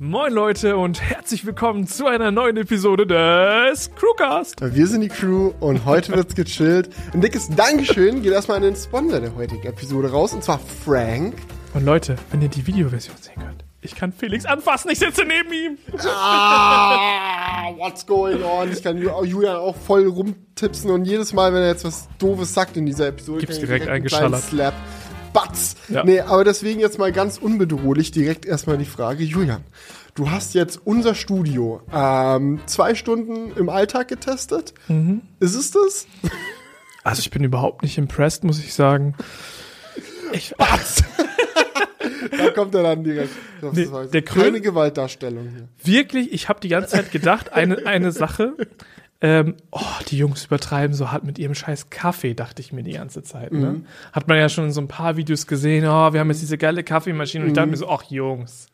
Moin Leute und herzlich willkommen zu einer neuen Episode des Crewcast. Wir sind die Crew und heute wird's gechillt. Ein dickes Dankeschön geht erstmal an den Sponsor der heutigen Episode raus und zwar Frank. Und Leute, wenn ihr die Videoversion sehen könnt, ich kann Felix anfassen, ich sitze neben ihm. Ah, what's going on? Ich kann Julian auch voll rumtipsen und jedes Mal, wenn er jetzt was Doofes sagt in dieser Episode, Gibt's ich direkt einen. Slap. Batz! Ja. Nee, aber deswegen jetzt mal ganz unbedrohlich direkt erstmal die Frage, Julian, du hast jetzt unser Studio ähm, zwei Stunden im Alltag getestet. Mhm. Ist es das? Also ich bin überhaupt nicht impressed, muss ich sagen. Ich, Batz! da kommt er dann direkt. Das Nee, jetzt der keine Gewaltdarstellung hier. wirklich, ich habe die ganze Zeit gedacht, eine, eine Sache. Ähm, oh, die Jungs übertreiben so hart mit ihrem scheiß Kaffee, dachte ich mir die ganze Zeit. Ne? Hat man ja schon in so ein paar Videos gesehen, oh, wir haben jetzt diese geile Kaffeemaschine. Und ich dachte mir so, ach Jungs,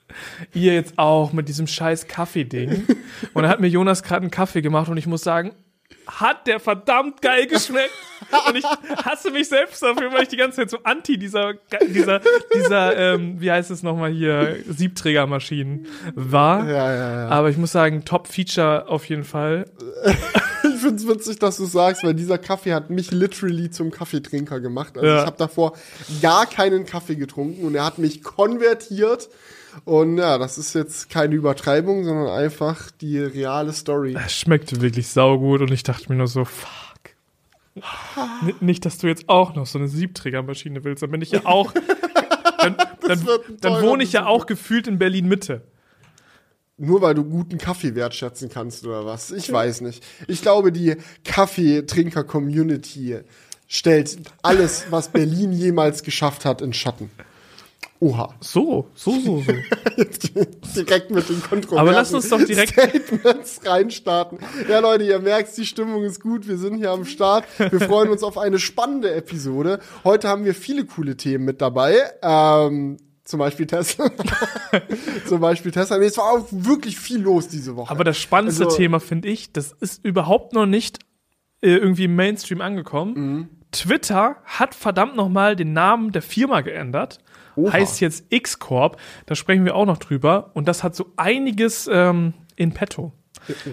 ihr jetzt auch mit diesem scheiß Kaffee-Ding. Und dann hat mir Jonas gerade einen Kaffee gemacht und ich muss sagen, hat der verdammt geil geschmeckt. Und ich hasse mich selbst dafür, weil ich die ganze Zeit so anti dieser, dieser, dieser, ähm, wie heißt es nochmal hier, Siebträgermaschinen war. Ja, ja, ja. Aber ich muss sagen, Top-Feature auf jeden Fall. Ich find's witzig, dass du sagst, weil dieser Kaffee hat mich literally zum Kaffeetrinker gemacht. Also Ja. ich habe davor gar keinen Kaffee getrunken und er hat mich konvertiert. Und ja, das ist jetzt keine Übertreibung, sondern einfach die reale Story. Es schmeckte wirklich saugut und ich dachte mir nur so, fuck. N nicht, dass du jetzt auch noch so eine Siebträgermaschine willst, dann bin ich ja auch. Dann, dann, dann wohne ich ja auch gefühlt in Berlin Mitte. Nur weil du guten Kaffee wertschätzen kannst oder was? Ich weiß nicht. Ich glaube, die Kaffeetrinker-Community stellt alles, was Berlin jemals geschafft hat, in Schatten. Oha. So, so, so, so. direkt mit den Kontroversen Aber lass uns doch direkt- Statements reinstarten. Ja, Leute, ihr merkt, die Stimmung ist gut. Wir sind hier am Start. Wir freuen uns auf eine spannende Episode. Heute haben wir viele coole Themen mit dabei. Ähm, zum Beispiel Tesla. zum Beispiel Tesla. Nee, es war auch wirklich viel los diese Woche. Aber das spannendste Also- Thema finde ich, das ist überhaupt noch nicht äh, irgendwie im Mainstream angekommen. Mhm. Twitter hat verdammt noch mal den Namen der Firma geändert. Oha. Heißt jetzt X-Corp. Da sprechen wir auch noch drüber. Und das hat so einiges ähm, in petto.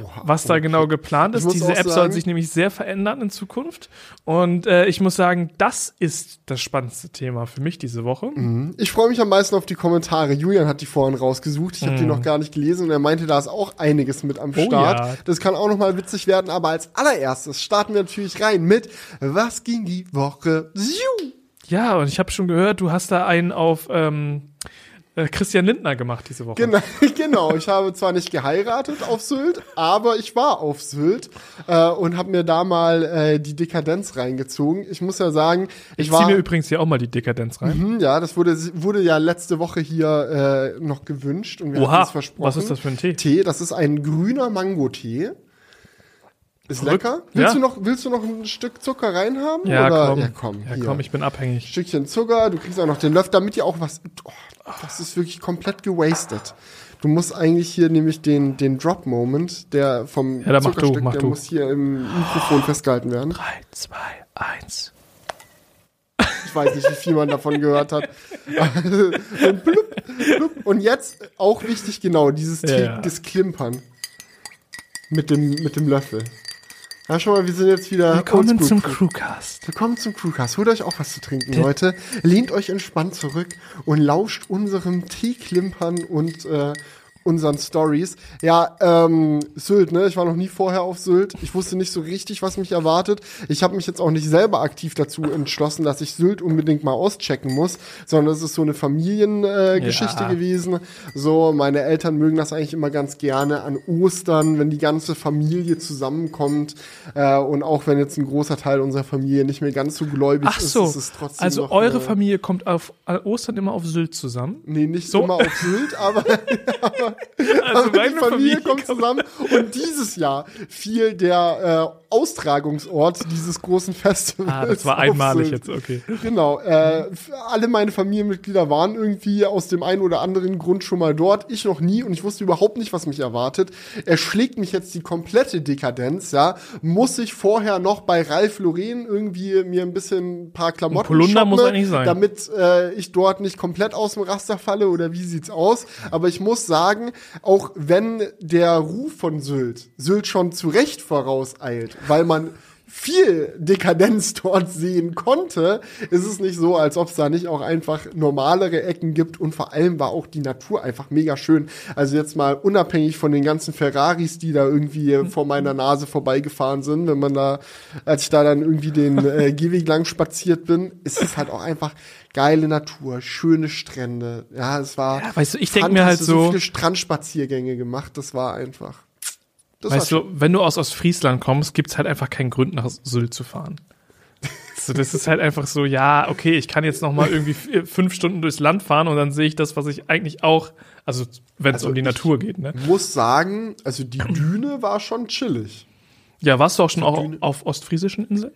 Oha. Was da genau geplant ist. Diese App soll sich nämlich sehr verändern in Zukunft. Und äh, ich muss sagen, das ist das spannendste Thema für mich diese Woche. Ich freue mich am meisten auf die Kommentare. Julian hat die vorhin rausgesucht. Ich habe die noch gar nicht gelesen und er meinte, da ist auch einiges mit am Mhm. Oh Start. ja. Das kann auch noch mal witzig werden. Aber als allererstes starten wir natürlich rein mit Was ging die Woche? Ziu! Ja, und ich habe schon gehört, du hast da einen auf ähm, äh, Christian Lindner gemacht diese Woche. Genau, genau. Ich habe zwar nicht geheiratet auf Sylt, aber ich war auf Sylt äh, und habe mir da mal äh, die Dekadenz reingezogen. Ich muss ja sagen, ich, Ich war ziehe mir übrigens hier auch mal die Dekadenz rein. Hm, ja, das wurde wurde ja letzte Woche hier äh, noch gewünscht und wir Oha, hatten es versprochen. was ist das für ein Tee? Tee, das ist ein grüner Mango-Tee. Ist lecker. Willst Ja. du noch willst du noch ein Stück Zucker reinhaben? Ja, Oder? komm. Ja, komm. Ja, komm, ich bin abhängig. Stückchen Zucker, du kriegst auch noch den Löffel, damit ihr auch was. Oh, das ist wirklich komplett gewastet. Du musst eigentlich hier nämlich den, den Drop-Moment, der vom Ja, du, Zuckerstück, mach der du. muss hier im Mikrofon festgehalten werden. 3, 2, 1. Ich weiß nicht, wie viel man davon gehört hat. und, blub, blub. und jetzt auch wichtig, genau, dieses Ja, Klimpern. Mit dem, mit dem Löffel. Ja, schau mal, wir sind jetzt wieder. Willkommen zum Crew. Crewcast. Willkommen zum Crewcast. Holt euch auch was zu trinken, Leute. Lehnt euch entspannt zurück und lauscht unserem Teeklimpern und äh, unseren Stories. Ja, ähm, Sylt, ne? Ich war noch nie vorher auf Sylt. Ich wusste nicht so richtig, was mich erwartet. Ich habe mich jetzt auch nicht selber aktiv dazu entschlossen, dass ich Sylt unbedingt mal auschecken muss, sondern es ist so eine Familiengeschichte äh, Ja. gewesen. So, meine Eltern mögen das eigentlich immer ganz gerne an Ostern, wenn die ganze Familie zusammenkommt äh, und auch wenn jetzt ein großer Teil unserer Familie nicht mehr ganz so gläubig Ach ist, so, ist es trotzdem also eure Familie kommt auf an Ostern immer auf Sylt zusammen. Nee, nicht So. immer auf Sylt, aber, aber Also meine die Familie Familie kommt zusammen und dieses Jahr fiel der äh, Austragungsort dieses großen Festivals. Ah, das war einmalig Sylt. jetzt, okay. Genau. Äh, alle meine Familienmitglieder waren irgendwie aus dem einen oder anderen Grund schon mal dort. Ich noch nie und ich wusste überhaupt nicht, was mich erwartet. Er schlägt mich jetzt die komplette Dekadenz, ja. Muss ich vorher noch bei Ralf Lauren irgendwie mir ein bisschen ein paar Klamotten Polunder muss eigentlich sein. damit äh, ich dort nicht komplett aus dem Raster falle oder wie sieht's aus? Aber ich muss sagen, auch wenn der Ruf von Sylt Sylt schon zu Recht vorauseilt, weil man viel Dekadenz dort sehen konnte, ist es nicht so, als ob es da nicht auch einfach normalere Ecken gibt und vor allem war auch die Natur einfach mega schön. Also jetzt mal unabhängig von den ganzen Ferraris, die da irgendwie vor meiner Nase vorbeigefahren sind, wenn man da, als ich da dann irgendwie den äh, Gehweg lang spaziert bin, ist es halt auch einfach geile Natur, schöne Strände. Ja, es war. Ja, weißt du, ich denk mir halt fantastisch, so- viele Strandspaziergänge gemacht. Das war einfach. Das Weißt du, wenn du aus Ostfriesland kommst, gibt's halt einfach keinen Grund, nach Sylt zu fahren. So, das ist halt einfach so, ja, okay, ich kann jetzt noch mal irgendwie vier- fünf Stunden durchs Land fahren und dann sehe ich das, was ich eigentlich auch, also wenn es Also um die Natur geht, ne? muss sagen, also die Düne war schon chillig. Ja, warst du auch schon auch Düne- auf ostfriesischen Inseln?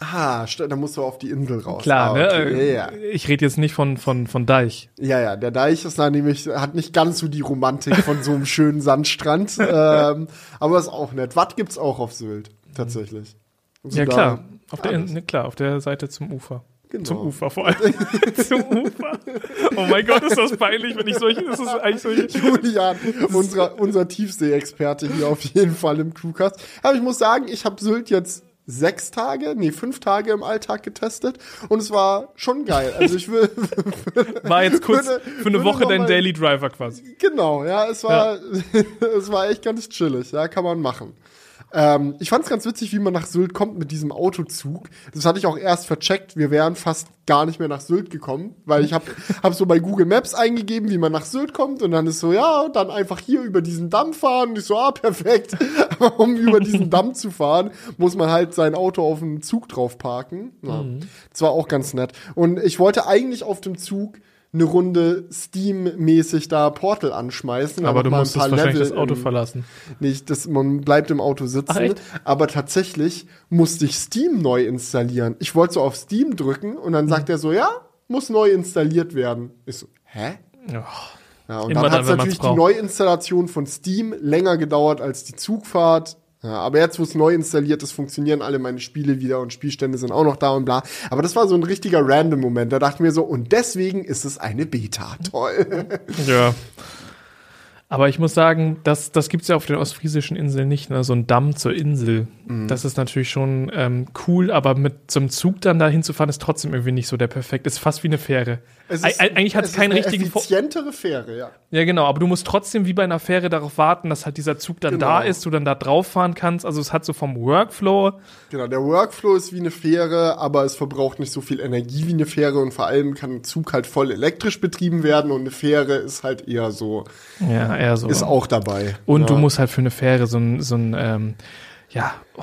Ah, da musst du auf die Insel raus. Klar, ah, ne? okay. Ja, ja. Ich rede jetzt nicht von, von, von Deich. ja, ja, der Deich ist da nämlich, hat nicht ganz so die Romantik von so einem schönen Sandstrand, ähm, aber ist auch nett. Watt gibt's auch auf Sylt, tatsächlich. Also Ja, klar. Auf der, ne, klar, auf der Seite zum Ufer. Genau. Zum Ufer vor allem. zum Ufer. Oh mein Gott, ist das peinlich, wenn ich solche, das ist eigentlich solche. Julian, unser, unser Tiefsee-Experte hier auf jeden Fall im Crewcast. Aber ich muss sagen, ich habe Sylt jetzt sechs Tage, nee, fünf Tage im Alltag getestet und es war schon geil. Also ich will, War jetzt kurz Würde- für eine Woche dein Daily Driver quasi. genau, ja, es war, es war echt ganz chillig, ja, kann man machen. Ähm, ich fand es ganz witzig, wie man nach Sylt kommt mit diesem Autozug. Das hatte ich auch erst vercheckt. Wir wären fast gar nicht mehr nach Sylt gekommen, weil ich habe hab so bei Google Maps eingegeben, wie man nach Sylt kommt und dann ist so, ja, dann einfach hier über diesen Damm fahren. Und ich so, ah, perfekt. Aber um über diesen Damm zu fahren, muss man halt sein Auto auf einen Zug drauf parken. Ja, Das war auch ganz nett. Und ich wollte eigentlich auf dem Zug eine Runde Steam-mäßig da Portal anschmeißen. Aber du paar wahrscheinlich Level das Auto in- verlassen. nicht, das, man bleibt im Auto sitzen. Ach? Aber tatsächlich musste ich Steam neu installieren. Ich wollte so auf Steam drücken und Mhm. dann sagt er so, ja, muss neu installiert werden. Ich so, hä? Ja. Ja, und Immer dann hat natürlich die. Neuinstallation von Steam länger gedauert als die Zugfahrt. Ja, aber jetzt, wo es neu installiert ist, funktionieren alle meine Spiele wieder und Spielstände sind auch noch da und bla. Aber das war so ein richtiger random Moment. Da dachten wir so, und deswegen ist es eine Beta. Toll. Ja. Aber ich muss sagen, das, das gibt's ja auf den ostfriesischen Inseln nicht, ne? so ein Damm zur Insel. Mhm. Das ist natürlich schon ähm, cool, aber mit so einem Zug dann da hinzufahren, ist trotzdem irgendwie nicht so der perfekt. Ist fast wie eine Fähre. Eig- eigentlich hat es ist keinen eine richtigen effizientere Fähre, ja. Ja, genau, aber du musst trotzdem wie bei einer Fähre darauf warten, dass halt dieser Zug dann Genau. da ist, du dann da drauf fahren kannst. Also es hat so vom Workflow. Genau, der Workflow ist wie eine Fähre, aber es verbraucht nicht so viel Energie wie eine Fähre und vor allem kann ein Zug halt voll elektrisch betrieben werden und eine Fähre ist halt eher so, Ja, eher so. ist auch dabei. Und ja. du musst halt für eine Fähre so ein, so ein ähm, ja, oh,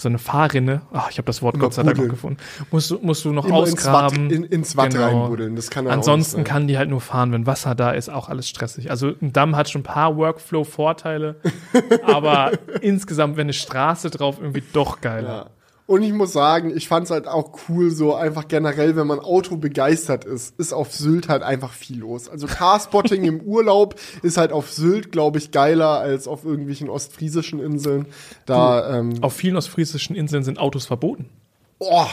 so eine Fahrrinne, ach, ich habe das Wort Immer Gott sei Dank noch gefunden, musst, du- musst du noch immer ins Watt, ausgraben. in, ins Watt Genau. reinbuddeln. Das kann Ansonsten kann die halt nur fahren, wenn Wasser da ist, auch alles stressig. Also ein Damm hat schon ein paar Workflow-Vorteile, aber insgesamt, wenn eine Straße drauf, irgendwie doch geiler. Ja. Und ich muss sagen, ich fand's halt auch cool, so einfach generell, wenn man Auto begeistert ist, ist auf Sylt halt einfach viel los. Also Carspotting im Urlaub ist halt auf Sylt, glaube ich, geiler als auf irgendwelchen ostfriesischen Inseln. Da, ähm, Auf vielen ostfriesischen Inseln sind Autos verboten. Oh.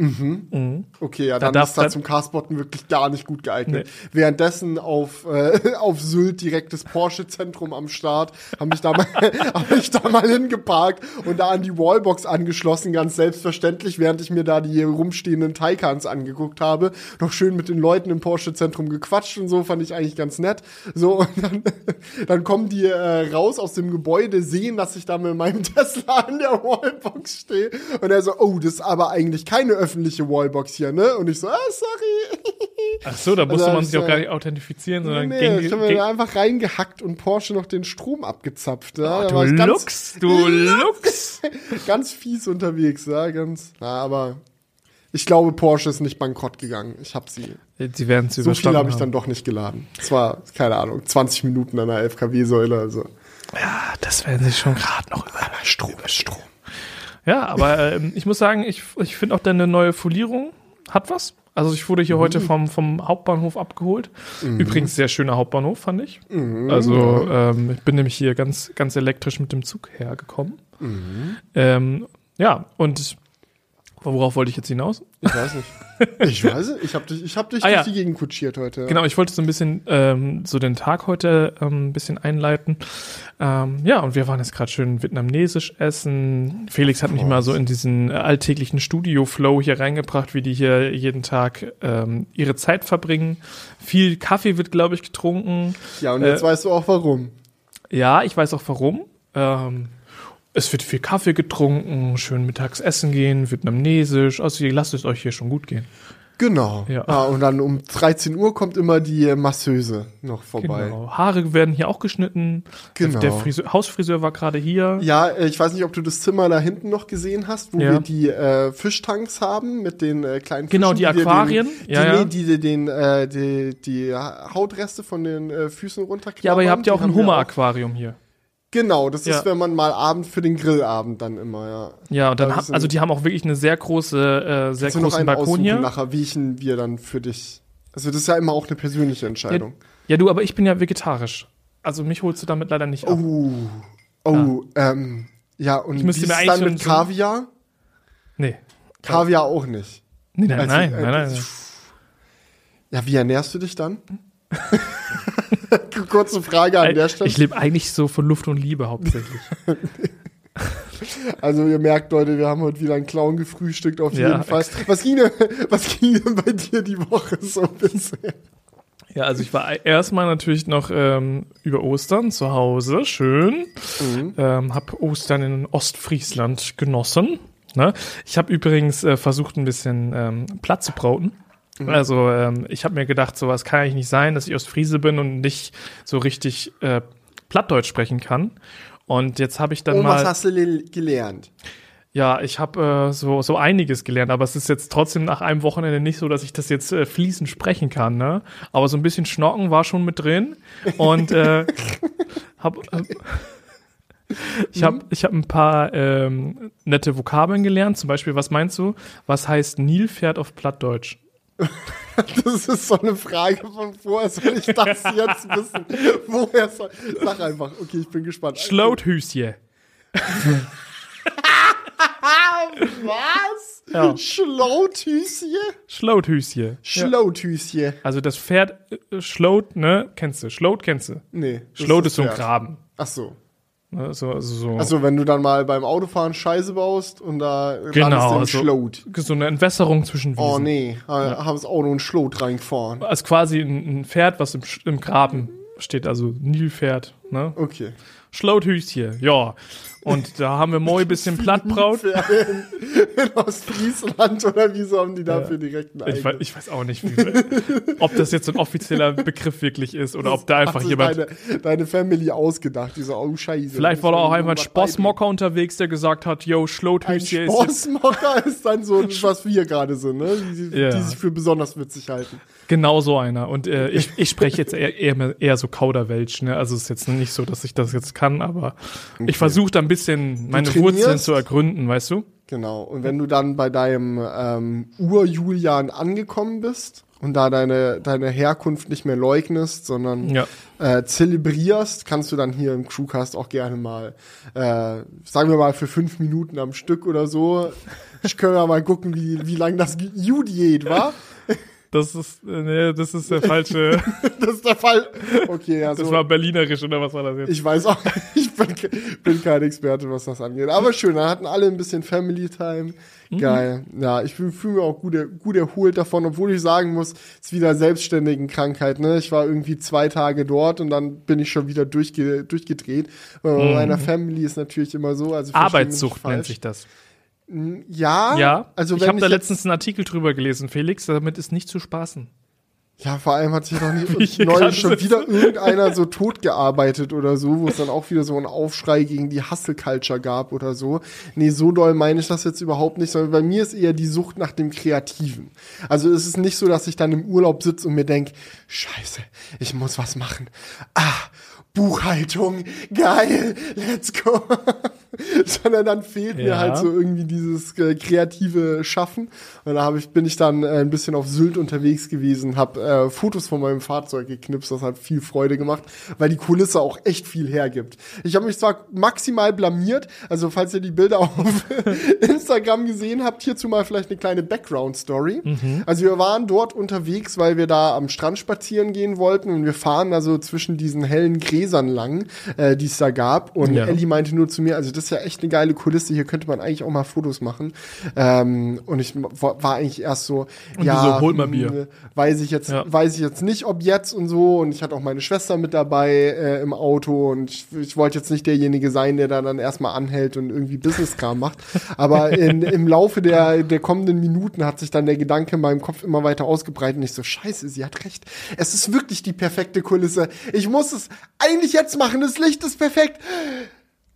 Mhm. Okay, ja, dann darf- ist das da- zum Carspotten wirklich gar nicht gut geeignet. Nee. Währenddessen auf, äh, auf Sylt direkt das Porsche-Zentrum am Start, habe ich, da mal- hab ich da mal hingeparkt und da an die Wallbox angeschlossen, ganz selbstverständlich, während ich mir da die rumstehenden Taycans angeguckt habe. Noch schön mit den Leuten im Porsche-Zentrum gequatscht und so, fand ich eigentlich ganz nett. So, und dann, dann kommen die äh, raus aus dem Gebäude, sehen, dass ich da mit meinem Tesla an der Wallbox stehe. Und er so, oh, das ist aber eigentlich keine öffentliche Wallbox hier, ne? Und ich so, ah, sorry. Ach so, da musste Also, man sich auch gar nicht authentifizieren, sondern nee, ging, ich habe mir da einfach reingehackt und Porsche noch den Strom abgezapft. Ja? Da du ganz, Lux, du Lux. ganz fies unterwegs, ja, ganz. Na, aber ich glaube, Porsche ist nicht bankrott gegangen. Ich habe sie. Sie werden es So viel habe ich dann doch nicht geladen. Es war, keine Ahnung, 20 Minuten an der 11 kW-Säule. Also. Ja, das werden sie schon gerade noch über. Strom ist Strom. Ja, aber ähm, ich muss sagen, ich, ich finde auch deine neue Folierung hat was. Also ich wurde hier Mhm. heute vom, vom Hauptbahnhof abgeholt. Übrigens sehr schöner Hauptbahnhof, fand ich. Also ähm, ich bin nämlich hier ganz, ganz elektrisch mit dem Zug hergekommen. Mhm. Ähm, ja, und worauf wollte ich jetzt hinaus? Ich weiß nicht. Ich weiß. Ich habe dich, ich hab dich Ah, durch ja. die Gegend kutschiert heute. Genau, ich wollte so ein bisschen ähm, so den Tag heute ähm, ein bisschen einleiten. Ähm, ja, und wir waren jetzt gerade schön vietnamesisch essen. Felix hat mich mal so in diesen äh, alltäglichen Studio-Flow hier reingebracht, wie die hier jeden Tag ähm, ihre Zeit verbringen. Viel Kaffee wird, glaube ich, getrunken. Ja, und jetzt Äh, weißt du auch warum. Ja, ich weiß auch warum. Ähm, es wird viel Kaffee getrunken, schön mittags essen gehen, vietnamesisch. Also ihr lasst es euch hier schon gut gehen. Genau. Ja. Ah, und dann um 13 Uhr kommt immer die äh, Masseuse noch vorbei. Genau. Haare werden hier auch geschnitten. Genau. Der Friseur, Hausfriseur war gerade hier. Ja, äh, ich weiß nicht, ob du das Zimmer da hinten noch gesehen hast, wo Ja. wir die äh, Fischtanks haben mit den äh, kleinen Genau, Fischen, die wir Aquarien. Den, Ja, die, ja. Die, die, den, äh, die, die Hautreste von den äh, Füßen runterknabbern. Ja, aber ihr habt ja die auch ein Hummer-Aquarium hier. Genau, das Ja. ist, wenn man mal Abend für den Grillabend dann immer, ja. Ja, und dann Das hab, ist ein- also die haben auch wirklich eine sehr große, äh, sehr du noch großen einen Balkon hier. nachher, welchen wir dann für dich. Also das ist ja immer auch eine persönliche Entscheidung. Ja, du, aber ich bin ja vegetarisch. Also mich holst du damit leider nicht ab. Oh, oh, ähm, ja, und Ich wie müsste ist es eigentlich dann mit Kaviar? Nee. Kaviar auch nicht. Nee, nein, Also, nein, äh, nein, nein, nein. Ja, wie ernährst du dich dann? Kurze Frage an der Stelle. Ich lebe eigentlich so von Luft und Liebe hauptsächlich. Also ihr merkt, Leute, wir haben heute wieder einen Clown gefrühstückt auf Ja, jeden Fall. Was ging, denn, was ging denn bei dir die Woche so bisher? ja, also ich war erstmal natürlich noch ähm, über Ostern zu Hause, schön. Mhm. Ähm, hab Ostern in Ostfriesland genossen. Ne? Ich habe übrigens äh, versucht, ein bisschen ähm, Platt zu brauten. Mhm. Also ähm, ich habe mir gedacht, sowas kann eigentlich nicht sein, dass ich Ostfriese bin und nicht so richtig äh, Plattdeutsch sprechen kann. Und jetzt habe ich dann Und mal was hast du le- gelernt? Ja, ich habe äh, so, so einiges gelernt, aber es ist jetzt trotzdem nach einem Wochenende nicht so, dass ich das jetzt äh, fließend sprechen kann. Ne? Aber so ein bisschen Schnocken war schon mit drin. Und äh, hab, äh, ich habe ich hab ein paar ähm, nette Vokabeln gelernt. Zum Beispiel, was meinst du? Was heißt Nilpferd auf Plattdeutsch? Das ist so eine Frage von woher soll ich das jetzt wissen? Woher soll. Sag einfach, okay, ich bin gespannt. Schlauthüsje. Was? Ja. Schlauthüsje. Ja. Schlauthüsje. Also das Pferd, äh, Schlaut, ne? Kennst du? Schlaut kennst du? Nee. das Schlaut ist so ein. Graben. Ach so. Ne? So, also so. Also wenn du dann mal beim Autofahren Scheiße baust und da Genau, landest du im also- Schlot. so eine Entwässerung zwischen Wiesen. Oh nee, ja. haben das Auto einen Schlot reingefahren. Also quasi ein, ein Pferd, was im, im Graben steht, also Nilpferd, ne? Okay. Schlauthüschen, ja. Und da haben wir moi ein bisschen Plattbraut. In, Ostfriesland oder wieso haben die dafür direkt einen Ich weiß, ich weiß auch nicht, wie, ob das jetzt so ein offizieller Begriff wirklich ist oder ob da einfach jemand. Deine, deine Family ausgedacht, die so, oh Scheiße. Vielleicht war da auch einfach ein Spossmocker unterwegs, der gesagt hat, yo, Ein Schlauthüschen ist jetzt Sportsmocker ist dann so, was wir gerade sind, ne? Die, die, Ja. die sich für besonders witzig halten. Genau so einer. Und äh, ich, ich spreche jetzt eher, eher, eher so Kauderwelsch, ne? Also es ist jetzt nicht so, dass ich das jetzt kann, aber ich versuche da ein bisschen meine? Wurzeln zu ergründen, weißt du? Genau. Und wenn du dann bei deinem ähm, Ur-Julian angekommen bist und da deine, deine Herkunft nicht mehr leugnest, sondern Ja. äh, zelebrierst, kannst du dann hier im Crewcast auch gerne mal, äh, sagen wir mal, für fünf Minuten am Stück oder so. Ich können wir mal gucken, wie, wie lang das Judiät war. Das ist, äh, nee, das ist der falsche. Das ist der Fall. Okay, ja, so. Das war berlinerisch oder was war das jetzt? Ich weiß auch, ich bin, bin kein Experte, was das angeht. Aber schön, da hatten alle ein bisschen Family Time. Mhm. Geil. Ja, ich fühle fühl mich auch gut, gut erholt davon, obwohl ich sagen muss, es ist wieder selbstständigen Krankheit. Ne? Ich war irgendwie zwei Tage dort und dann bin ich schon wieder durchge durchgedreht. Weil Bei meiner Family ist natürlich immer so. Also Mhm. Arbeitssucht nennt sich das. Ja, Ja, also ich habe da letztens einen Artikel drüber gelesen, Felix, damit ist nicht zu spaßen. Ja, vor allem hat sich doch Wie nicht neulich schon sitze. wieder irgendeiner so tot gearbeitet oder so, wo es dann auch wieder so einen Aufschrei gegen die Hustle Culture gab oder so. Nee, so doll meine ich das jetzt überhaupt nicht, sondern bei mir ist eher die Sucht nach dem Kreativen. Also es ist nicht so, dass ich dann im Urlaub sitze und mir denk, scheiße, ich muss was machen. Ah, Buchhaltung, geil, let's go. Sondern dann fehlt mir Ja. halt so irgendwie dieses äh, kreative Schaffen. Und da ich, bin ich dann äh, ein bisschen auf Sylt unterwegs gewesen, habe äh, Fotos von meinem Fahrzeug geknipst. Das hat viel Freude gemacht, weil die Kulisse auch echt viel hergibt. Ich habe mich zwar maximal blamiert, also falls ihr die Bilder auf Instagram gesehen habt, hierzu mal vielleicht eine kleine Background-Story. Also wir waren dort unterwegs, weil wir da am Strand spazieren gehen wollten und wir fahren also zwischen diesen hellen Gräsern lang, äh, die es da gab. Und Ja. Ellie meinte nur zu mir, also das ist ja echt eine geile Kulisse, hier könnte man eigentlich auch mal Fotos machen. Ähm, und ich war, eigentlich erst so, Und ja, so, holt mal hm, Bier. weiß ich jetzt, Ja. weiß ich jetzt nicht, ob jetzt und so. Und ich hatte auch meine Schwester mit dabei äh, im Auto und ich, ich wollte jetzt nicht derjenige sein, der da dann erstmal anhält und irgendwie Business-Kram macht. Aber in, im Laufe der, der kommenden Minuten hat sich dann der Gedanke in meinem Kopf immer weiter ausgebreitet und ich so, scheiße, sie hat recht. Es ist wirklich die perfekte Kulisse. Ich muss es eigentlich jetzt machen, das Licht ist perfekt.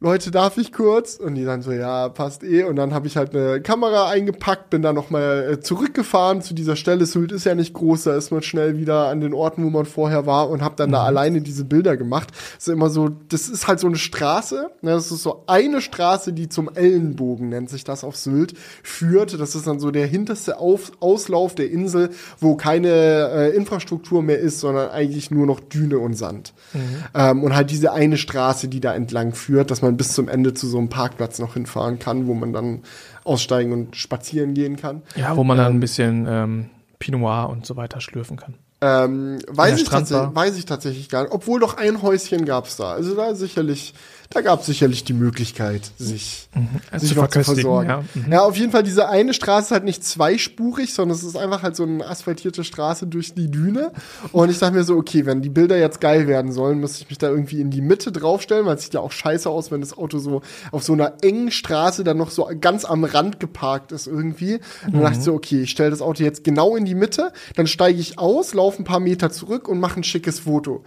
Leute, darf ich kurz? Und die dann so, ja, passt eh. Und dann habe ich halt eine Kamera eingepackt, bin dann nochmal äh, zurückgefahren zu dieser Stelle. Sylt ist ja nicht groß, da ist man schnell wieder an den Orten, wo man vorher war und habe dann da alleine diese Bilder gemacht. Das ist immer so, das ist halt so eine Straße, ne, das ist so eine Straße, die zum Ellenbogen, nennt sich das auf Sylt, führt. Das ist dann so der hinterste auf Auslauf der Insel, wo keine äh, Infrastruktur mehr ist, sondern eigentlich nur noch Düne und Sand. Ähm, und halt diese eine Straße, die da entlang führt, dass man bis zum Ende zu so einem Parkplatz noch hinfahren kann, wo man dann aussteigen und spazieren gehen kann. Ja, wo man dann ein bisschen ähm, Pinot Noir und so weiter schlürfen kann. Ähm, weiß, ich weiß ich tatsächlich gar nicht. Obwohl doch ein Häuschen gab's da. Also da sicherlich, da gab's sicherlich die Möglichkeit, sich, Also sich zu noch zu versorgen. ja. Mhm. Ja, auf jeden Fall, diese eine Straße ist halt nicht zweispurig, sondern es ist einfach halt so eine asphaltierte Straße durch die Düne. Und ich dachte mir so, okay, wenn die Bilder jetzt geil werden sollen, muss ich mich da irgendwie in die Mitte draufstellen, weil es sieht ja auch scheiße aus, wenn das Auto so auf so einer engen Straße dann noch so ganz am Rand geparkt ist irgendwie. Und dann dachte ich so, okay, ich stelle das Auto jetzt genau in die Mitte, dann steige ich aus, laufe ein paar Meter zurück und mache ein schickes Foto.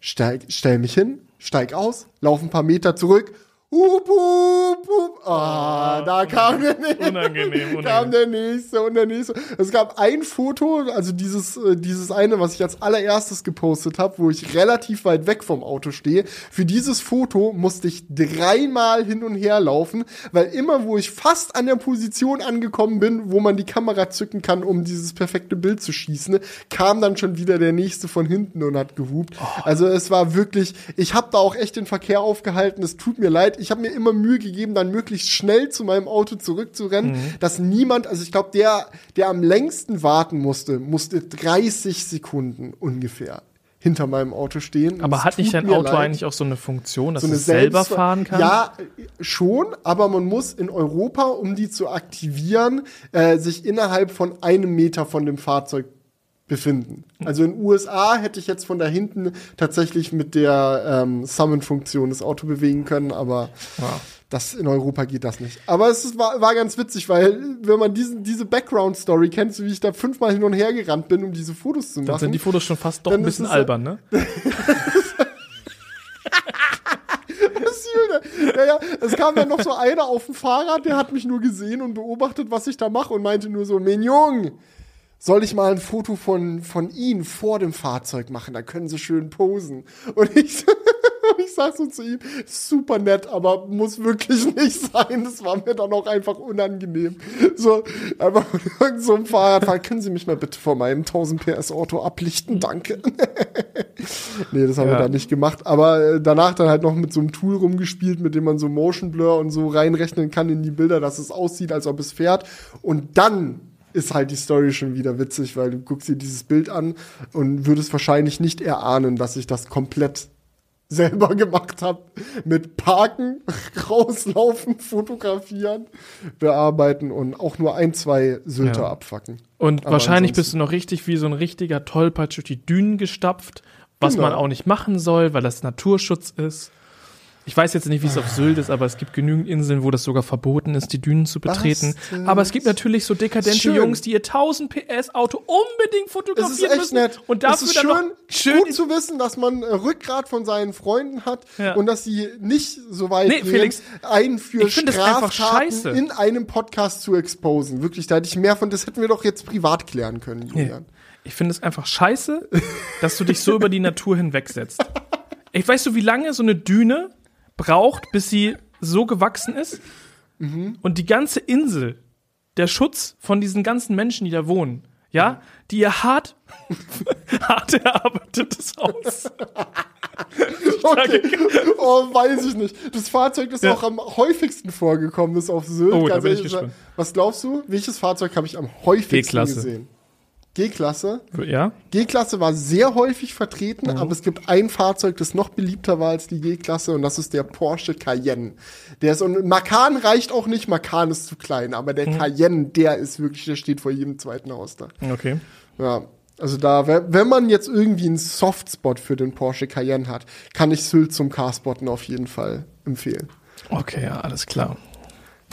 Steig, stell mich hin, steig aus, laufe ein paar Meter zurück. Hup, hup, hup. Ah, da kam der nächste. Unangenehm, kam unangenehm. der nächste und der nächste. Es gab ein Foto, also dieses, äh, dieses eine, was ich als allererstes gepostet habe, wo ich relativ weit weg vom Auto stehe. Für dieses Foto musste ich dreimal hin und her laufen, weil immer, wo ich fast an der Position angekommen bin, wo man die Kamera zücken kann, um dieses perfekte Bild zu schießen, kam dann schon wieder der nächste von hinten und hat gehupt. Also es war wirklich, ich habe da auch echt den Verkehr aufgehalten. Es tut mir leid. Ich habe mir immer Mühe gegeben, dann möglichst schnell zu meinem Auto zurückzurennen, dass niemand, also ich glaube, der, der am längsten warten musste, musste 30 Sekunden ungefähr hinter meinem Auto stehen. Aber hat nicht dein Auto leid. eigentlich auch so eine Funktion, dass So es selber fahren kann? Ja, schon, aber man muss in Europa, um die zu aktivieren, äh, sich innerhalb von einem Meter von dem Fahrzeug befinden. Also in USA hätte ich jetzt von da hinten tatsächlich mit der ähm, Summon-Funktion das Auto bewegen können, aber Ja. das in Europa geht das nicht. Aber es ist, war, war ganz witzig, weil wenn man diesen, diese Background-Story kennt, so wie ich da fünfmal hin und her gerannt bin, um diese Fotos zu Dann machen. sind die Fotos schon fast doch Dann ein bisschen albern, ne? Süle. Ja, ja, es kam dann noch so einer auf dem Fahrrad, der hat mich nur gesehen und beobachtet, was ich da mache und meinte nur so, Mignon, soll ich mal ein Foto von, von Ihnen vor dem Fahrzeug machen? Da können Sie schön posen. Und ich, ich sag so zu ihm, super nett, aber muss wirklich nicht sein. Das war mir dann auch einfach unangenehm. So, einfach von irgend so einem Fahrradfahrer, können Sie mich mal bitte vor meinem 1000 PS Auto ablichten? Danke. nee, das haben wir Ja. dann nicht gemacht. Aber äh, danach dann halt noch mit so einem Tool rumgespielt, mit dem man so Motion Blur und so reinrechnen kann in die Bilder, dass es aussieht, als ob es fährt. Und dann ist halt die Story schon wieder witzig, weil du guckst dir dieses Bild an und würdest wahrscheinlich nicht erahnen, dass ich das komplett selber gemacht habe. Mit Parken, rauslaufen, fotografieren, bearbeiten und auch nur ein, zwei Sylter Ja. abfacken. Und Aber wahrscheinlich ansonsten- bist du noch richtig wie so ein richtiger Tollpatsch durch die Dünen gestapft, was Genau. man auch nicht machen soll, weil das Naturschutz ist. Ich weiß jetzt nicht, wie es auf Sylt ist, aber es gibt genügend Inseln, wo das sogar verboten ist, die Dünen zu betreten. Aber es gibt natürlich so dekadente Schön. Jungs, die ihr 1000 PS Auto unbedingt Es ist fotografieren echt müssen. nett. Und es dafür ist dann schön, noch schön gut zu wissen, dass man äh, Rückgrat von seinen Freunden hat Ja. und dass sie nicht so weit Nee, gehen, Felix, einen für das Straftaten scheiße. in einem Podcast zu exposen. Wirklich, da hätte ich mehr von, das hätten wir doch jetzt privat klären können, Julian. Ich finde es einfach scheiße, dass du dich so über die Natur hinwegsetzt. Ich weißt du, wie lange so eine Düne braucht, bis sie so gewachsen ist? Und die ganze Insel, der Schutz von diesen ganzen Menschen, die da wohnen, ja, die ihr hart, hart erarbeitetes Haus. Okay. Oh, weiß ich nicht. Das Fahrzeug, das Ja. auch am häufigsten vorgekommen ist auf Sylt. Oh, da bin ich gespannt. Was glaubst du? Welches Fahrzeug habe ich am häufigsten gesehen? G-Klasse. Ja? G-Klasse war sehr häufig vertreten, Mhm. aber es gibt ein Fahrzeug, das noch beliebter war als die G-Klasse und das ist der Porsche Cayenne. Der ist, und Macan reicht auch nicht, Macan ist zu klein, aber der Mhm. Cayenne, der ist wirklich, der steht vor jedem zweiten Haus da. Okay. Ja, also da, wenn man jetzt irgendwie einen Softspot für den Porsche Cayenne hat, kann ich Sylt zum Carspotten auf jeden Fall empfehlen. Okay, ja, alles klar.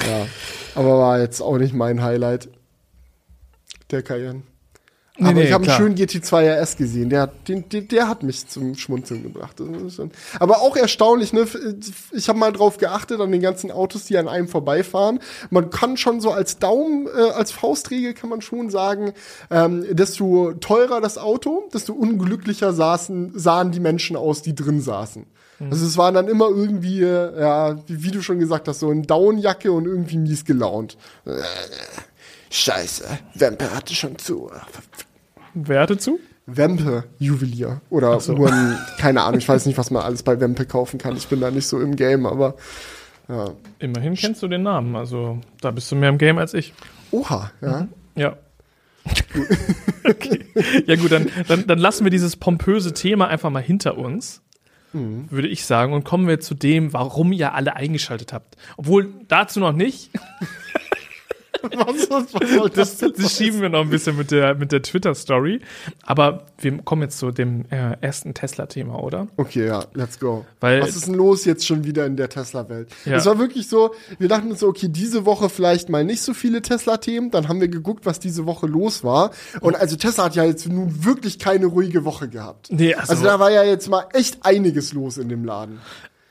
Ja, aber war jetzt auch nicht mein Highlight, der Cayenne. Nee, aber nee, ich habe einen schönen GT2 RS gesehen, der, hat- den, der, hat mich zum Schmunzeln gebracht. Aber auch erstaunlich, ne? Ich habe mal drauf geachtet an den ganzen Autos, die an einem vorbeifahren. Man kann schon so als Daumen, äh, als Faustregel kann man schon sagen, ähm, desto teurer das Auto, desto unglücklicher saßen, sahen die Menschen aus, die drin saßen. Mhm. Also es waren dann immer irgendwie, äh, ja, wie, wie du schon gesagt hast, so in Downjacke und irgendwie mies gelaunt. Äh, Scheiße, Wempe hatte schon zu. Wer hatte zu? Wempe Juwelier oder so. Uhren, keine Ahnung, ich weiß nicht, was man alles bei Wempe kaufen kann. Ich bin da nicht so im Game, aber ja. Immerhin kennst du den Namen, also da bist du mehr im Game als ich. Oha, ja. Ja. okay. Ja gut, dann, dann, dann lassen wir dieses pompöse Thema einfach mal hinter uns, würde ich sagen, und kommen wir zu dem, warum ihr alle eingeschaltet habt. Obwohl dazu noch nicht. Was, was, was Das, das das schieben wir noch ein bisschen mit der, mit der Twitter-Story. Aber wir kommen jetzt zu dem äh, ersten Tesla-Thema, oder? Okay, ja, let's go. Weil- Was ist denn los jetzt schon wieder in der Tesla-Welt? Ja. Es war wirklich so, wir dachten uns so, okay, diese Woche vielleicht mal nicht so viele Tesla-Themen. Dann haben wir geguckt, was diese Woche los war. Und also Tesla hat ja jetzt nun wirklich keine ruhige Woche gehabt. Nee, also- also da war ja jetzt mal echt einiges los in dem Laden.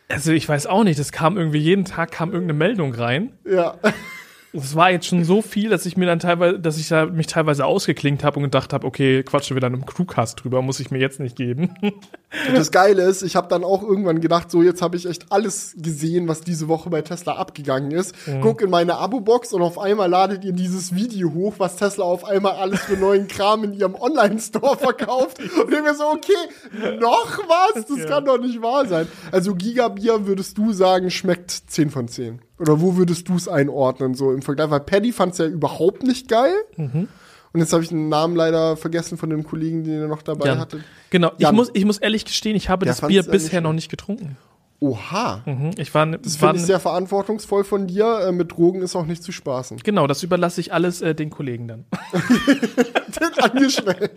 Also ich weiß auch nicht, es kam irgendwie jeden Tag kam irgendeine Meldung rein. Ja. Es war jetzt schon so viel, dass ich mir dann teilweise, dass ich da mich teilweise ausgeklinkt habe und gedacht habe, okay, quatschen wir dann im Crewcast drüber, muss ich mir jetzt nicht geben. Und das Geile ist, ich habe dann auch irgendwann gedacht, so jetzt habe ich echt alles gesehen, was diese Woche bei Tesla abgegangen ist. Guck in meine Abo-Box und auf einmal ladet ihr dieses Video hoch, was Tesla auf einmal alles für neuen Kram in ihrem Online-Store verkauft. Und ich mir so, okay, noch was? Das Ja. kann doch nicht wahr sein. Also Gigabier würdest du sagen, schmeckt 10 von 10. Oder wo würdest du es einordnen, so im Vergleich? Weil Paddy fand es ja überhaupt nicht geil. Und jetzt habe ich den Namen leider vergessen von dem Kollegen, den ihr noch dabei Jan. hattet. Genau, ich muss, ich muss ehrlich gestehen, ich habe Der das Bier bisher nicht noch nicht getrunken. Oha. Mhm. Ich war, Das finde ich sehr verantwortungsvoll von dir. Äh, mit Drogen ist auch nicht zu spaßen. genau, das überlasse ich alles äh, den Kollegen dann. Den Angestellten.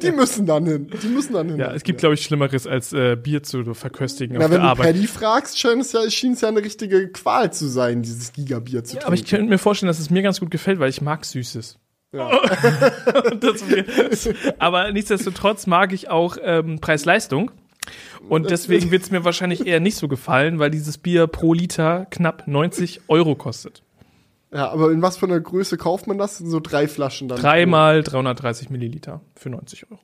Die müssen dann hin. Die müssen dann hin. Ja, es gibt, glaube ich, Schlimmeres als äh, Bier zu verköstigen Na, auf wenn der du Arbeit. Paddy fragst, schien es ja, schien es ja eine richtige Qual zu sein, dieses Gigabier zu Ja, aber ich trinken. könnte mir vorstellen, dass es mir ganz gut gefällt, weil ich mag Süßes. Ja. das aber nichtsdestotrotz mag ich auch ähm, Preis-Leistung. Und deswegen wird es mir wahrscheinlich eher nicht so gefallen, weil dieses Bier pro Liter knapp 90 Euro kostet. ja, aber in was für einer Größe kauft man das? So drei Flaschen dann. Dreimal 330 Milliliter für 90 Euro.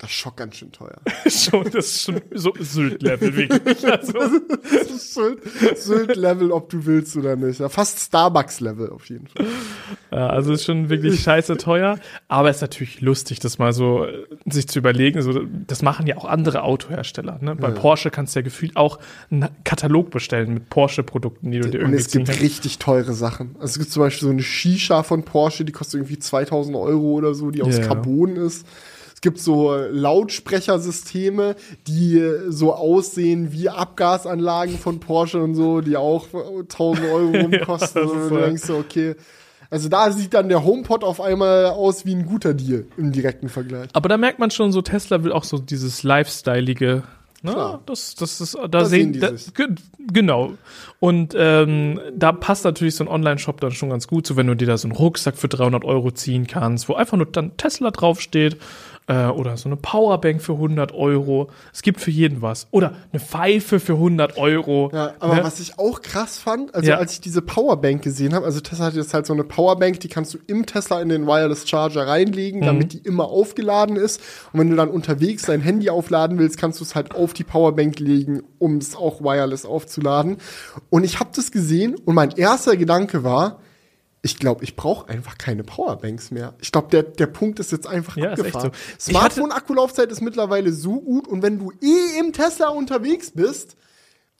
Das ist schon ganz schön teuer. schon, das ist schon so Sylt-Level wirklich. Also, Sylt-Level, ob du willst oder nicht. Ja, fast Starbucks-Level auf jeden Fall. ja, also ist schon wirklich scheiße teuer. Aber es ist natürlich lustig, das mal so äh, sich zu überlegen. So, das machen ja auch andere Autohersteller. Ne? Bei Porsche kannst du ja gefühlt auch einen Katalog bestellen mit Porsche-Produkten, die du dir Und irgendwie es ziehen gibt kannst. richtig teure Sachen. Also es gibt zum Beispiel so eine Shisha von Porsche, die kostet irgendwie 2000 Euro oder so, die aus Ja, ja. Carbon ist. Es gibt so Lautsprechersysteme, die so aussehen wie Abgasanlagen von Porsche und so, die auch 1000 Euro rumkosten. das und du so. denkst so, okay. Also da sieht dann der HomePod auf einmal aus wie ein guter Deal im direkten Vergleich. Aber da merkt man schon, so Tesla will auch so dieses Lifestyleige Ne? Klar. Das, das ist, da, Da sehen, sehen die da, sich. ge- genau. Und ähm, da passt natürlich so ein Online-Shop dann schon ganz gut, so wenn du dir da so einen Rucksack für 300 Euro ziehen kannst, wo einfach nur dann Tesla draufsteht äh, oder so eine Powerbank für 100 Euro. Es gibt für jeden was. Oder eine Pfeife für 100 Euro. Ja, aber ne? was ich auch krass fand, also Ja. als ich diese Powerbank gesehen habe, also Tesla hat jetzt halt so eine Powerbank, die kannst du im Tesla in den Wireless Charger reinlegen, damit die immer aufgeladen ist. Und wenn du dann unterwegs dein Handy aufladen willst, kannst du es halt auf die Powerbank legen, um es auch wireless aufzuladen. Und ich habe das gesehen und mein erster Gedanke war, ich glaube, ich brauche einfach keine Powerbanks mehr. Ich glaube, der, der Punkt ist jetzt einfach Ja, abgefahren. so. Smartphone-Akkulaufzeit ist mittlerweile so gut und wenn du eh im Tesla unterwegs bist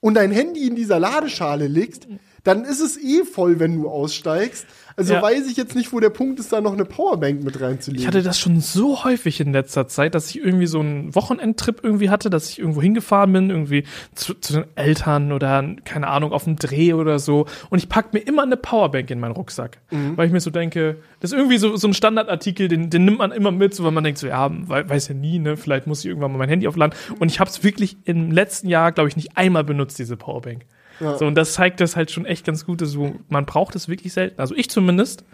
und dein Handy in dieser Ladeschale liegst, dann ist es eh voll, wenn du aussteigst. Also Ja. weiß ich jetzt nicht, wo der Punkt ist, da noch eine Powerbank mit reinzulegen. Ich hatte das schon so häufig in letzter Zeit, dass ich irgendwie so einen Wochenendtrip irgendwie hatte, dass ich irgendwo hingefahren bin, irgendwie zu, zu den Eltern oder keine Ahnung, auf dem Dreh oder so. Und ich pack mir immer eine Powerbank in meinen Rucksack. Weil ich mir so denke, das ist irgendwie so, so ein Standardartikel, den, den nimmt man immer mit, so weil man denkt so, ja, wei- weiß ja nie, ne, vielleicht muss ich irgendwann mal mein Handy aufladen. Und ich habe es wirklich im letzten Jahr, glaube ich, nicht einmal benutzt, diese Powerbank. Ja. So, und das zeigt das halt schon echt ganz gut, so, man braucht es wirklich selten. Also ich zumindest,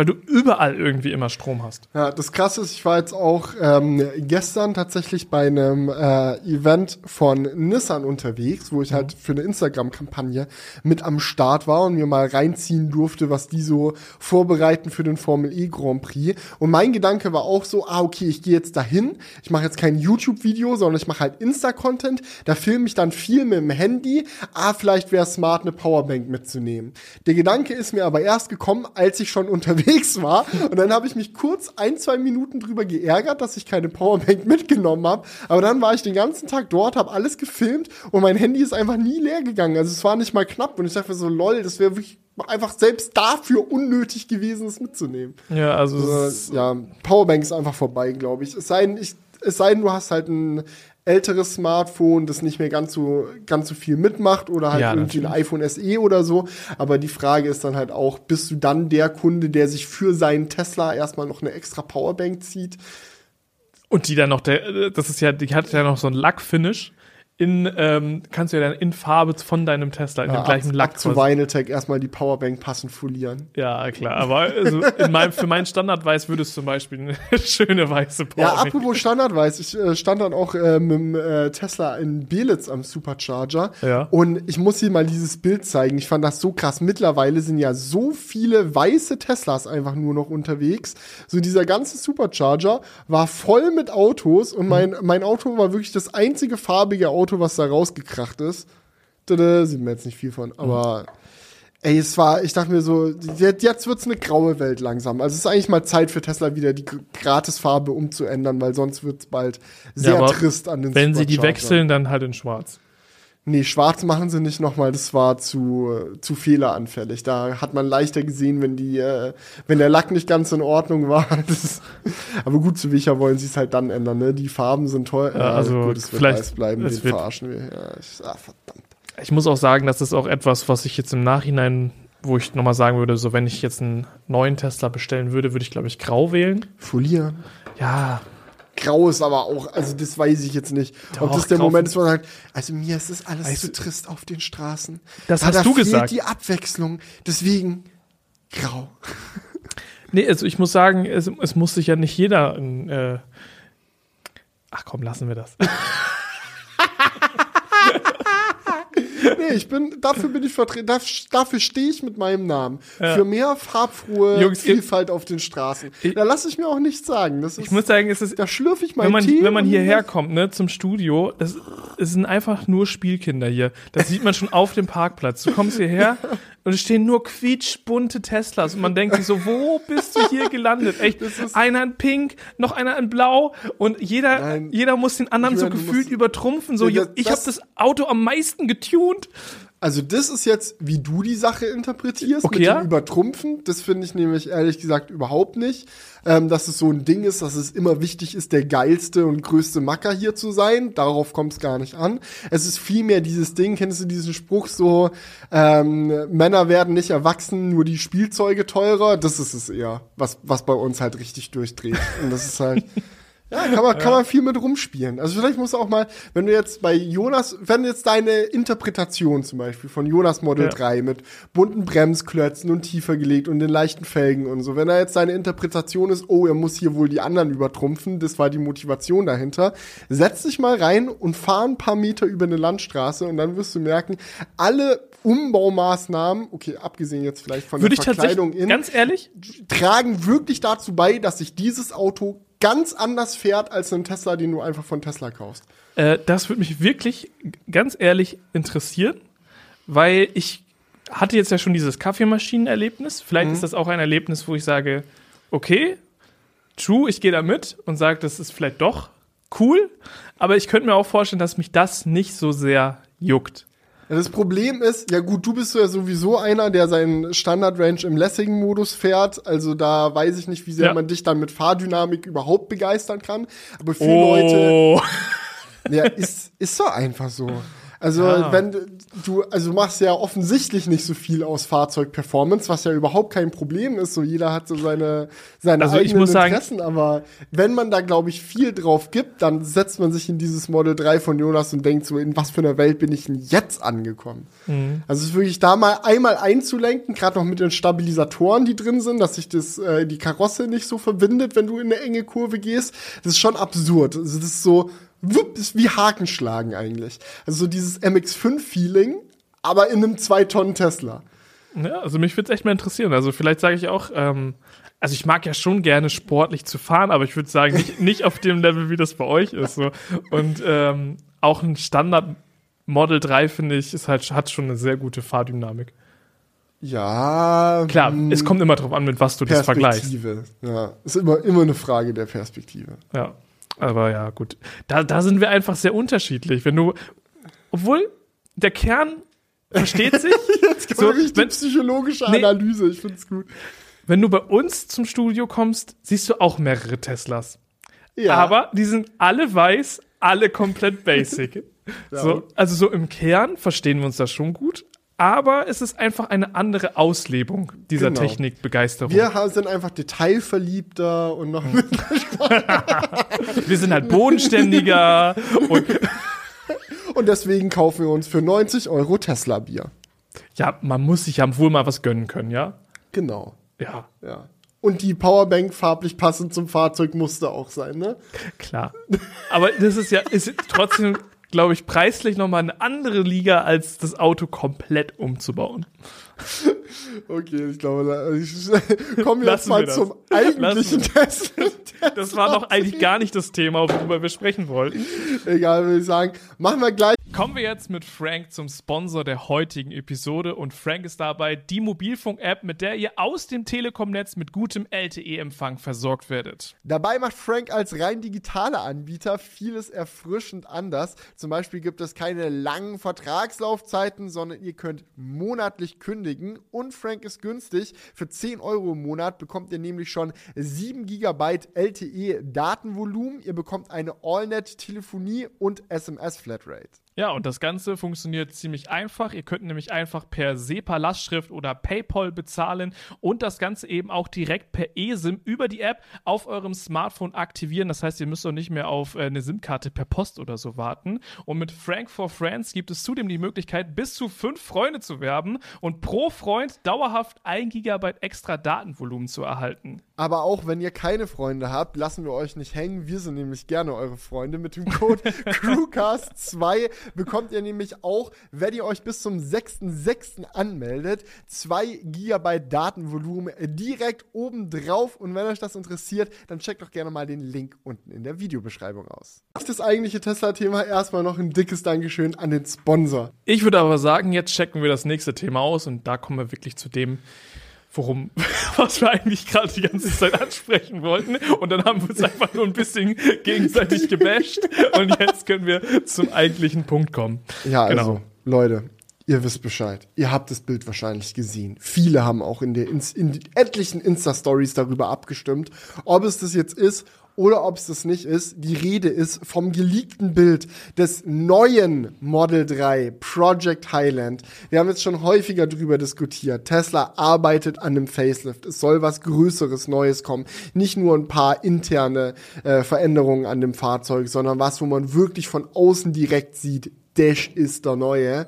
weil du überall irgendwie immer Strom hast. Ja, das Krasse ist, ich war jetzt auch ähm, gestern tatsächlich bei einem äh, Event von Nissan unterwegs, wo ich halt für eine Instagram-Kampagne mit am Start war und mir mal reinziehen durfte, was die so vorbereiten für den Formel E Grand Prix. Und mein Gedanke war auch so, ah, okay, ich gehe jetzt dahin, ich mache jetzt kein YouTube-Video, sondern ich mache halt Insta-Content, da filme ich dann viel mit dem Handy, ah, vielleicht wäre es smart, eine Powerbank mitzunehmen. Der Gedanke ist mir aber erst gekommen, als ich schon unterwegs war. Und dann habe ich mich kurz ein, zwei Minuten drüber geärgert, dass ich keine Powerbank mitgenommen habe. Aber dann war ich den ganzen Tag dort, habe alles gefilmt und mein Handy ist einfach nie leer gegangen. Also es war nicht mal knapp. Und ich dachte mir so, lol, das wäre wirklich einfach selbst dafür unnötig gewesen, es mitzunehmen. Ja, also, es Also, ist- ja, Powerbank ist einfach vorbei, glaube ich. Es sei, denn, ich. es sei denn, du hast halt ein älteres Smartphone, das nicht mehr ganz so, ganz so viel mitmacht oder halt Ja, irgendwie ein iPhone SE oder so. Aber die Frage ist dann halt auch, bist du dann der Kunde, der sich für seinen Tesla erstmal noch eine extra Powerbank zieht? Und die dann noch, der, das ist ja, die hat ja noch so ein Lackfinish. In, ähm, kannst du ja dann in Farbe von deinem Tesla, in dem gleichen ab, Lack. ab zu Vinyltech erstmal die Powerbank passend folieren. Ja, klar. Aber also in meinem, für meinen Standardweiß würde es zum Beispiel eine schöne weiße Ja, Powerbank. apropos Standardweiß, ich äh, stand dann auch äh, mit dem äh, Tesla in Belitz am Supercharger Ja. und ich muss dir mal dieses Bild zeigen. Ich fand das so krass. Mittlerweile sind ja so viele weiße Teslas einfach nur noch unterwegs. So dieser ganze Supercharger war voll mit Autos und mein, mein Auto war wirklich das einzige farbige Auto, was da rausgekracht ist. Tada, sieht man jetzt nicht viel von, aber Ey, es war, ich dachte mir so, jetzt jetzt wird's eine graue Welt langsam. Also es ist eigentlich mal Zeit für Tesla wieder die Gratisfarbe umzuändern, weil sonst wird's bald sehr aber trist an den Wenn sie die wechseln, dann halt in schwarz. Nee, schwarz machen sie nicht nochmal, das war zu, zu fehleranfällig. Da hat man leichter gesehen, wenn die, äh, wenn der Lack nicht ganz in Ordnung war. Das, aber gut, zu welcher wollen sie es halt dann ändern, ne? Die Farben sind toll. Ja, also gut, es wird vielleicht- weiß bleiben, den wird- verarschen wir. Ja, ich, ah, verdammt. Ich muss auch sagen, das ist auch etwas, was ich jetzt im Nachhinein, wo ich nochmal sagen würde, so wenn ich jetzt einen neuen Tesla bestellen würde, würde ich, glaube ich, grau wählen. Folieren. Ja, Grau ist aber auch, also das weiß ich jetzt nicht. Ob Doch, das der Moment ist, wo man sagt, also mir ist das alles Weißt zu trist auf den Straßen. Das da, hast da du fehlt gesagt. die Abwechslung. Deswegen grau. Nee, also ich muss sagen, es, es muss sich ja nicht jeder äh Ach komm, lassen wir das. Nee, ich bin, dafür bin ich vertreten, dafür stehe ich mit meinem Namen. Für mehr farbfrohe Jungs, Vielfalt auf den Straßen. Ich- da lasse ich mir auch nichts sagen. Das ist, Ich muss sagen, es ist da schlürfe ich meinen wenn man, Tee. wenn man hierher kommt, ne, zum Studio, das, es sind einfach nur Spielkinder hier. Das sieht man schon auf dem Parkplatz. Du kommst hierher und es stehen nur quietschbunte Teslas und man denkt sich so, wo bist du hier gelandet? Echt, einer in pink, noch einer in blau und jeder, Nein. jeder muss den anderen Ich so meine, gefühlt übertrumpfen. So, das- ich habe das- das Auto am meisten getunt. Also das ist jetzt, wie du die Sache interpretierst, Okay, mit ja. dem Übertrumpfen. Das finde ich nämlich ehrlich gesagt überhaupt nicht. Ähm, dass es so ein Ding ist, dass es immer wichtig ist, der geilste und größte Macker hier zu sein. Darauf kommt es gar nicht an. Es ist vielmehr dieses Ding, kennst du diesen Spruch so, ähm, Männer werden nicht erwachsen, nur die Spielzeuge teurer. Das ist es eher, was, was bei uns halt richtig durchdreht. Und das ist halt, Ja, kann man, kann man viel mit rumspielen. Also vielleicht musst du auch mal, wenn du jetzt bei Jonas, wenn jetzt deine Interpretation zum Beispiel von Jonas Model Ja. 3 mit bunten Bremsklötzen und tiefer gelegt und den leichten Felgen und so, wenn da jetzt deine Interpretation ist, oh, er muss hier wohl die anderen übertrumpfen, das war die Motivation dahinter, setz dich mal rein und fahr ein paar Meter über eine Landstraße und dann wirst du merken, alle Umbaumaßnahmen, okay, abgesehen jetzt vielleicht von Würde der Verkleidung in, ganz ehrlich, tragen wirklich dazu bei, dass sich dieses Auto ganz anders fährt als ein Tesla, den du einfach von Tesla kaufst. Äh, das würde mich wirklich ganz ehrlich interessieren, weil ich hatte jetzt ja schon dieses Kaffeemaschinenerlebnis. Vielleicht ist das auch ein Erlebnis, wo ich sage, okay, true, ich gehe da mit und sage, das ist vielleicht doch cool, aber ich könnte mir auch vorstellen, dass mich das nicht so sehr juckt. Ja, Das Problem ist, ja gut, du bist ja sowieso einer, der seinen Standard-Range im Lessing-Modus fährt. Also da weiß ich nicht, wie sehr Ja. man dich dann mit Fahrdynamik überhaupt begeistern kann. Aber viele Leute, Oh, ja, ist, ist doch einfach so. Also, Ja. wenn du, also du machst ja offensichtlich nicht so viel aus Fahrzeugperformance, was ja überhaupt kein Problem ist. So jeder hat so seine, seine Also eigenen muss sagen- Interessen, aber wenn man da, glaube ich, viel drauf gibt, dann setzt man sich in dieses Model 3 von Jonas und denkt so, in was für einer Welt bin ich denn jetzt angekommen? Mhm. Also es ist wirklich da mal einmal einzulenken, gerade noch mit den Stabilisatoren, die drin sind, dass sich das, äh, die Karosse nicht so verbindet, wenn du in eine enge Kurve gehst. Das ist schon absurd. Also das ist so, wupp, ist wie Hakenschlagen eigentlich. Also so dieses MX5-Feeling, aber in einem 2-Tonnen-Tesla. Ja, also mich würde es echt mal interessieren. Also vielleicht sage ich auch, ähm, also ich mag ja schon gerne sportlich zu fahren, aber ich würde sagen, nicht, nicht auf dem Level, wie das bei euch ist. So. Und ähm, auch ein Standard Model 3, finde ich, ist halt, hat schon eine sehr gute Fahrdynamik. Ja, Klar, hm, es kommt immer drauf an, mit was du das vergleichst. Perspektive. Ja, ist immer, immer eine Frage der Perspektive. Ja. Aber ja, gut. Da, da sind wir einfach sehr unterschiedlich. Wenn du, obwohl der Kern versteht sich, Jetzt So, kommt so, die wenn- psychologische Nee. Analyse. Ich find's gut. wenn du bei uns zum Studio kommst, siehst du auch mehrere Teslas. Ja, Aber die sind alle weiß, alle komplett basic. so, also so im Kern verstehen wir uns da schon gut, aber es ist einfach eine andere Auslebung dieser Genau. Technikbegeisterung. wir sind einfach detailverliebter und noch mit wir sind halt bodenständiger und Und deswegen kaufen wir uns für 90 Euro Tesla-Bier. ja, man muss sich ja wohl mal was gönnen können, ja? Genau. Ja, Ja. Und die Powerbank farblich passend zum Fahrzeug musste auch sein, ne? klar. Aber das ist ja, ist trotzdem, glaube ich, preislich nochmal eine andere Liga, als das Auto komplett umzubauen. Okay, ich glaube, da- ich kommen wir jetzt Lassen mal zum eigentlichen Test. Das war doch eigentlich gar nicht das Thema, worüber wir sprechen wollten. Egal, würde ich sagen. Machen wir gleich. Kommen wir jetzt mit Frank zum Sponsor der heutigen Episode und Frank ist dabei die Mobilfunk-App, mit der ihr aus dem Telekom-Netz mit gutem LTE-Empfang versorgt werdet. Dabei macht Frank als rein digitaler Anbieter vieles erfrischend anders. Zum Beispiel gibt es keine langen Vertragslaufzeiten, sondern ihr könnt monatlich kündigen. Und Frank ist günstig. Für 10 Euro im Monat bekommt ihr nämlich schon 7 GB LTE Datenvolumen. Ihr bekommt eine AllNet-Telefonie und SMS-Flatrate. Ja, und das Ganze funktioniert ziemlich einfach. Ihr könnt nämlich einfach per SEPA-Lastschrift oder PayPal bezahlen und das Ganze eben auch direkt per eSIM über die App auf eurem Smartphone aktivieren. Das heißt, ihr müsst auch nicht mehr auf äh, eine SIM-Karte per Post oder so warten. Und mit Frank for Friends gibt es zudem die Möglichkeit, bis zu fünf Freunde zu werben und pro Freund dauerhaft ein Gigabyte extra Datenvolumen zu erhalten. Aber auch wenn ihr keine Freunde habt, lassen wir euch nicht hängen. Wir sind nämlich gerne eure Freunde. Mit dem Code Crewcast2 bekommt ihr nämlich auch, wenn ihr euch bis zum 6.6. anmeldet, 2 GB Datenvolumen direkt oben drauf. Und wenn euch das interessiert, dann checkt doch gerne mal den Link unten in der Videobeschreibung aus. Ist das eigentliche Tesla-Thema. Erstmal noch ein dickes Dankeschön an den Sponsor. Ich würde aber sagen, jetzt checken wir das nächste Thema aus und da kommen wir wirklich zu dem, worum, was wir eigentlich gerade die ganze Zeit ansprechen wollten. Und dann haben wir uns einfach nur ein bisschen gegenseitig gebasht. Und jetzt können wir zum eigentlichen Punkt kommen. Ja, Genau. also, Leute, ihr wisst Bescheid. Ihr habt das Bild wahrscheinlich gesehen. Viele haben auch in, der in den etlichen Insta-Stories darüber abgestimmt, ob es das jetzt ist oder ob es das nicht ist. Die Rede ist vom geleakten Bild des neuen Model 3 Project Highland. Wir haben jetzt schon häufiger drüber diskutiert. Tesla arbeitet an einem Facelift. Es soll was Größeres, Neues kommen. Nicht nur ein paar interne äh, Veränderungen an dem Fahrzeug, sondern was, wo man wirklich von außen direkt sieht, Dash ist der neue.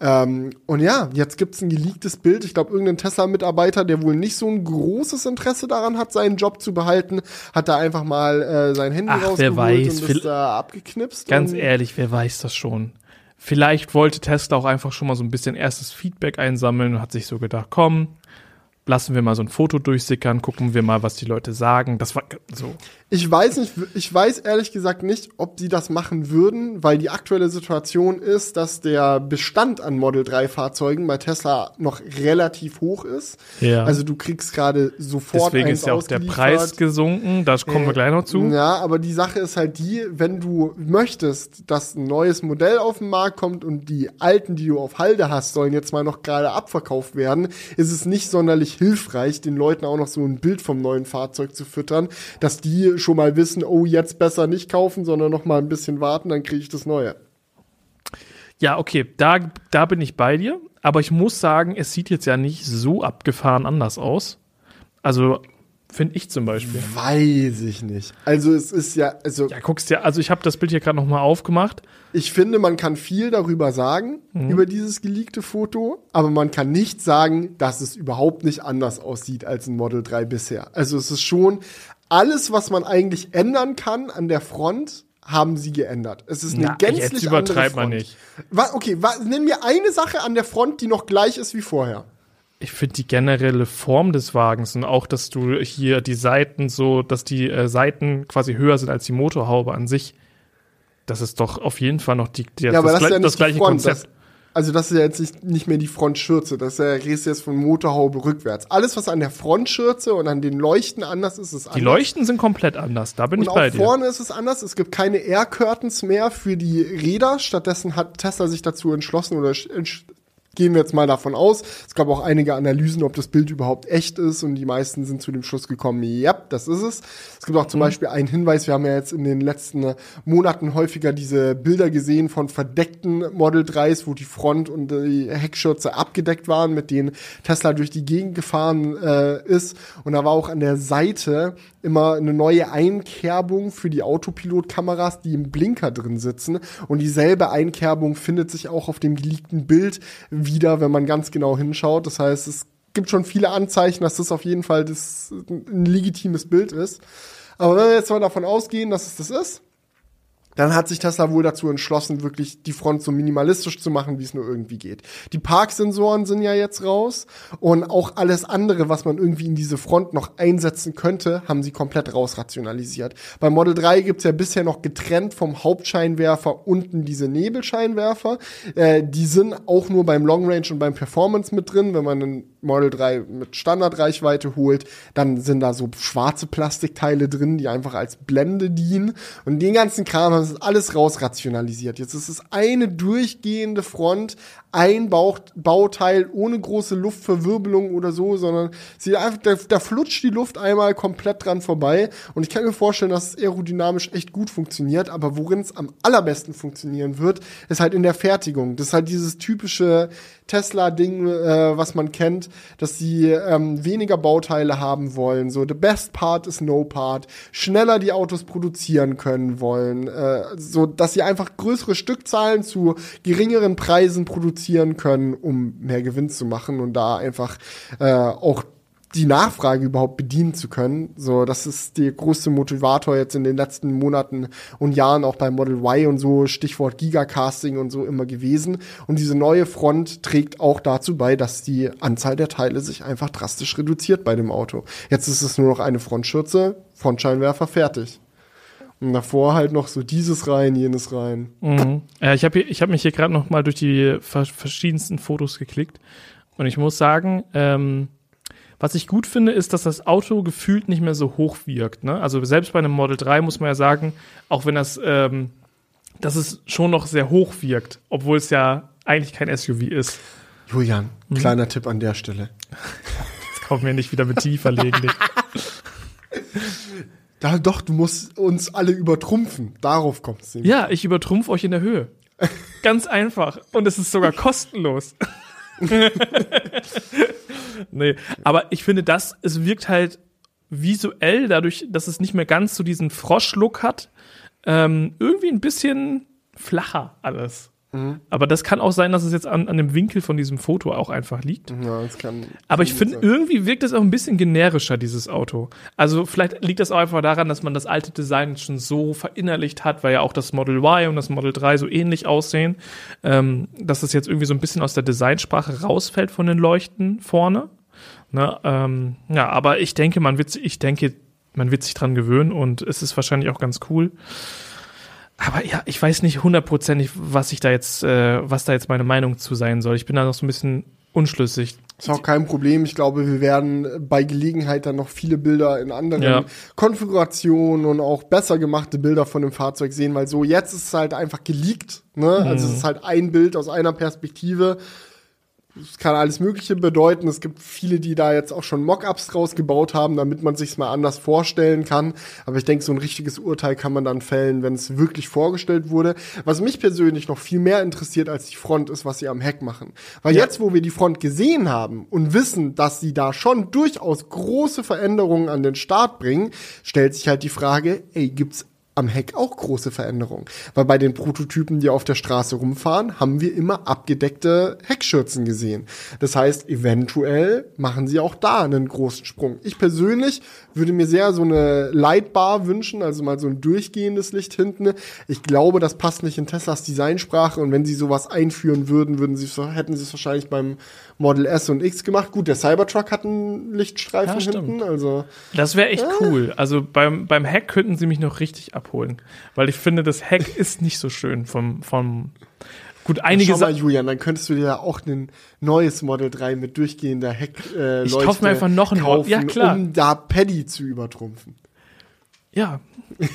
Ähm, und ja, jetzt gibt's ein geleaktes Bild. Ich glaube, irgendein Tesla-Mitarbeiter, der wohl nicht so ein großes Interesse daran hat, seinen Job zu behalten, hat da einfach mal äh, sein Handy Ach, wer rausgeholt weiß, und ist da abgeknipst. Ganz ehrlich, wer weiß das schon? Vielleicht wollte Tesla auch einfach schon mal so ein bisschen erstes Feedback einsammeln und hat sich so gedacht, komm, lassen wir mal so ein Foto durchsickern, gucken wir mal, was die Leute sagen. Das war so. Ich weiß nicht, ich weiß ehrlich gesagt nicht, ob sie das machen würden, weil die aktuelle Situation ist, dass der Bestand an Model 3 Fahrzeugen bei Tesla noch relativ hoch ist. Ja. Also du kriegst gerade sofort Deswegen ist ja auch der. Preis gesunken, da kommen wir gleich noch zu. Ja, aber die Sache ist halt die, wenn du möchtest, dass ein neues Modell auf den Markt kommt und die alten, die du auf Halde hast, sollen jetzt mal noch gerade abverkauft werden, ist es nicht sonderlich hilfreich, den Leuten auch noch so ein Bild vom neuen Fahrzeug zu füttern, dass die schon mal wissen, oh, jetzt besser nicht kaufen, sondern noch mal ein bisschen warten, dann kriege ich das Neue. Ja, okay, da, da bin ich bei dir. Aber ich muss sagen, es sieht jetzt ja nicht so abgefahren anders aus. Also, finde ich zum Beispiel. Weiß ich nicht. Also es ist ja, also Ja, guckst dir, also ich habe das Bild hier gerade noch mal aufgemacht. ich finde, man kann viel darüber sagen, Mhm. über dieses geleakte Foto, aber man kann nicht sagen, dass es überhaupt nicht anders aussieht als ein Model 3 bisher. Also es ist schon alles, was man eigentlich ändern kann an der Front, haben sie geändert. Es ist eine Na, gänzlich jetzt übertreibt andere man Front. nicht. Wa okay, nenn mir eine Sache an der Front, die noch gleich ist wie vorher. Ich finde die generelle Form des Wagens und auch, dass du hier die Seiten so, dass die äh, Seiten quasi höher sind als die Motorhaube an sich. Das ist doch auf jeden Fall noch die, die Ja, das, ist gle- ja das gleiche Front. Konzept. Das, also das ist ja jetzt nicht, nicht mehr die Frontschürze, das ist ja, redest du jetzt von Motorhaube rückwärts. Alles, was an der Frontschürze und an den Leuchten anders ist, ist anders. die Leuchten sind komplett anders. Da bin Und ich auch bei dir. vorne ist es anders. Es gibt keine Air Curtains mehr für die Räder. Stattdessen hat Tesla sich dazu entschlossen oder gehen wir jetzt mal davon aus. Es gab auch einige Analysen, ob das Bild überhaupt echt ist und die meisten sind zu dem Schluss gekommen, ja, das ist es. Es gibt auch Mhm. zum Beispiel einen Hinweis, wir haben ja jetzt in den letzten Monaten häufiger diese Bilder gesehen von verdeckten Model 3s, wo die Front und die Heckschürze abgedeckt waren, mit denen Tesla durch die Gegend gefahren äh, ist. Und da war auch an der Seite immer eine neue Einkerbung für die Autopilot-Kameras, die im Blinker drin sitzen. Und dieselbe Einkerbung findet sich auch auf dem geleakten Bild wieder, wenn man ganz genau hinschaut. Das heißt, es gibt schon viele Anzeichen, dass das auf jeden Fall das, ein legitimes Bild ist. Aber wenn wir jetzt mal davon ausgehen, dass es das ist, dann hat sich Tesla wohl dazu entschlossen, wirklich die Front so minimalistisch zu machen, wie es nur irgendwie geht. Die Parksensoren sind ja jetzt raus und auch alles andere, was man irgendwie in diese Front noch einsetzen könnte, haben sie komplett rausrationalisiert. Beim Model 3 gibt's ja bisher noch getrennt vom Hauptscheinwerfer unten diese Nebelscheinwerfer. Äh, die sind auch nur beim Long Range und beim Performance mit drin. Wenn man einen Model 3 mit Standardreichweite holt, dann sind da so schwarze Plastikteile drin, die einfach als Blende dienen. Und den ganzen Kram haben sie alles rausrationalisiert. Jetzt ist es eine durchgehende Front, ein Bauteil ohne große Luftverwirbelung oder so, sondern sie einfach, da, da flutscht die Luft einmal komplett dran vorbei. Und ich kann mir vorstellen, dass es aerodynamisch echt gut funktioniert, aber worin es am allerbesten funktionieren wird, ist halt in der Fertigung. Das ist halt dieses typische Tesla-Ding, äh, was man kennt, dass sie ähm, weniger Bauteile haben wollen. So, the best part is no part. Schneller die Autos produzieren können wollen. Äh, so, dass sie einfach größere Stückzahlen zu geringeren Preisen produzieren können, um mehr Gewinn zu machen und da einfach äh, auch die Nachfrage überhaupt bedienen zu können. So, das ist der größte Motivator jetzt in den letzten Monaten und Jahren auch bei Model Y und so, Stichwort Gigacasting und so immer gewesen. Und diese neue Front trägt auch dazu bei, dass die Anzahl der Teile sich einfach drastisch reduziert bei dem Auto. Jetzt ist es nur noch eine Frontschürze, Frontscheinwerfer fertig. Und davor halt noch so dieses rein, jenes rein. Mhm. Äh, ich habe ich hab mich hier gerade noch mal durch die ver verschiedensten Fotos geklickt und ich muss sagen, ähm, was ich gut finde, ist, dass das Auto gefühlt nicht mehr so hoch wirkt. Ne? Also selbst bei einem Model 3 muss man ja sagen, auch wenn das, ähm, dass es schon noch sehr hoch wirkt, obwohl es ja eigentlich kein SUV ist. Julian, kleiner Tipp an der Stelle. Jetzt kommen wir nicht wieder mit tiefer legen. Da, doch, du musst uns alle übertrumpfen. Darauf kommt es nämlich. Ja, ich übertrumpf euch in der Höhe. Ganz einfach. Und es ist sogar kostenlos. nee, aber ich finde, das, es wirkt halt visuell, dadurch, dass es nicht mehr ganz so diesen Frosch-Look hat, ähm, irgendwie ein bisschen flacher alles. Mhm. Aber das kann auch sein, dass es jetzt an, an dem Winkel von diesem Foto auch einfach liegt. Ja, das kann. Aber ich finde, irgendwie wirkt es auch ein bisschen generischer, dieses Auto. Also vielleicht liegt das auch einfach daran, dass man das alte Design schon so verinnerlicht hat, weil ja auch das Model Y und das Model 3 so ähnlich aussehen, ähm, dass es jetzt irgendwie so ein bisschen aus der Designsprache rausfällt von den Leuchten vorne. Ne, ähm, ja, aber ich denke, man wird, ich denke, man wird sich dran gewöhnen und es ist wahrscheinlich auch ganz cool. Aber ja, ich weiß nicht hundertprozentig, was ich da jetzt, äh, was da jetzt meine Meinung zu sein soll. Ich bin da noch so ein bisschen unschlüssig. Ist auch kein Problem. Ich glaube, wir werden bei Gelegenheit dann noch viele Bilder in anderen ja. Konfigurationen und auch besser gemachte Bilder von dem Fahrzeug sehen, weil so jetzt ist es halt einfach geleakt. Ne? Also mhm. Also es ist halt ein Bild aus einer Perspektive es kann alles Mögliche bedeuten. Es gibt viele, die da jetzt auch schon Mockups rausgebaut haben, damit man sich mal anders vorstellen kann. Aber ich denke, so ein richtiges Urteil kann man dann fällen, wenn es wirklich vorgestellt wurde. Was mich persönlich noch viel mehr interessiert als die Front ist, was sie am Heck machen. Weil ja. jetzt, wo wir die Front gesehen haben und wissen, dass sie da schon durchaus große Veränderungen an den Start bringen, stellt sich halt die Frage, ey, gibt's am Heck auch große Veränderungen. Weil bei den Prototypen, die auf der Straße rumfahren, haben wir immer abgedeckte Heckschürzen gesehen. Das heißt, eventuell machen sie auch da einen großen Sprung. Ich persönlich würde mir sehr so eine Lightbar wünschen, also mal so ein durchgehendes Licht hinten. Ich glaube, das passt nicht in Teslas Designsprache und wenn sie sowas einführen würden, würden sie hätten sie es wahrscheinlich beim Model S und X gemacht. Gut, der Cybertruck hat einen Lichtstreifen ja, hinten, also das wäre echt äh. cool. Also beim beim Heck könnten sie mich noch richtig abholen, weil ich finde, das Heck ist nicht so schön vom vom Gut, einige Schau mal, Julian, dann könntest du dir ja auch ein neues Model 3 mit durchgehender Heck äh, Ich kaufe mir einfach noch ein kaufen, ja, klar. um da Paddy zu übertrumpfen. Ja.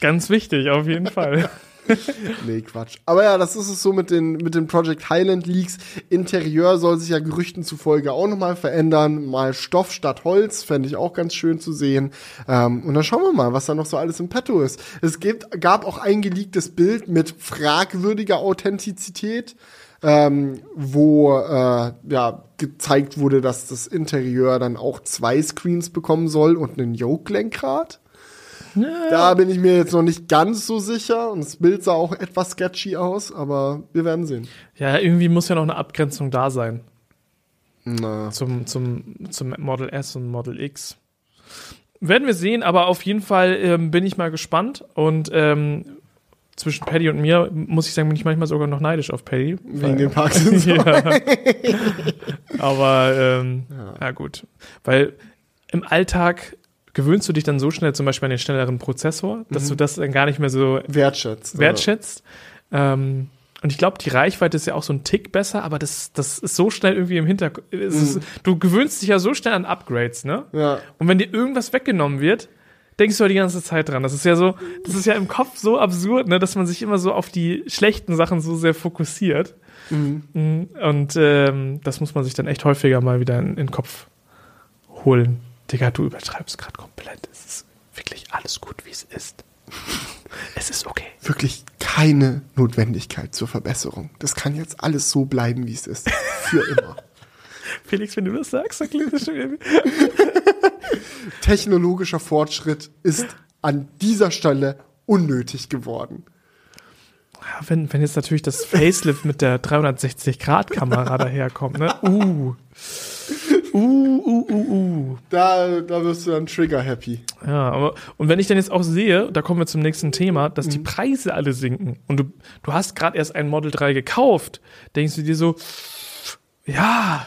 Ganz wichtig, auf jeden Fall. nee, Quatsch. Aber ja, das ist es so mit den, mit den Project Highland Leaks. Interieur soll sich ja Gerüchten zufolge auch nochmal verändern. Mal Stoff statt Holz, fände ich auch ganz schön zu sehen. Ähm, und dann schauen wir mal, was da noch so alles im Petto ist. Es gibt, gab auch ein geleaktes Bild mit fragwürdiger Authentizität. Ähm, wo äh, ja gezeigt wurde, dass das Interieur dann auch zwei Screens bekommen soll und einen Yoke-Lenkrad. Ja. Da bin ich mir jetzt noch nicht ganz so sicher und das Bild sah auch etwas sketchy aus, aber wir werden sehen. Ja, irgendwie muss ja noch eine Abgrenzung da sein. Na. Zum, zum, zum Model S und Model X. Werden wir sehen, aber auf jeden Fall ähm, bin ich mal gespannt und ähm, zwischen Paddy und mir, muss ich sagen, bin ich manchmal sogar noch neidisch auf Paddy. Wegen den Parks. ja. Aber ähm, ja. ja. gut. Weil im Alltag gewöhnst du dich dann so schnell zum Beispiel an den schnelleren Prozessor, dass mhm. du das dann gar nicht mehr so wertschätzt. wertschätzt. Ähm, und ich glaube, die Reichweite ist ja auch so ein Tick besser, aber das, das ist so schnell irgendwie im Hintergrund. Mhm. Du gewöhnst dich ja so schnell an Upgrades, ne? Ja. Und wenn dir irgendwas weggenommen wird, denkst du ja die ganze Zeit dran. Das ist ja so, das ist ja im Kopf so absurd, ne, dass man sich immer so auf die schlechten Sachen so sehr fokussiert. Mhm. Und ähm, das muss man sich dann echt häufiger mal wieder in, in den Kopf holen. Digga, du übertreibst gerade komplett. Es ist wirklich alles gut, wie es ist. es ist okay. Wirklich keine Notwendigkeit zur Verbesserung. Das kann jetzt alles so bleiben, wie es ist. Für immer. Felix, wenn du das sagst, dann klingt das schon irgendwie. Technologischer Fortschritt ist an dieser Stelle unnötig geworden. Wenn, wenn jetzt natürlich das Facelift mit der 360-Grad-Kamera daherkommt, ne? Uh. Uh, uh, uh. Da, da wirst du dann trigger happy. Ja, aber und wenn ich dann jetzt auch sehe, da kommen wir zum nächsten Thema, dass mhm. die Preise alle sinken und du, du hast gerade erst ein Model 3 gekauft, denkst du dir so, ja,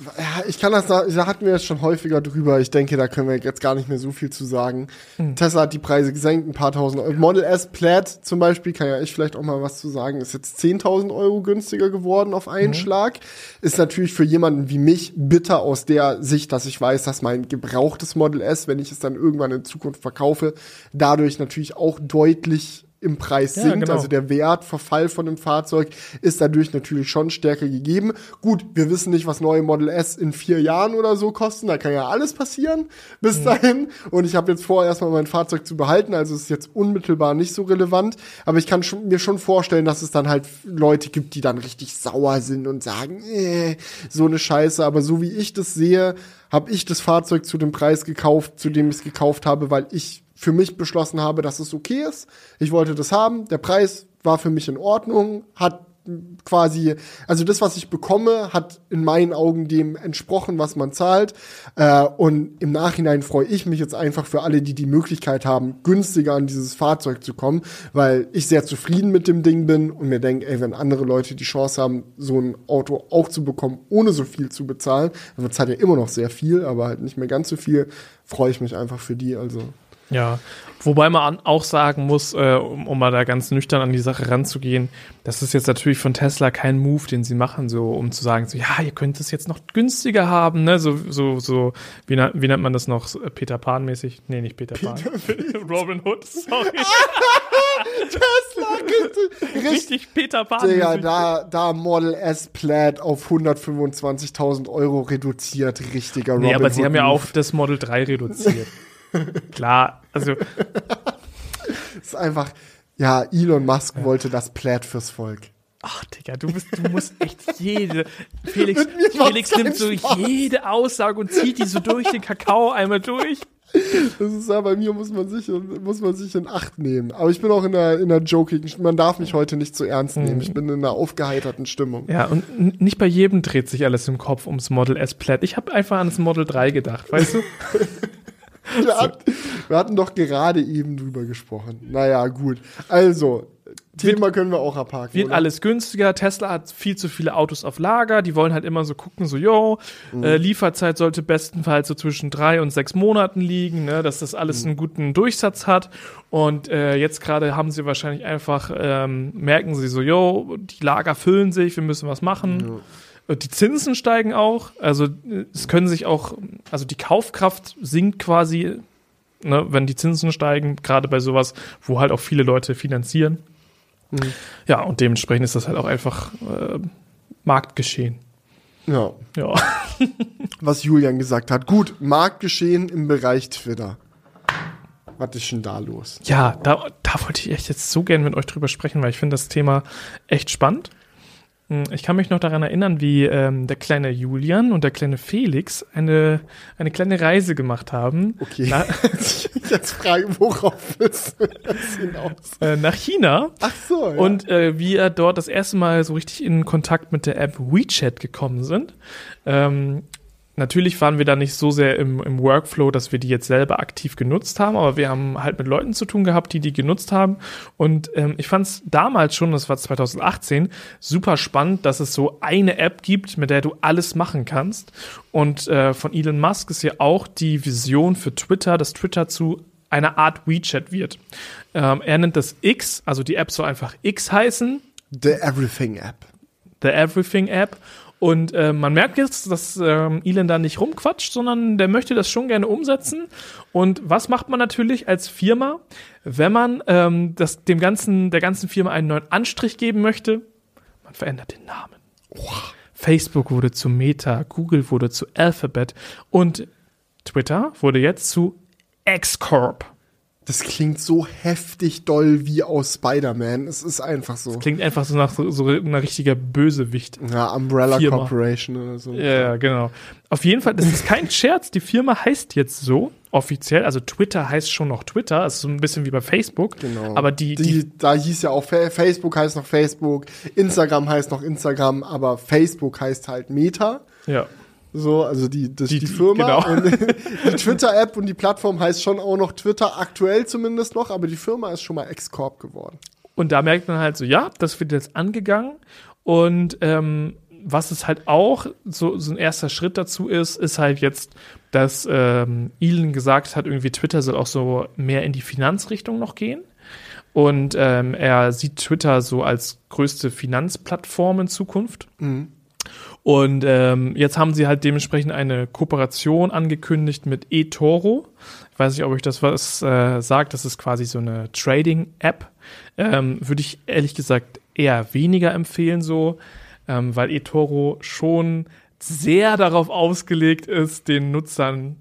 ja, ich kann das, da, da hatten wir jetzt schon häufiger drüber. Ich denke, da können wir jetzt gar nicht mehr so viel zu sagen. Mhm. Tesla hat die Preise gesenkt, ein paar tausend Euro. Model S Plaid zum Beispiel, kann ja ich vielleicht auch mal was zu sagen, ist jetzt 10.000 Euro günstiger geworden auf einen mhm. Schlag. Ist natürlich für jemanden wie mich bitter aus der Sicht, dass ich weiß, dass mein gebrauchtes Model S, wenn ich es dann irgendwann in Zukunft verkaufe, dadurch natürlich auch deutlich im Preis Ja, sinkt. genau. Also der Wert, Verfall von dem Fahrzeug ist dadurch natürlich schon stärker gegeben. Gut, wir wissen nicht, was neue Model S in vier Jahren oder so kosten. Da kann ja alles passieren bis Mhm. dahin. Und ich habe jetzt vor, erstmal mein Fahrzeug zu behalten. Also es ist jetzt unmittelbar nicht so relevant. Aber ich kann schon, mir schon vorstellen, dass es dann halt Leute gibt, die dann richtig sauer sind und sagen, äh, so eine Scheiße. Aber so wie ich das sehe, habe ich das Fahrzeug zu dem Preis gekauft, zu dem ich es gekauft habe, weil ich für mich beschlossen habe, dass es okay ist. Ich wollte das haben. Der Preis war für mich in Ordnung, hat quasi, also das, was ich bekomme, hat in meinen Augen dem entsprochen, was man zahlt. Äh, und im Nachhinein freue ich mich jetzt einfach für alle, die die Möglichkeit haben, günstiger an dieses Fahrzeug zu kommen, weil ich sehr zufrieden mit dem Ding bin und mir denke, ey, wenn andere Leute die Chance haben, so ein Auto auch zu bekommen, ohne so viel zu bezahlen, dann bezahlt ja immer noch sehr viel, aber halt nicht mehr ganz so viel, freue ich mich einfach für die. Also Ja, wobei man an- auch sagen muss, äh, um, um mal da ganz nüchtern an die Sache ranzugehen, das ist jetzt natürlich von Tesla kein Move, den sie machen, so um zu sagen, so ja, ihr könnt es jetzt noch günstiger haben, ne, so so so wie, na, wie nennt man das noch, Peter Pan mäßig? Nee, nicht Peter Pan. Robin Hood, sorry. Tesla, Richtig Peter Pan. Digga, da, da Model S Plaid auf 125.000 Euro reduziert, richtiger Nee, aber sie haben ja auch das Model 3 reduziert. Klar, also ist einfach, ja, Elon Musk wollte das Plaid fürs Volk. Ach, Digga, du bist, du musst echt jede. Felix, Felix nimmt so Spaß. jede Aussage und zieht die so durch den Kakao einmal durch. Das ist ja, bei mir muss man sich, muss man sich in Acht nehmen. Aber ich bin auch in einer, in einer joking, man darf mich heute nicht zu ernst nehmen. Ich bin in einer aufgeheiterten Stimmung. Ja, und nicht bei jedem dreht sich alles im Kopf ums Model S Plaid. Ich habe einfach ans Model 3 gedacht, weißt du? Wir, hatten, wir hatten doch gerade eben drüber gesprochen. Naja, gut. Also, Thema können wir auch abhaken. Wird oder? alles günstiger. Tesla hat viel zu viele Autos auf Lager. Die wollen halt immer so gucken, so, yo, äh, Lieferzeit sollte bestenfalls so zwischen drei und sechs Monaten liegen, ne, dass das alles einen guten Durchsatz hat. Und äh, jetzt gerade haben sie wahrscheinlich einfach, ähm, merken sie so, yo, die Lager füllen sich, wir müssen was machen. Äh, Die Zinsen steigen auch. Also äh, es können sich auch, also die Kaufkraft sinkt quasi, ne, wenn die Zinsen steigen, gerade bei sowas, wo halt auch viele Leute finanzieren. Ja, und dementsprechend ist das halt auch einfach äh, Marktgeschehen. Ja, Ja. was Julian gesagt hat. Gut, Marktgeschehen im Bereich Twitter. Was ist denn da los? Ja, da, da wollte ich echt jetzt so gerne mit euch drüber sprechen, weil ich finde das Thema echt spannend. Hm, Ich kann mich noch daran erinnern, wie ähm, der kleine Julian und der kleine Felix eine, eine kleine Reise gemacht haben Okay. Na, Jetzt frage, worauf willst du das hinaus? äh, nach China. Ach so, ja. Und äh, wie er dort das erste Mal so richtig in Kontakt mit der App WeChat gekommen sind. Ähm, natürlich waren wir da nicht so sehr im, im Workflow, dass wir die jetzt selber aktiv genutzt haben, aber wir haben halt mit Leuten zu tun gehabt, die die genutzt haben. Und ähm, ich fand es damals schon, das war 2018, super spannend, dass es so eine App gibt, mit der du alles machen kannst. Und äh, von Elon Musk ist ja auch die Vision für Twitter, dass Twitter zu einer Art WeChat wird. Ähm, er nennt das X, also die App soll einfach X heißen, The Everything App. The Everything App. Und äh, man merkt jetzt, dass ähm, Elon da nicht rumquatscht, sondern der möchte das schon gerne umsetzen. Und was macht man natürlich als Firma, wenn man ähm, das, dem ganzen, der ganzen Firma einen neuen Anstrich geben möchte? Man verändert den Namen. Facebook wurde zu Meta, Google wurde zu Alphabet und Twitter wurde jetzt zu X-Corp. Das klingt so heftig doll wie aus Spider-Man. Es ist einfach so. Klingt einfach so nach so, so einer richtiger Bösewicht. Ja, Umbrella Firma. Corporation oder so. Ja, genau. Auf jeden Fall, das ist kein Scherz. Die Firma heißt jetzt so offiziell. Also Twitter heißt schon noch Twitter. Also so ein bisschen wie bei Facebook. Genau. Aber die, die, die, da hieß ja auch Fa- Facebook heißt noch Facebook, Instagram heißt noch Instagram, aber Facebook heißt halt Meta. ja. So, also die, das, die, Die- Firma. genau. Und die Twitter-App und die Plattform heißt schon auch noch Twitter, aktuell zumindest noch, aber die Firma ist schon mal X-Corp geworden. Und da merkt man halt so, ja, das wird jetzt angegangen. Und ähm, was es halt auch so, so ein erster Schritt dazu ist, ist halt jetzt, dass ähm, Elon gesagt hat, irgendwie Twitter soll auch so mehr in die Finanzrichtung noch gehen. Und ähm, er sieht Twitter so als größte Finanzplattform in Zukunft. Und ähm, jetzt haben sie halt dementsprechend eine Kooperation angekündigt mit eToro. Ich weiß nicht, ob euch das was äh, sagt. Das ist quasi so eine Trading-App. Ähm, Würde ich ehrlich gesagt eher weniger empfehlen so, ähm, weil eToro schon sehr darauf ausgelegt ist, den Nutzern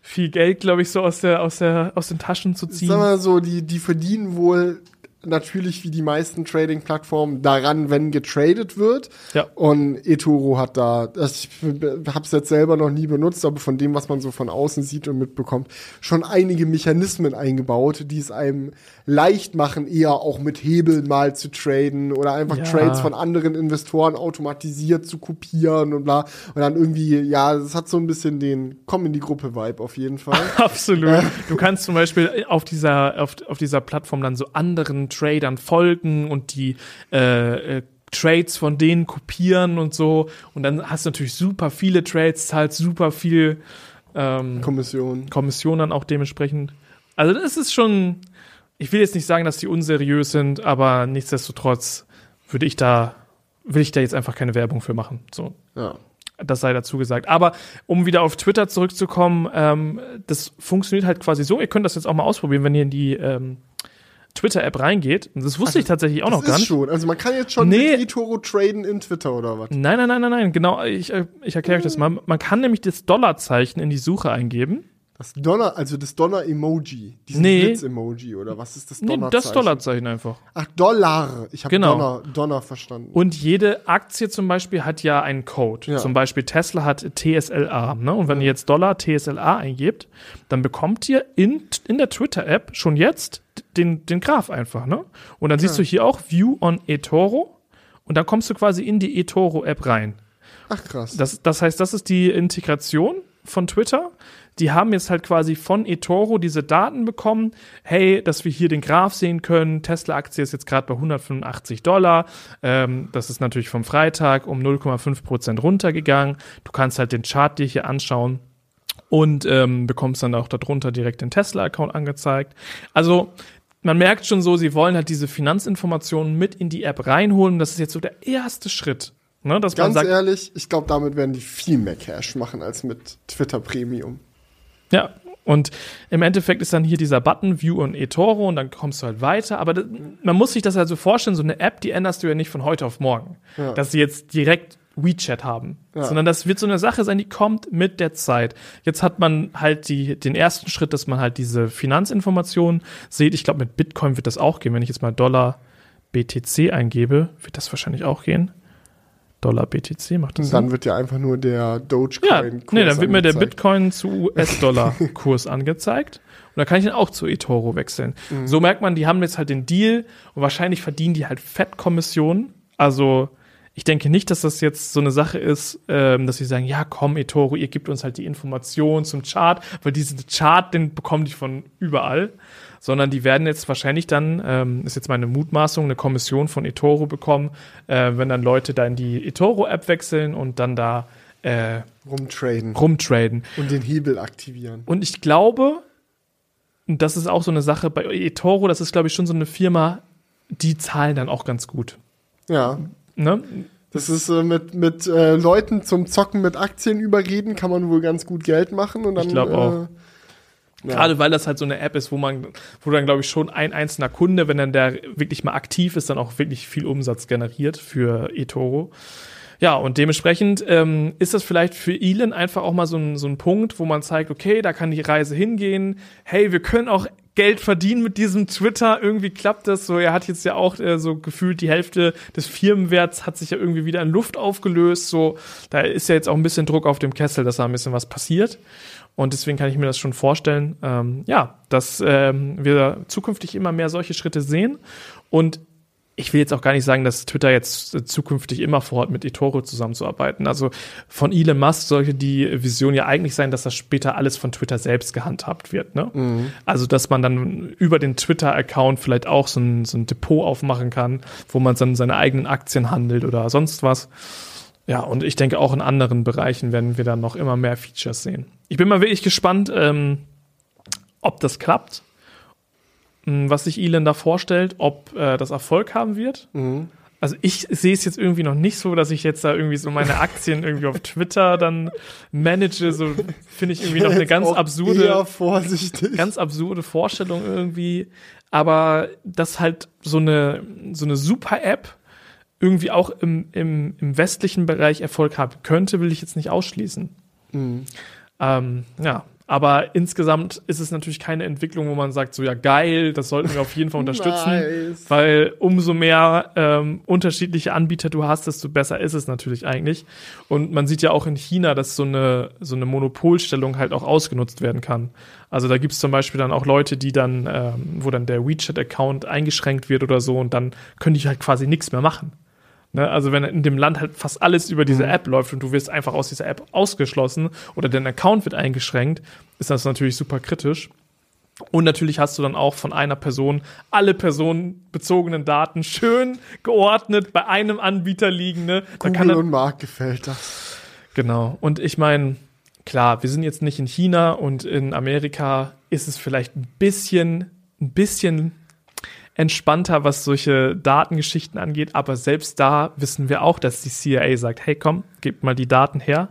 viel Geld, glaube ich, so aus der aus der aus den Taschen zu ziehen. Sag mal so, die die verdienen wohl natürlich wie die meisten Trading-Plattformen daran, wenn getradet wird. Ja. Und eToro hat da, ich habe es jetzt selber noch nie benutzt, aber von dem, was man so von außen sieht und mitbekommt, schon einige Mechanismen eingebaut, die es einem leicht machen, eher auch mit Hebeln mal zu traden oder einfach Ja. Trades von anderen Investoren automatisiert zu kopieren und bla. Und dann irgendwie, ja, das hat so ein bisschen den Komm in die Gruppe-Vibe auf jeden Fall. Absolut. Du kannst zum Beispiel auf dieser, auf, auf dieser Plattform dann so anderen Tradern folgen und die äh, äh, Trades von denen kopieren und so. Und dann hast du natürlich super viele Trades, zahlst super viel ähm, Kommission. Kommission dann auch dementsprechend. Also das ist schon, ich will jetzt nicht sagen, dass die unseriös sind, aber nichtsdestotrotz würde ich da, will ich da jetzt einfach keine Werbung für machen. So, Ja. das sei dazu gesagt. Aber um wieder auf Twitter zurückzukommen, ähm, das funktioniert halt quasi so. Ihr könnt das jetzt auch mal ausprobieren, wenn ihr in die ähm, Twitter-App reingeht. Und das wusste ich tatsächlich auch noch gar nicht. schon. Also man kann jetzt schon Nee. mit eToro traden in Twitter oder was? Nein, nein, nein, nein, nein. Genau, ich, äh, ich erkläre euch das mal. Man kann nämlich das Dollarzeichen in die Suche eingeben. Das Donner, also das Donner-Emoji. Dieses Nee. Blitz-Emoji oder was ist das Nee, Donnerzeichen? das Dollarzeichen einfach. Ach, Dollar. Ich habe Genau. Donner, Donner verstanden. Und jede Aktie zum Beispiel hat ja einen Code. Ja. Zum Beispiel Tesla hat TSLA. Ne? Und wenn ihr jetzt Dollar TSLA eingebt, dann bekommt ihr in, in der Twitter-App schon jetzt den, den Graph einfach. Ne? Und dann siehst du hier auch View on eToro. Und dann kommst du quasi in die eToro-App rein. Ach krass. Das, das heißt, das ist die Integration von Twitter. Die haben jetzt halt quasi von eToro diese Daten bekommen. Hey, dass wir hier den Graph sehen können. Tesla-Aktie ist jetzt gerade bei 185 Dollar. Ähm, das ist natürlich vom Freitag um 0,5 Prozent runtergegangen. Du kannst halt den Chart dir hier anschauen und ähm, bekommst dann auch darunter direkt den Tesla-Account angezeigt. Also man merkt schon so, sie wollen halt diese Finanzinformationen mit in die App reinholen. Das ist jetzt so der erste Schritt. Ne, dass man Ganz sagt, ehrlich, ich glaube, damit werden die viel mehr Cash machen als mit Twitter Premium. Ja, und im Endeffekt ist dann hier dieser Button View und eToro und dann kommst du halt weiter. Aber das, man muss sich das halt so vorstellen, so eine App, die änderst du ja nicht von heute auf morgen. Ja. Dass sie jetzt direkt WeChat haben. Ja. Sondern das wird so eine Sache sein, die kommt mit der Zeit. Jetzt hat man halt die, den ersten Schritt, dass man halt diese Finanzinformationen sieht. Ich glaube, mit Bitcoin wird das auch gehen. Wenn ich jetzt mal Dollar BTC eingebe, wird das wahrscheinlich auch gehen. Dollar BTC macht das Und Sinn? dann wird ja einfach nur der Dogecoin. Ja, nee, dann wird mir der. Bitcoin zu US-Dollar-Kurs angezeigt. Und da kann ich dann auch zu eToro wechseln. Mhm. So merkt man, die haben jetzt halt den Deal und wahrscheinlich verdienen die halt Fettkommissionen. Also ich denke nicht, dass das jetzt so eine Sache ist, ähm, dass sie sagen, ja komm eToro, ihr gebt uns halt die Informationen zum Chart, weil diesen Chart, den bekommen die von überall. Sondern die werden jetzt wahrscheinlich dann, ähm, ist jetzt meine Mutmaßung, eine Kommission von eToro bekommen, äh, wenn dann Leute da in die eToro-App wechseln und dann da äh, Rumtraden rumtraden. und den Hebel aktivieren. Und ich glaube, und das ist auch so eine Sache bei eToro, das ist, glaube ich, schon so eine Firma, die zahlen dann auch ganz gut. Ja. Ne? Das ist äh, mit, mit äh, Leuten zum Zocken mit Aktien überreden, kann man wohl ganz gut Geld machen. Und dann, Ich glaub auch. Äh, ja. Gerade weil das halt so eine App ist, wo man, wo dann, glaube ich, schon ein einzelner Kunde, wenn dann der wirklich mal aktiv ist, dann auch wirklich viel Umsatz generiert für eToro. Ja, und dementsprechend ähm, ist das vielleicht für Elon einfach auch mal so ein, so ein Punkt, wo man zeigt, okay, da kann die Reise hingehen. Hey, wir können auch Geld verdienen mit diesem Twitter. Irgendwie klappt das so. Er hat jetzt ja auch äh, so gefühlt die Hälfte des Firmenwerts hat sich ja irgendwie wieder in Luft aufgelöst. So, da ist ja jetzt auch ein bisschen Druck auf dem Kessel, dass da ein bisschen was passiert. Und deswegen kann ich mir das schon vorstellen, ähm, ja, dass ähm, wir zukünftig immer mehr solche Schritte sehen. Und ich will jetzt auch gar nicht sagen, dass Twitter jetzt äh, zukünftig immer vorhat, mit eToro zusammenzuarbeiten. Also von Elon Musk sollte die Vision ja eigentlich sein, dass das später alles von Twitter selbst gehandhabt wird. Ne? Also dass man dann über den Twitter-Account vielleicht auch so ein, so ein Depot aufmachen kann, wo man dann seine eigenen Aktien handelt oder sonst was. Ja, und ich denke auch in anderen Bereichen werden wir dann noch immer mehr Features sehen. Ich bin mal wirklich gespannt, ähm, ob das klappt, was sich Elon da vorstellt, ob äh, das Erfolg haben wird. Mhm. also ich sehe es jetzt irgendwie noch nicht so, dass ich jetzt da irgendwie so meine Aktien irgendwie auf Twitter dann manage. So finde ich irgendwie noch eine ganz absurde, ganz absurde Vorstellung irgendwie. Aber dass halt so eine, so eine super App irgendwie auch im, im, im westlichen Bereich Erfolg haben könnte, will ich jetzt nicht ausschließen. Ähm, ja, aber insgesamt ist es natürlich keine Entwicklung, wo man sagt, so ja geil, das sollten wir auf jeden Fall unterstützen, Nice. weil umso mehr ähm, unterschiedliche Anbieter du hast, desto besser ist es natürlich eigentlich. Und man sieht ja auch in China, dass so eine so eine Monopolstellung halt auch ausgenutzt werden kann. Also da gibt es zum Beispiel dann auch Leute, die dann, ähm, wo dann der WeChat-Account eingeschränkt wird oder so und dann können die halt quasi nichts mehr machen. Ne? Also wenn in dem Land halt fast alles über diese App läuft und du wirst einfach aus dieser App ausgeschlossen oder dein Account wird eingeschränkt, ist das natürlich super kritisch. Und natürlich hast du dann auch von einer Person alle personenbezogenen Daten schön geordnet bei einem Anbieter liegen. Ne? Da kann Google und Mark gefällt das. Genau. Und ich meine, klar, wir sind jetzt nicht in China und in Amerika ist es vielleicht ein bisschen, ein bisschen entspannter, was solche Datengeschichten angeht. Aber selbst da wissen wir auch, dass die CIA sagt, hey komm, gebt mal die Daten her.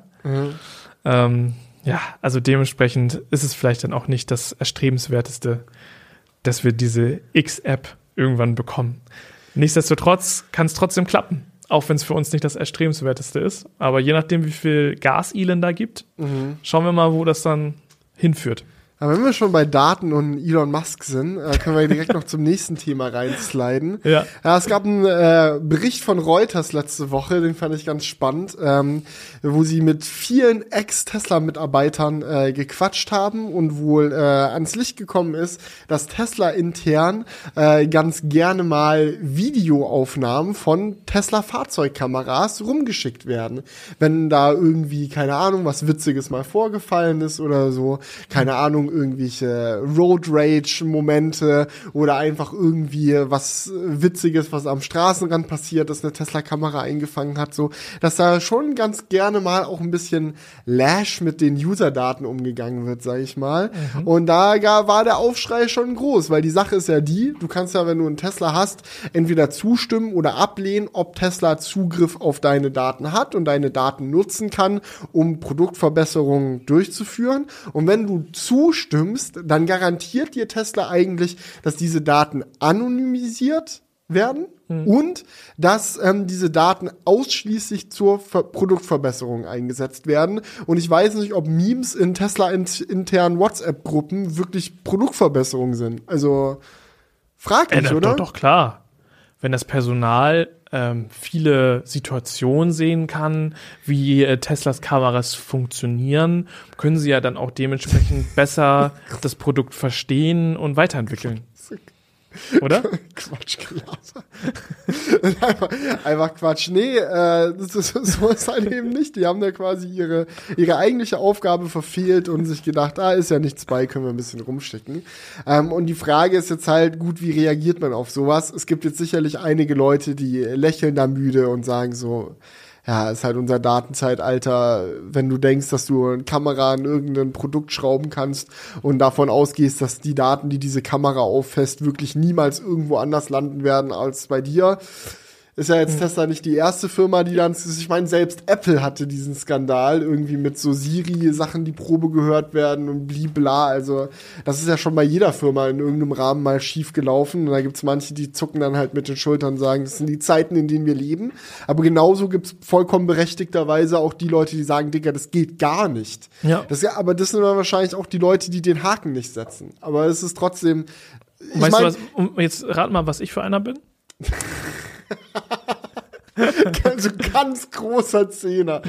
Ähm, ja, also dementsprechend ist es vielleicht dann auch nicht das Erstrebenswerteste, dass wir diese X-App irgendwann bekommen. Nichtsdestotrotz kann es trotzdem klappen, auch wenn es für uns nicht das Erstrebenswerteste ist. Aber je nachdem, wie viel Gas Elon da gibt, schauen wir mal, wo das dann hinführt. Aber wenn wir schon bei Daten und Elon Musk sind, äh, können wir direkt noch zum nächsten Thema reinsliden. Ja. Ja, es gab einen äh, Bericht von Reuters letzte Woche, den fand ich ganz spannend, ähm, wo sie mit vielen Ex-Tesla-Mitarbeitern äh, gequatscht haben und wohl äh, ans Licht gekommen ist, dass Tesla intern äh, ganz gerne mal Videoaufnahmen von Tesla-Fahrzeugkameras rumgeschickt werden. Wenn da irgendwie, keine Ahnung, was Witziges mal vorgefallen ist oder so, keine Ahnung, irgendwelche Road Rage-Momente oder einfach irgendwie was Witziges, was am Straßenrand passiert, das eine Tesla-Kamera eingefangen hat, so, dass da schon ganz gerne mal auch ein bisschen Lash mit den User-Daten umgegangen wird, sag ich mal. Und da war der Aufschrei schon groß, weil die Sache ist ja die, du kannst ja, wenn du einen Tesla hast, entweder zustimmen oder ablehnen, ob Tesla Zugriff auf deine Daten hat und deine Daten nutzen kann, um Produktverbesserungen durchzuführen. Und wenn du zustimmst, dann garantiert dir Tesla eigentlich, dass diese Daten anonymisiert werden und dass ähm, diese Daten ausschließlich zur Ver Produktverbesserung eingesetzt werden. Und ich weiß nicht, ob Memes in Tesla-internen WhatsApp-Gruppen wirklich Produktverbesserungen sind. Also fraglich, Äh, oder? Doch, doch, klar. Wenn das Personal ähm, viele Situationen sehen kann, wie äh, Teslas Kameras funktionieren, können sie ja dann auch dementsprechend besser das Produkt verstehen und weiterentwickeln. Oder? Quatsch, Gelaber. einfach, einfach Quatsch. Nee, äh, das ist, so ist halt eben nicht. Die haben da quasi ihre, ihre eigentliche Aufgabe verfehlt und sich gedacht, ah, ist ja nichts bei, können wir ein bisschen rumschicken. Ähm, und die Frage ist jetzt halt, gut, wie reagiert man auf sowas? Es gibt jetzt sicherlich einige Leute, die lächeln da müde und sagen so, ja, ist halt unser Datenzeitalter, wenn du denkst, dass du eine Kamera an irgendein Produkt schrauben kannst und davon ausgehst, dass die Daten, die diese Kamera auffasst, wirklich niemals irgendwo anders landen werden als bei dir. Ist ja jetzt Tesla nicht die erste Firma, die dann, ich meine, selbst Apple hatte diesen Skandal irgendwie mit so Siri-Sachen, die Probe gehört werden und blibla. Also, das ist ja schon bei jeder Firma in irgendeinem Rahmen mal schief gelaufen. Und da gibt's manche, die zucken dann halt mit den Schultern und sagen, das sind die Zeiten, in denen wir leben. Aber genauso gibt's vollkommen berechtigterweise auch die Leute, die sagen, Digga, das geht gar nicht. Ja. Das, aber das sind dann wahrscheinlich auch die Leute, die den Haken nicht setzen. Aber es ist trotzdem. Ich weißt mein, du was, jetzt rat mal, was ich für einer bin? Also ganz großer Zehner.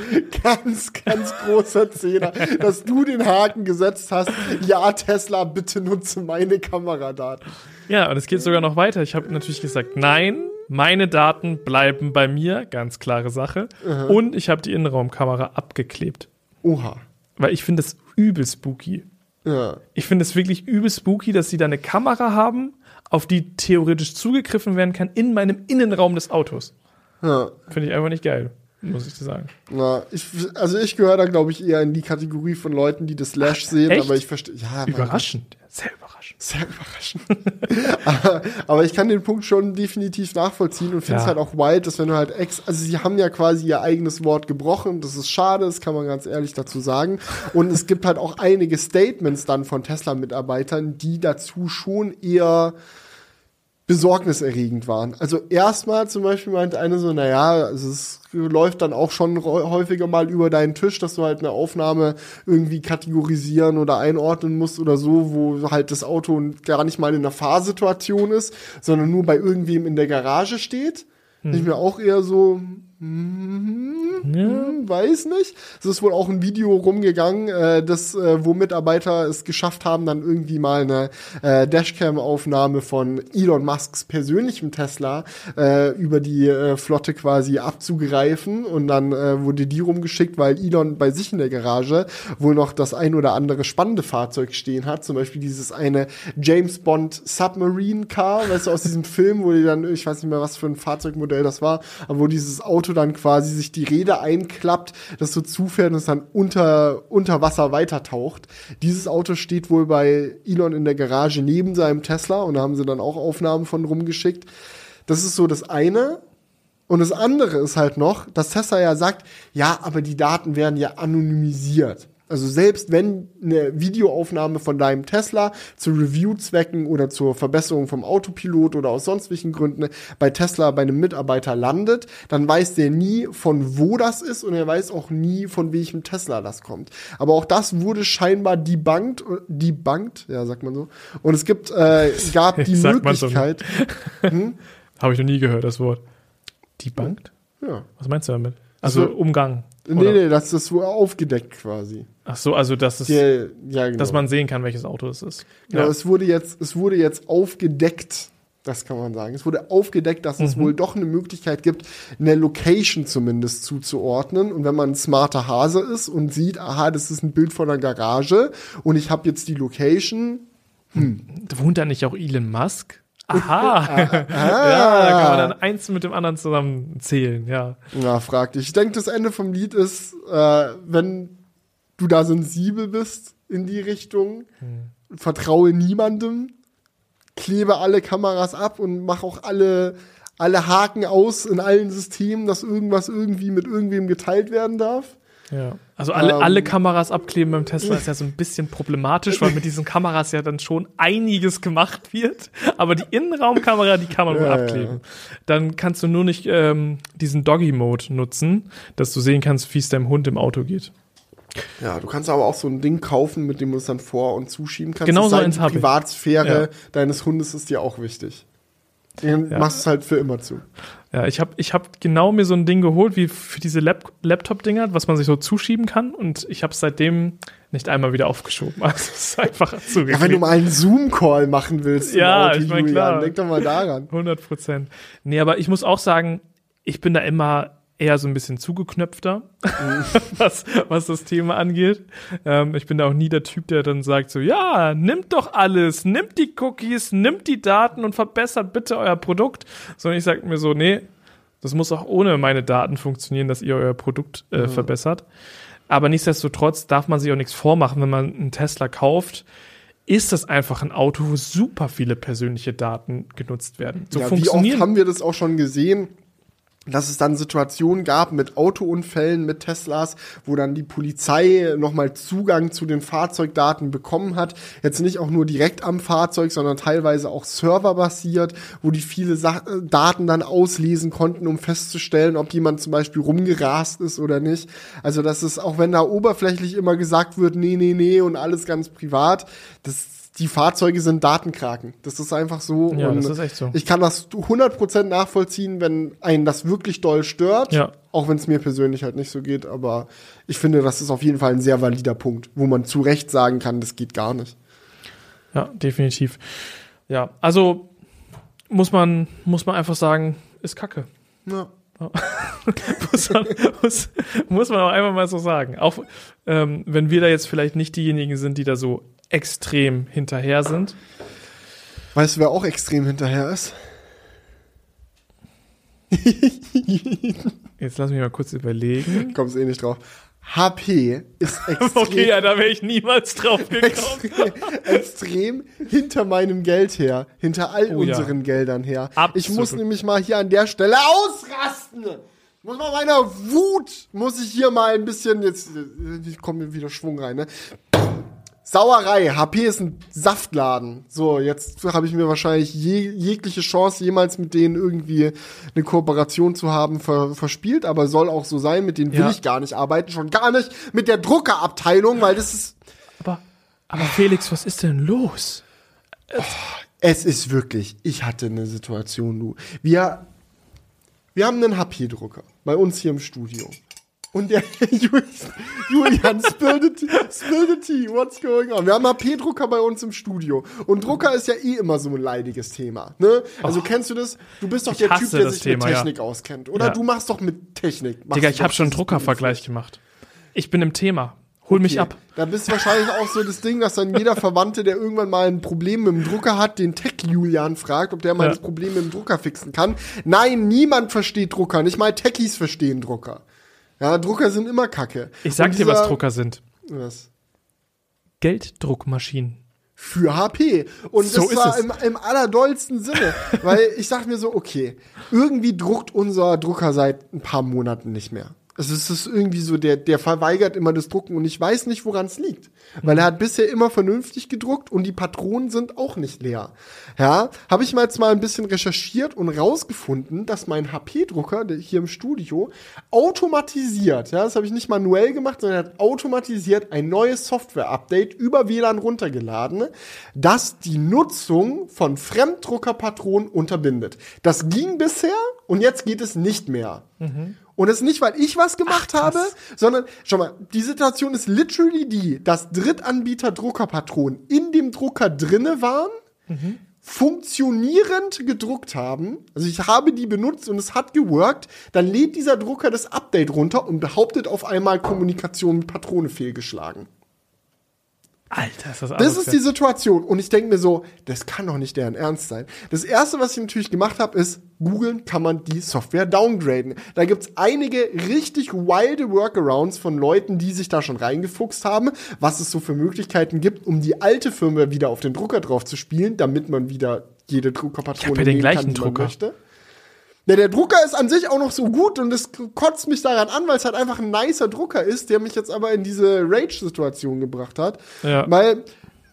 Ganz, ganz großer Zehner. Dass du den Haken gesetzt hast, ja, Tesla, bitte nutze meine Kameradaten. Ja, und es geht sogar noch weiter. Ich habe natürlich gesagt, nein, meine Daten bleiben bei mir, ganz klare Sache. Und ich habe die Innenraumkamera abgeklebt. Oha. Weil ich finde es übel spooky. Ja. Ich finde es wirklich übel spooky, dass sie da eine Kamera haben, auf die theoretisch zugegriffen werden kann in meinem Innenraum des Autos. Ja. Finde ich einfach nicht geil. muss ich dir sagen. Na, ich, also ich gehöre da, glaube ich, eher in die Kategorie von Leuten, die das Lash sehen, echt? aber ich verstehe. Ja. Überraschend. Sehr überraschend. Sehr überraschend. aber, aber ich kann den Punkt schon definitiv nachvollziehen und finde es Ja. halt auch wild, dass wenn du halt ex, also sie haben ja quasi ihr eigenes Wort gebrochen, das ist schade, das kann man ganz ehrlich dazu sagen. Und es gibt halt auch einige Statements dann von Tesla-Mitarbeitern, die dazu schon eher besorgniserregend waren. Also erstmal zum Beispiel meinte eine so, naja, also es läuft dann auch schon häufiger mal über deinen Tisch, dass du halt eine Aufnahme irgendwie kategorisieren oder einordnen musst oder so, wo halt das Auto gar nicht mal in einer Fahrsituation ist, sondern nur bei irgendwem in der Garage steht. Ich mir auch eher so, hm, weiß nicht. Es ist wohl auch ein Video rumgegangen, äh, das, äh, wo Mitarbeiter es geschafft haben, dann irgendwie mal eine äh, Dashcam-Aufnahme von Elon Musks persönlichem Tesla äh, über die äh, Flotte quasi abzugreifen. Und dann äh, wurde die rumgeschickt, weil Elon bei sich in der Garage wohl noch das ein oder andere spannende Fahrzeug stehen hat, zum Beispiel dieses eine James Bond Submarine Car, weißt du, aus diesem Film, wo die dann, ich weiß nicht mehr, was für ein Fahrzeugmodell das war, aber wo dieses Auto dann quasi sich die Räder einklappt, das so zufährt und es dann unter, unter Wasser weitertaucht. Dieses Auto steht wohl bei Elon in der Garage neben seinem Tesla und da haben sie dann auch Aufnahmen von rumgeschickt. Das ist so das eine. Und das andere ist halt noch, dass Tesla ja sagt, ja, aber die Daten werden ja anonymisiert. Also selbst wenn eine Videoaufnahme von deinem Tesla zu Review-Zwecken oder zur Verbesserung vom Autopilot oder aus sonst welchen Gründen bei Tesla bei einem Mitarbeiter landet, dann weiß der nie, von wo das ist und er weiß auch nie, von welchem Tesla das kommt. Aber auch das wurde scheinbar debunked, debunked, ja, sagt man so. Und es gibt, äh, gab die Sagt man so. Möglichkeit, Habe ich noch nie gehört, das Wort. Debunked? ja, Was meinst du damit? Also Also- Umgang. Nee, oder? nee, das ist so aufgedeckt quasi. Ach so, also dass es, Der, ja, genau. dass man sehen kann, welches Auto es ist. genau, Ja. es wurde jetzt, es wurde jetzt aufgedeckt, das kann man sagen. Es wurde aufgedeckt, dass Mhm. es wohl doch eine Möglichkeit gibt, eine Location zumindest zuzuordnen. Und wenn man ein smarter Hase ist und sieht, aha, das ist ein Bild von einer Garage und ich habe jetzt die Location, Wohnt da nicht auch Elon Musk? Aha. Ah. ja, da kann man dann eins mit dem anderen zusammen zählen, ja. na, frag dich. Ich denke, das Ende vom Lied ist, äh, wenn du da sensibel bist in die Richtung, Hm. vertraue niemandem, klebe alle Kameras ab und mach auch alle, alle Haken aus in allen Systemen, dass irgendwas irgendwie mit irgendwem geteilt werden darf. Ja. Also alle, Ähm. alle Kameras abkleben beim Tesla ist ja so ein bisschen problematisch, weil mit diesen Kameras ja dann schon einiges gemacht wird. Aber die Innenraumkamera, die kann man wohl Ja, ja, abkleben. Dann kannst du nur nicht ähm, diesen Doggy-Mode nutzen, dass du sehen kannst, wie es deinem Hund im Auto geht. Ja, du kannst aber auch so ein Ding kaufen, mit dem du es dann vor- und zuschieben kannst. Genau so eins die hab ich. Privatsphäre Ja. deines Hundes ist dir auch wichtig. Den Ja. machst du es halt für immer zu. Ja, ich habe ich hab genau mir so ein Ding geholt, wie für diese Lap Laptop-Dinger, was man sich so zuschieben kann. Und ich habe es seitdem nicht einmal wieder aufgeschoben. Also es ist einfach Ja, zugeklebt. wenn du mal einen Zoom-Call machen willst, Ja, ich mein, Julian, klar. denk doch mal daran. 100 Prozent. Nee, aber ich muss auch sagen, ich bin da immer eher so ein bisschen zugeknöpfter, was, was das Thema angeht. Ähm, ich bin da auch nie der Typ, der dann sagt so, ja, nimmt doch alles, nimmt die Cookies, nimmt die Daten und verbessert bitte euer Produkt. Sondern ich sage mir so, nee, das muss auch ohne meine Daten funktionieren, dass ihr euer Produkt äh, verbessert. Aber nichtsdestotrotz darf man sich auch nichts vormachen, wenn man einen Tesla kauft. Ist das einfach ein Auto, wo super viele persönliche Daten genutzt werden? So ja, wie oft haben wir das auch schon gesehen, dass es dann Situationen gab mit Autounfällen mit Teslas, wo dann die Polizei nochmal Zugang zu den Fahrzeugdaten bekommen hat. Jetzt nicht auch nur direkt am Fahrzeug, sondern teilweise auch serverbasiert, wo die viele Sa Daten dann auslesen konnten, um festzustellen, ob jemand zum Beispiel rumgerast ist oder nicht. Also das ist, auch wenn da oberflächlich immer gesagt wird, nee, nee, nee und alles ganz privat, das die Fahrzeuge sind Datenkraken. Das ist einfach so. Ja, und das ist echt so. Ich kann das 100% nachvollziehen, wenn einen das wirklich doll stört. Ja. Auch wenn es mir persönlich halt nicht so geht. Aber ich finde, das ist auf jeden Fall ein sehr valider Punkt, wo man zu Recht sagen kann, das geht gar nicht. Ja, definitiv. Ja, also muss man, muss man einfach sagen, ist Kacke. Ja. muss, man, muss, muss man auch einfach mal so sagen. Auch ähm, wenn wir da jetzt vielleicht nicht diejenigen sind, die da so extrem hinterher sind. Weißt du, wer auch extrem hinterher ist? Jetzt lass mich mal kurz überlegen. Kommst eh nicht drauf. HP ist extrem, Okay, ja, da wäre ich niemals drauf gekommen. extrem, extrem hinter meinem Geld her, hinter all Oh ja. unseren Geldern her. Absolut. Ich muss nämlich mal hier an der Stelle ausrasten. Ich muss mal meiner Wut, muss ich hier mal ein bisschen, jetzt kommt mir wieder Schwung rein, ne? Sauerei, HP ist ein Saftladen. So, jetzt habe ich mir wahrscheinlich je, jegliche Chance, jemals mit denen irgendwie eine Kooperation zu haben, ver, verspielt, aber soll auch so sein. Mit denen will Ja. ich gar nicht arbeiten, schon gar nicht mit der Druckerabteilung, weil das ist, Aber, aber Felix, was ist denn los? es ist wirklich, ich hatte eine Situation, du. Wir, wir haben einen HP-Drucker bei uns hier im Studio. Und der Julian, spill the, tea, spill the tea, what's going on? Wir haben HP-Drucker bei uns im Studio. Und Drucker ist ja eh immer so ein leidiges Thema. Ne? Also kennst du das? Du bist doch der Typ, der sich Thema, mit ja. Technik auskennt. Oder Ja. du machst doch mit Technik. Digga, ich habe schon einen Druckervergleich gemacht. Ich bin im Thema. Hol mich Okay. ab. Da bist du wahrscheinlich auch so das Ding, dass dann jeder Verwandte, der irgendwann mal ein Problem mit dem Drucker hat, den Tech-Julian fragt, ob der mal Ja. das Problem mit dem Drucker fixen kann. Nein, niemand versteht Drucker. Nicht mal Techies verstehen Drucker. Ja, Drucker sind immer Kacke. Ich sag Und dir, was dieser- Drucker sind. Was? Gelddruckmaschinen. für HP. Und So das ist war es. im, im allerdollsten Sinne. weil ich dachte mir so, okay, irgendwie druckt unser Drucker seit ein paar Monaten nicht mehr. Also es ist irgendwie so, der, der verweigert immer das Drucken und ich weiß nicht, woran es liegt. Weil er hat bisher immer vernünftig gedruckt und die Patronen sind auch nicht leer. Ja, habe ich mal jetzt mal ein bisschen recherchiert und rausgefunden, dass mein HP-Drucker hier im Studio automatisiert, ja, das habe ich nicht manuell gemacht, sondern er hat automatisiert ein neues Software-Update über WLAN runtergeladen, das die Nutzung von Fremddruckerpatronen unterbindet. Das ging bisher und jetzt geht es nicht mehr. Und das nicht, weil ich was gemacht habe, sondern, schau mal, die Situation ist literally die, dass Drittanbieter Druckerpatronen in dem Drucker drinne waren, funktionierend gedruckt haben. Also ich habe die benutzt und es hat geworkt. Dann lädt dieser Drucker das Update runter und behauptet auf einmal Kommunikation mit Patrone fehlgeschlagen. Alter, ist das Das ist die Situation. Und ich denke mir so, das kann doch nicht deren Ernst sein. Das erste, was ich natürlich gemacht habe, ist, googeln kann man die Software downgraden. Da gibt's einige richtig wilde Workarounds von Leuten, die sich da schon reingefuchst haben, was es so für Möglichkeiten gibt, um die alte Firma wieder auf den Drucker drauf zu spielen, damit man wieder jede Druckerpatrone ja den nehmen gleichen die man Drucker. möchte. Ja, der Drucker ist an sich auch noch so gut und das kotzt mich daran an, weil es halt einfach ein nicer Drucker ist, der mich jetzt aber in diese Rage-Situation gebracht hat. Ja. Weil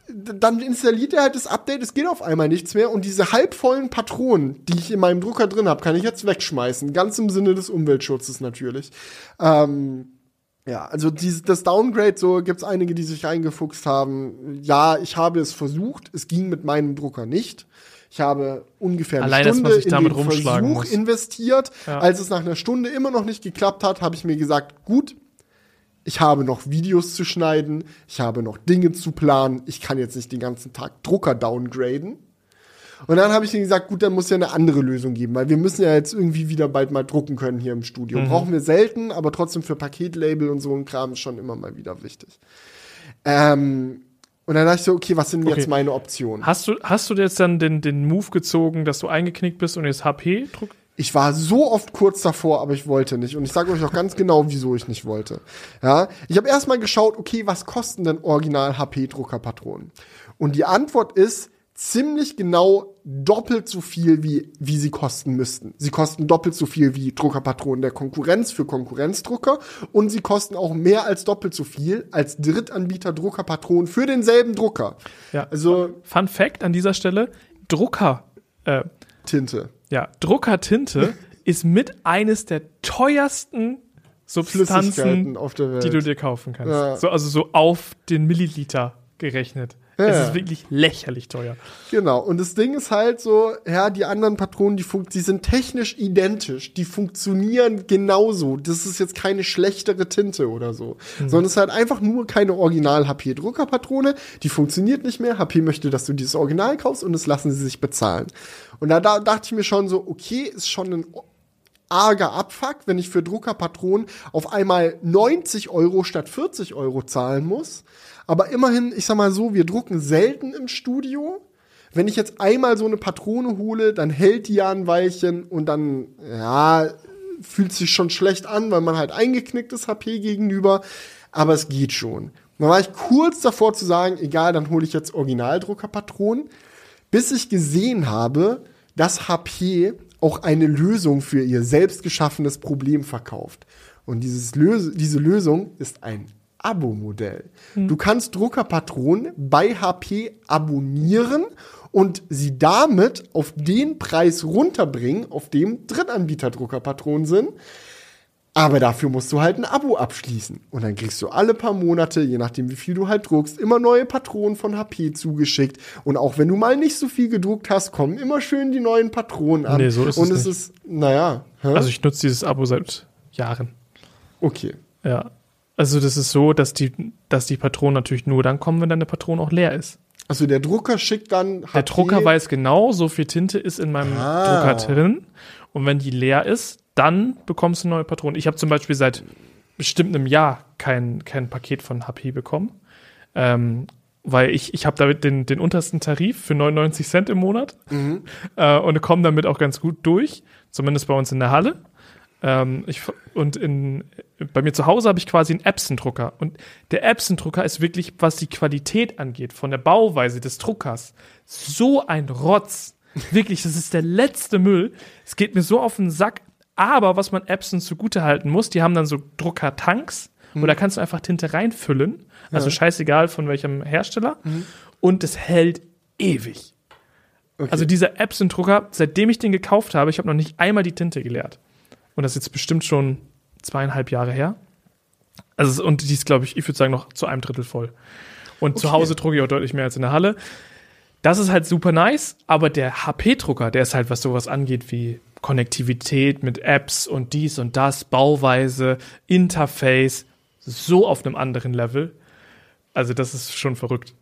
dann installiert er halt das Update, es geht auf einmal nichts mehr und diese halbvollen Patronen, die ich in meinem Drucker drin habe, kann ich jetzt wegschmeißen. Ganz im Sinne des Umweltschutzes natürlich. Ähm, ja, also dieses, das Downgrade, so gibt's einige, die sich reingefuchst haben. Ja, ich habe es versucht, es ging mit meinem Drucker nicht. Ich habe ungefähr eine Allein, Stunde in den Versuch muss. investiert. Ja. Als es nach einer Stunde immer noch nicht geklappt hat, habe ich mir gesagt, gut, ich habe noch Videos zu schneiden, ich habe noch Dinge zu planen, ich kann jetzt nicht den ganzen Tag Drucker downgraden. Und dann habe ich ihnen gesagt, gut, dann muss ja eine andere Lösung geben, weil wir müssen ja jetzt irgendwie wieder bald mal drucken können hier im Studio. Mhm. Brauchen wir selten, aber trotzdem für Paketlabel und so ein Kram ist schon immer mal wieder wichtig. Ähm, und dann dachte ich so, okay, was sind Okay. jetzt meine Optionen? Hast du, hast du jetzt dann den, den Move gezogen, dass du eingeknickt bist und jetzt HP druckst? Ich war so oft kurz davor, aber ich wollte nicht. Und ich sage euch auch ganz genau, wieso ich nicht wollte. Ja, ich habe erstmal geschaut, okay, was kosten denn original HP-Druckerpatronen? Und die Antwort ist ziemlich genau doppelt so viel, wie, wie sie kosten müssten. Sie kosten doppelt so viel wie Druckerpatronen der Konkurrenz für Konkurrenzdrucker und sie kosten auch mehr als doppelt so viel als Drittanbieter Druckerpatronen für denselben Drucker. Ja. Also Fun Fact an dieser Stelle: Drucker, äh, Tinte. ja, Druckertinte ist mit eines der teuersten Substanzen, auf der Welt. die du dir kaufen kannst. Ja. So, also so auf den Milliliter gerechnet. Ja, es ist wirklich lächerlich teuer. Genau, und das Ding ist halt so, ja, die anderen Patronen, die, die sind technisch identisch, die funktionieren genauso. Das ist jetzt keine schlechtere Tinte oder so, sondern es ist halt einfach nur keine Original-HP-Druckerpatrone, die funktioniert nicht mehr. HP möchte, dass du dieses Original kaufst und das lassen sie sich bezahlen. Und da, da dachte ich mir schon so, okay, ist schon ein arger Abfuck, wenn ich für Druckerpatronen auf einmal 90 Euro statt 40 Euro zahlen muss. Aber immerhin, ich sag mal so, wir drucken selten im Studio. wenn ich jetzt einmal so eine Patrone hole, dann hält die ja ein Weilchen und dann, ja, fühlt sich schon schlecht an, weil man halt eingeknickt ist HP gegenüber. Aber es geht schon. Dann war ich kurz davor zu sagen, egal, dann hole ich jetzt Originaldruckerpatronen, bis ich gesehen habe, dass HP auch eine Lösung für ihr selbst geschaffenes Problem verkauft. Und dieses Lös diese Lösung ist ein Abo-Modell. Du kannst Druckerpatronen bei HP abonnieren und sie damit auf den Preis runterbringen, auf dem Drittanbieter Druckerpatronen sind. Aber dafür musst du halt ein Abo abschließen. Und dann kriegst du alle paar Monate, je nachdem wie viel du halt druckst, immer neue Patronen von HP zugeschickt. Und auch wenn du mal nicht so viel gedruckt hast, kommen immer schön die neuen Patronen an. Nee, so ist Und es es ist, naja. Hä? Also ich nutze dieses Abo seit Jahren. okay. Ja. Also das ist so, dass die, dass die Patronen natürlich nur dann kommen, wenn deine Patrone auch leer ist. Also der Drucker schickt dann HP. Der Drucker weiß genau, so viel Tinte ist in meinem Ah. Drucker drin. Und wenn die leer ist, dann bekommst du neue Patronen. Ich habe zum Beispiel seit bestimmt einem Jahr kein, kein Paket von HP bekommen. Ähm, weil ich, ich habe damit den, den untersten Tarif für 99 Cent im Monat äh, und komme damit auch ganz gut durch, zumindest bei uns in der Halle. Ähm, ich, und in, bei mir zu Hause habe ich quasi einen Epson-Drucker. Und der Epson-Drucker ist wirklich, was die Qualität angeht, von der Bauweise des Druckers, so ein Rotz. Wirklich, das ist der letzte Müll. Es geht mir so auf den Sack. Aber was man Epson zugute halten muss, die haben dann so Druckertanks, wo da kannst du einfach Tinte reinfüllen. Also scheißegal von welchem Hersteller. Und es hält ewig. Okay. Also dieser Epson-Drucker, seitdem ich den gekauft habe, ich habe noch nicht einmal die Tinte geleert. Und das ist jetzt bestimmt schon zweieinhalb Jahre her. Also, und die ist, glaube ich, ich würde sagen, noch zu einem Drittel voll. Und zu Okay. Hause drucke ich auch deutlich mehr als in der Halle. Das ist halt super nice, aber der HP-Drucker, der ist halt, was sowas angeht, wie Konnektivität mit Apps und dies und das, Bauweise, Interface, so auf einem anderen Level. Also, das ist schon verrückt.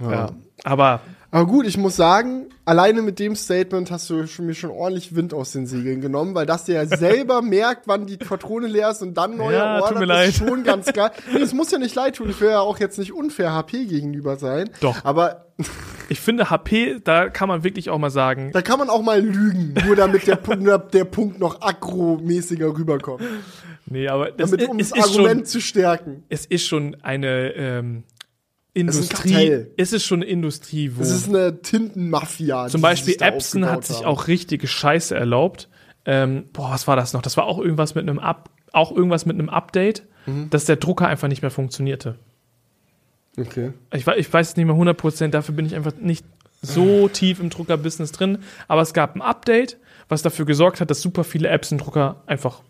Ja. Aber Aber gut, ich muss sagen, alleine mit dem Statement hast du mir schon ordentlich Wind aus den Segeln genommen, weil dass der ja selber merkt, wann die Patrone leer ist und dann neue Ja, ordert, mir ist leid. schon ganz geil. Nee, es muss ja nicht leid tun, ich will ja auch jetzt nicht unfair HP gegenüber sein. Doch. Aber ich finde, HP, da kann man wirklich auch mal sagen, da kann man auch mal lügen, nur damit der, der Punkt noch aggro-mäßiger rüberkommt. nee, aber das Damit, ist, um es das ist Argument schon, zu stärken. es ist schon eine ähm, Industrie. Es ist schon eine Industrie, wo Es ist eine Tintenmafia. zum Beispiel Epson hat sich haben. auch richtige Scheiße erlaubt. Ähm, boah, was war das noch? Das war auch irgendwas mit einem Up, auch irgendwas mit einem Update, Mhm. dass der Drucker einfach nicht mehr funktionierte. Okay. Ich, ich weiß es nicht mehr 100%, dafür bin ich einfach nicht so tief im Druckerbusiness drin. Aber es gab ein Update, was dafür gesorgt hat, dass super viele Epson-Drucker einfach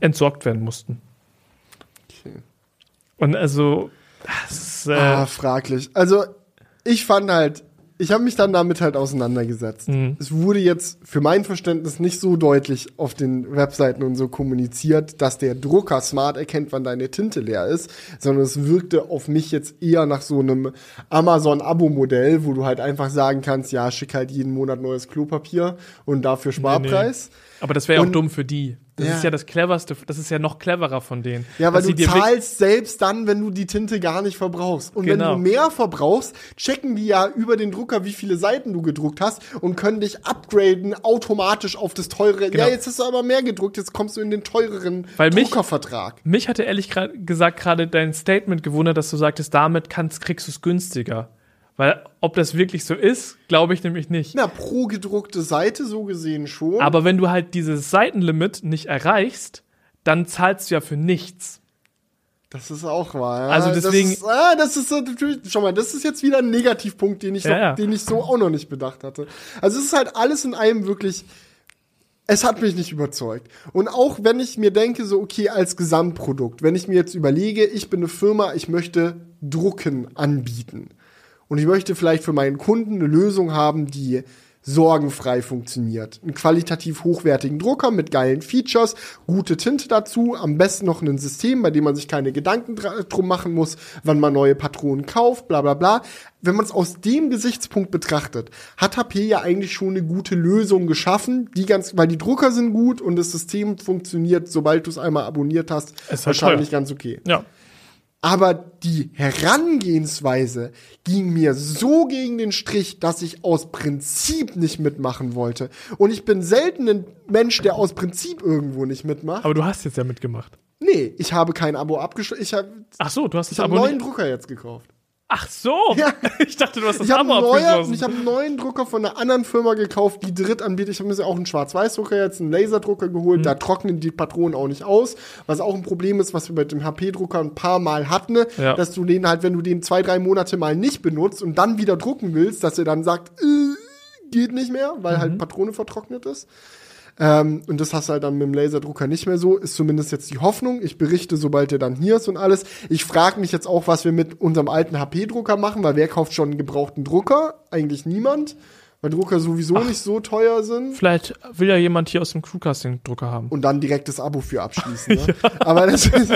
entsorgt werden mussten. okay. Und also, das ist, äh, Ah, fraglich. Also, ich fand halt, ich habe mich dann damit halt auseinandergesetzt. Mhm. Es wurde jetzt für mein Verständnis nicht so deutlich auf den Webseiten und so kommuniziert, dass der Drucker smart erkennt, wann deine Tinte leer ist, sondern es wirkte auf mich jetzt eher nach so einem Amazon-Abo-Modell, wo du halt einfach sagen kannst, ja, schick halt jeden Monat neues Klopapier und dafür Sparpreis. Aber das wäre ja auch dumm für die. Das Ja. ist ja das cleverste, das ist ja noch cleverer von denen. Ja, weil du zahlst selbst dann, wenn du die Tinte gar nicht verbrauchst. Und Genau. wenn du mehr verbrauchst, checken die ja über den Drucker, wie viele Seiten du gedruckt hast und können dich upgraden automatisch auf das teure. Genau. Ja, jetzt hast du aber mehr gedruckt, jetzt kommst du in den teureren Weil mich- Druckervertrag. Mich hatte ehrlich gesagt gerade dein Statement gewundert, dass du sagtest, damit kannst, kriegst du es günstiger. Weil ob das wirklich so ist, glaube ich nämlich nicht. Na, pro gedruckte Seite so gesehen schon. Aber wenn du halt dieses Seitenlimit nicht erreichst, dann zahlst du ja für nichts. das ist auch wahr. Ja. Also deswegen- Das ist, ah, das ist so natürlich, schau mal, das ist jetzt wieder ein Negativpunkt, den ich, Ja, noch, ja. den ich so auch noch nicht bedacht hatte. Also es ist halt alles in einem wirklich es hat mich nicht überzeugt. Und auch wenn ich mir denke, so, okay, als Gesamtprodukt, wenn ich mir jetzt überlege, ich bin eine Firma, ich möchte Drucken anbieten. Und ich möchte vielleicht für meinen Kunden eine Lösung haben, die sorgenfrei funktioniert. Einen qualitativ hochwertigen Drucker mit geilen Features, gute Tinte dazu, am besten noch ein System, bei dem man sich keine Gedanken drum machen muss, wann man neue Patronen kauft, bla bla bla. Wenn man es aus dem Gesichtspunkt betrachtet, hat HP ja eigentlich schon eine gute Lösung geschaffen, die ganz, weil die Drucker sind gut und das System funktioniert, sobald du es einmal abonniert hast, Es ist halt wahrscheinlich ganz okay. Ja. Aber die Herangehensweise ging mir so gegen den Strich, dass ich aus Prinzip nicht mitmachen wollte. Und ich bin selten ein Mensch, der aus Prinzip irgendwo nicht mitmacht. Aber du hast jetzt ja mitgemacht. Nee, ich habe kein Abo abgeschlossen. Ich habe Ach so, du hast ich das hab Abo einen neuen nicht. Drucker jetzt gekauft. Ach so. Ja. Ich dachte, du hast das Ich habe Abo abgeschlossen. ich hab einen neuen Drucker von einer anderen Firma gekauft, die Drittanbieter. Ich habe mir auch einen Schwarz-Weiß-Drucker jetzt, einen Laserdrucker geholt. Mhm. Da trocknen die Patronen auch nicht aus. Was auch ein Problem ist, was wir bei dem HP-Drucker ein paar Mal hatten, Ja. dass du den halt, wenn du den zwei, drei Monate mal nicht benutzt und dann wieder drucken willst, dass er dann sagt, äh, geht nicht mehr, weil Mhm. halt Patrone vertrocknet ist. Ähm, und das hast du halt dann mit dem Laserdrucker nicht mehr so, ist zumindest jetzt die Hoffnung. Ich berichte, sobald der dann hier ist und alles. Ich frage mich jetzt auch, was wir mit unserem alten HP-Drucker machen, weil wer kauft schon einen gebrauchten Drucker? Eigentlich niemand, weil Drucker sowieso nicht so teuer sind. Vielleicht will ja jemand hier aus dem Crewcasting-Drucker haben. Und dann direkt das Abo für abschließen. Ne? aber, das ist,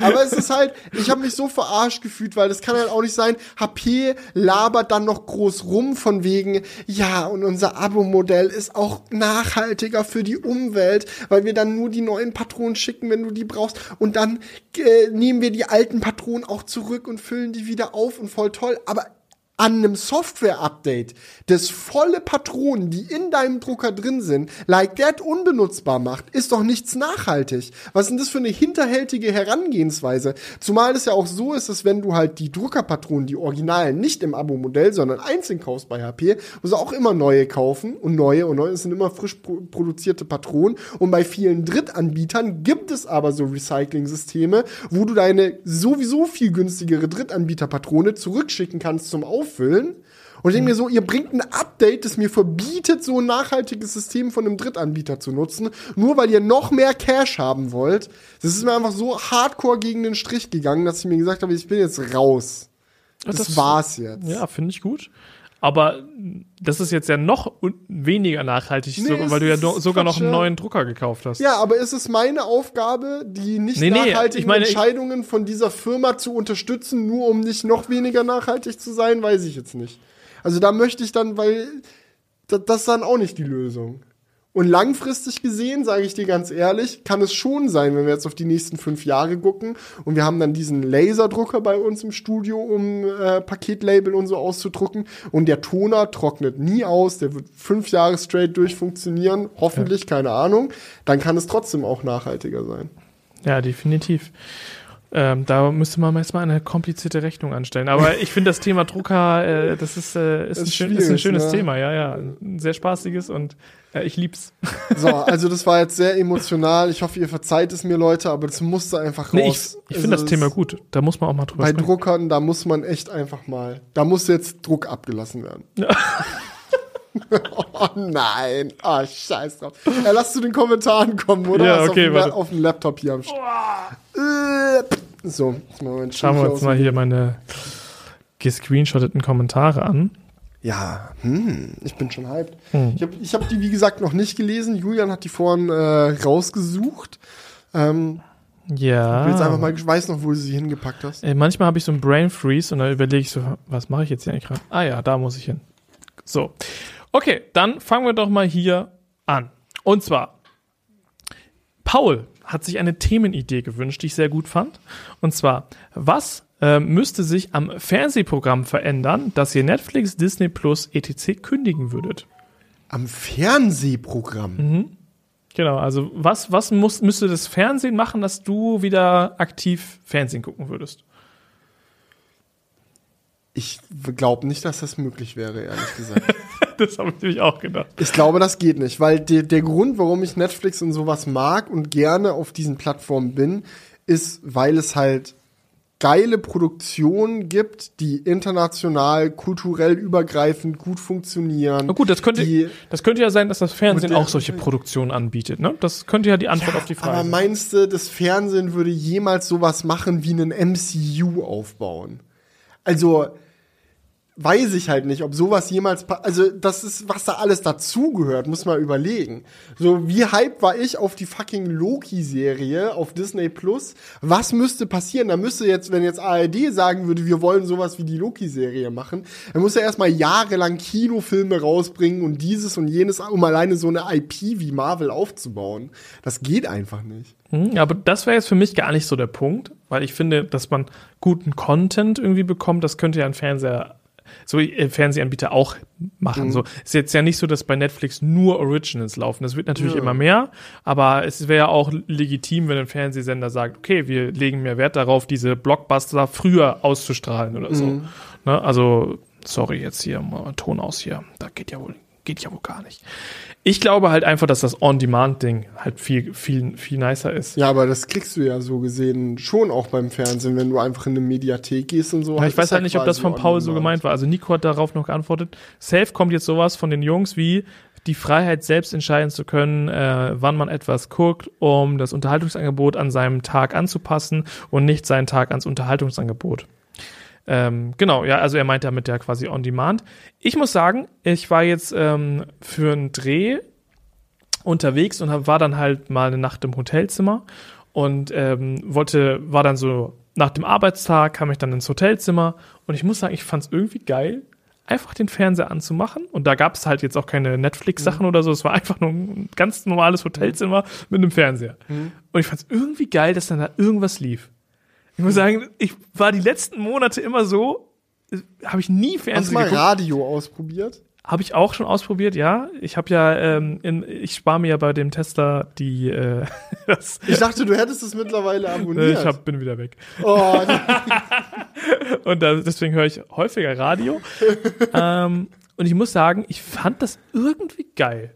aber es ist halt, ich habe mich so verarscht gefühlt, weil das kann halt auch nicht sein. HP labert dann noch groß rum von wegen, ja, und unser Abo-Modell ist auch nachhaltiger für die Umwelt, weil wir dann nur die neuen Patronen schicken, wenn du die brauchst. Und dann äh, nehmen wir die alten Patronen auch zurück und füllen die wieder auf und voll toll. Aber an einem Software-Update das volle Patronen, die in deinem Drucker drin sind, like that unbenutzbar macht, ist doch nichts nachhaltig. Was ist denn das für eine hinterhältige Herangehensweise? Zumal es ja auch so ist, dass wenn du halt die Druckerpatronen, die originalen, nicht im Abo-Modell, sondern einzeln kaufst bei HP, musst du auch immer neue kaufen und neue und neue, das sind immer frisch pro produzierte Patronen und bei vielen Drittanbietern gibt es aber so Recycling-Systeme, wo du deine sowieso viel günstigere Drittanbieterpatrone zurückschicken kannst zum Auffüllen. Und ich denke mir so, ihr bringt ein Update, das mir verbietet, so ein nachhaltiges System von einem Drittanbieter zu nutzen, nur weil ihr noch mehr Cash haben wollt. Das ist mir einfach so hardcore gegen den Strich gegangen, dass ich mir gesagt habe, ich bin jetzt raus. Das, Das- war's jetzt. Ja, finde ich gut. Aber das ist jetzt ja noch weniger nachhaltig, Nee, sogar, weil du ja sogar noch einen neuen Drucker gekauft hast. Ja, aber ist es meine Aufgabe, die nicht Nee, nee, nachhaltigen ich meine, Entscheidungen von dieser Firma zu unterstützen, nur um nicht noch weniger nachhaltig zu sein, weiß ich jetzt nicht. Also da möchte ich dann, weil das, das ist dann auch nicht die Lösung. Und langfristig gesehen, sage ich dir ganz ehrlich, kann es schon sein, wenn wir jetzt auf die nächsten fünf Jahre gucken und wir haben dann diesen Laserdrucker bei uns im Studio, um äh, Paketlabel und so auszudrucken und der Toner trocknet nie aus, der wird fünf Jahre straight durch funktionieren, hoffentlich, keine Ahnung, dann kann es trotzdem auch nachhaltiger sein. Ja, definitiv. Ähm, da müsste man erstmal eine komplizierte Rechnung anstellen. Aber ich finde das Thema Drucker, äh, das ist, äh, ist, Das ein, schön, ist ein schönes ne? Thema, ja, ja. Ein sehr spaßiges und äh, ich lieb's. So, also das war jetzt sehr emotional. Ich hoffe, ihr verzeiht es mir, Leute, aber das musste einfach raus. Nee, ich ich finde das Also Thema es- gut. Da muss man auch mal drüber Bei sprechen. Druckern, da muss man echt einfach mal, da muss jetzt Druck abgelassen werden. oh nein, ah, scheiß drauf. Ja, lass zu den Kommentaren kommen, oder? Ja, Hast okay, auf, dem, warte. auf dem Laptop hier am St Äh, So, meinen Schauen wir uns mal hier meine gescreenshotteten Kommentare an. Ja, hm, ich bin schon hyped. Hm. Ich habe ich hab die, wie gesagt, noch nicht gelesen. Julian hat die vorhin äh, rausgesucht. Ähm, Ja. Ich will jetzt einfach mal, ich weiß noch, wo du sie hingepackt hast. Ey, manchmal habe ich so einen Brain Freeze und dann überlege ich so, was mache ich jetzt hier eigentlich gerade? Ah ja, da muss ich hin. So. Okay, dann fangen wir doch mal hier an. Und zwar, Paul hat sich eine Themenidee gewünscht, die ich sehr gut fand. Und zwar, was ähm, müsste sich am Fernsehprogramm verändern, dass ihr Netflix, Disney Plus, etc. kündigen würdet? Am Fernsehprogramm. Genau, also was, was muss, müsste das Fernsehen machen, dass du wieder aktiv Fernsehen gucken würdest? Ich glaube nicht, dass das möglich wäre, ehrlich gesagt. das habe ich nämlich auch gedacht. ich glaube, das geht nicht, weil der, der Grund, warum ich Netflix und sowas mag und gerne auf diesen Plattformen bin, ist, weil es halt geile Produktionen gibt, die international, kulturell übergreifend gut funktionieren. Na gut, das könnte, die, das könnte ja sein, dass das Fernsehen der- auch solche Produktionen anbietet. Ne? Das könnte ja die Antwort auf die Frage Aber sein. meinst du, das Fernsehen würde jemals sowas machen wie einen MCU aufbauen? Also, weiß ich halt nicht, ob sowas jemals, also das ist, was da alles dazugehört, muss man überlegen. So, wie hype war ich auf die fucking Loki-Serie auf Disney Plus? Was müsste passieren? Da müsste jetzt, wenn jetzt ARD sagen würde, wir wollen sowas wie die Loki-Serie machen, dann muss er erstmal jahrelang Kinofilme rausbringen und dieses und jenes, um alleine so eine IP wie Marvel aufzubauen. Das geht einfach nicht. Hm, aber das wäre jetzt für mich gar nicht so der Punkt, weil ich finde, dass man guten Content irgendwie bekommt, das könnte ja ein Fernseher, so äh, Fernsehanbieter auch machen. So ist jetzt ja nicht so, dass bei Netflix nur Originals laufen. Das wird natürlich Ja. immer mehr, aber es wäre auch legitim, wenn ein Fernsehsender sagt, okay, wir legen mehr Wert darauf, diese Blockbuster früher auszustrahlen oder so. Ne? Also, sorry, jetzt hier mal Ton aus hier. Da geht ja wohl, geht ja wohl gar nicht. Ich glaube halt einfach, dass das On-Demand-Ding halt viel, viel, viel nicer ist. Ja, aber das kriegst du ja so gesehen schon auch beim Fernsehen, wenn du einfach in eine Mediathek gehst und so. Ja, ich weiß halt nicht, ob das von Paul so gemeint war. Also Nico hat darauf noch geantwortet. Safe kommt jetzt sowas von den Jungs wie die Freiheit, selbst entscheiden zu können, äh, wann man etwas guckt, um das Unterhaltungsangebot an seinem Tag anzupassen und nicht seinen Tag ans Unterhaltungsangebot. Ähm, genau, ja, also er meint damit ja quasi on demand. Ich muss sagen, ich war jetzt ähm, für einen Dreh unterwegs und hab, war dann halt mal eine Nacht im Hotelzimmer und ähm, wollte, war dann so nach dem Arbeitstag, kam ich dann ins Hotelzimmer und ich muss sagen, ich fand es irgendwie geil, einfach den Fernseher anzumachen und da gab es halt jetzt auch keine Netflix-Sachen oder so, es war einfach nur ein ganz normales Hotelzimmer mit einem Fernseher. Und ich fand es irgendwie geil, dass dann da irgendwas lief. Ich muss sagen, ich war die letzten Monate immer so, habe ich nie Hast du Fernsehen mal geguckt. Radio ausprobiert? Habe ich auch schon ausprobiert, ja. Ich habe ja, ähm, in, ich spare mir ja bei dem Tester die, äh, das, Ich dachte, du hättest es mittlerweile äh, abonniert. ich hab, bin wieder weg. oh, Und da, deswegen höre ich häufiger Radio. ähm, und ich muss sagen, ich fand das irgendwie geil.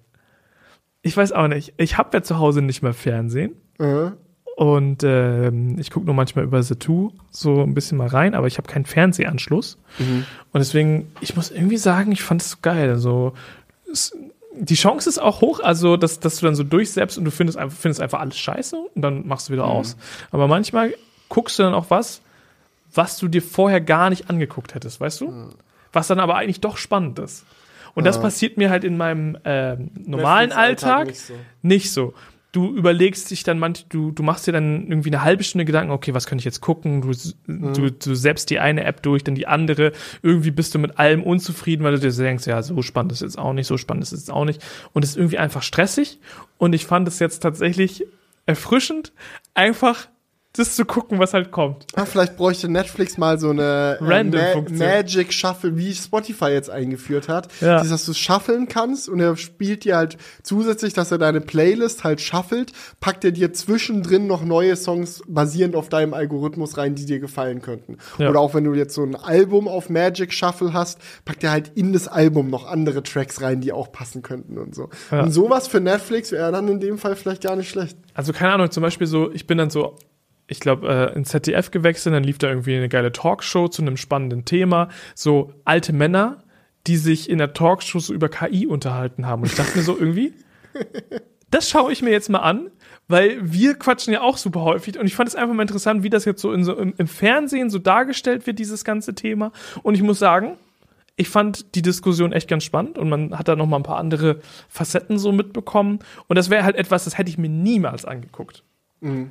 Ich weiß auch nicht. Ich habe ja zu Hause nicht mehr Fernsehen. äh, Und ähm, ich gucke nur manchmal über The Two so ein bisschen mal rein, aber ich habe keinen Fernsehanschluss. Und deswegen, ich muss irgendwie sagen, ich fand es so geil. Also, es, die Chance ist auch hoch, also dass, dass du dann so durchsetzt und du findest einfach, findest einfach alles scheiße und dann machst du wieder aus. Aber manchmal guckst du dann auch was, was du dir vorher gar nicht angeguckt hättest, weißt du? Was dann aber eigentlich doch spannend ist. Und das passiert mir halt in meinem ähm, normalen Alltag nicht so. nicht so. Du überlegst dich dann manch, du, du machst dir dann irgendwie eine halbe Stunde Gedanken, okay, was kann ich jetzt gucken? Du, du, du selbst die eine App durch, dann die andere. Irgendwie bist du mit allem unzufrieden, weil du dir denkst, ja, so spannend ist jetzt auch nicht, so spannend ist jetzt auch nicht. Und es ist irgendwie einfach stressig. Und ich fand es jetzt tatsächlich erfrischend, einfach das zu gucken, was halt kommt. Ah, vielleicht bräuchte Netflix mal so eine äh, Random-Funktion. Magic Shuffle, wie Spotify jetzt eingeführt hat. Ja. Dieses, dass du shuffeln kannst und er spielt dir halt zusätzlich, dass er deine Playlist halt shuffelt, packt er dir zwischendrin noch neue Songs basierend auf deinem Algorithmus rein, die dir gefallen könnten. Ja. Oder auch wenn du jetzt so ein Album auf Magic Shuffle hast, packt er halt in das Album noch andere Tracks rein, die auch passen könnten und so. Ja. Und sowas für Netflix wäre dann in dem Fall vielleicht gar nicht schlecht. Also keine Ahnung, zum Beispiel so, ich bin dann so, ich glaube, äh, ins ZDF gewechselt, dann lief da irgendwie eine geile Talkshow zu einem spannenden Thema. So alte Männer, die sich in der Talkshow so über KI unterhalten haben. Und ich dachte mir so irgendwie, das schaue ich mir jetzt mal an, weil wir quatschen ja auch super häufig. Und ich fand es einfach mal interessant, wie das jetzt so, in so im, im Fernsehen so dargestellt wird, dieses ganze Thema. Und ich muss sagen, ich fand die Diskussion echt ganz spannend und man hat da noch mal ein paar andere Facetten so mitbekommen. Und das wäre halt etwas, das hätte ich mir niemals angeguckt.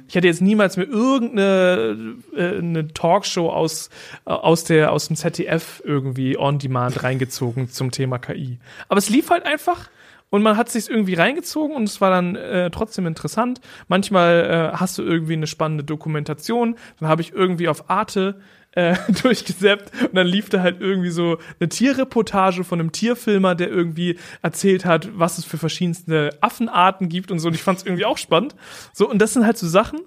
Ich hätte jetzt niemals mir irgendeine äh, eine Talkshow aus, äh, aus, der, aus dem ZDF irgendwie on demand reingezogen zum Thema KI. Aber es lief halt einfach und man hat sich irgendwie reingezogen und es war dann äh, trotzdem interessant. Manchmal äh, hast du irgendwie eine spannende Dokumentation, dann habe ich irgendwie auf Arte äh, durchgesäppt und dann lief da halt irgendwie so eine Tierreportage von einem Tierfilmer, der irgendwie erzählt hat, was es für verschiedenste Affenarten gibt und so. Und ich fand es irgendwie auch spannend. So, und das sind halt so Sachen,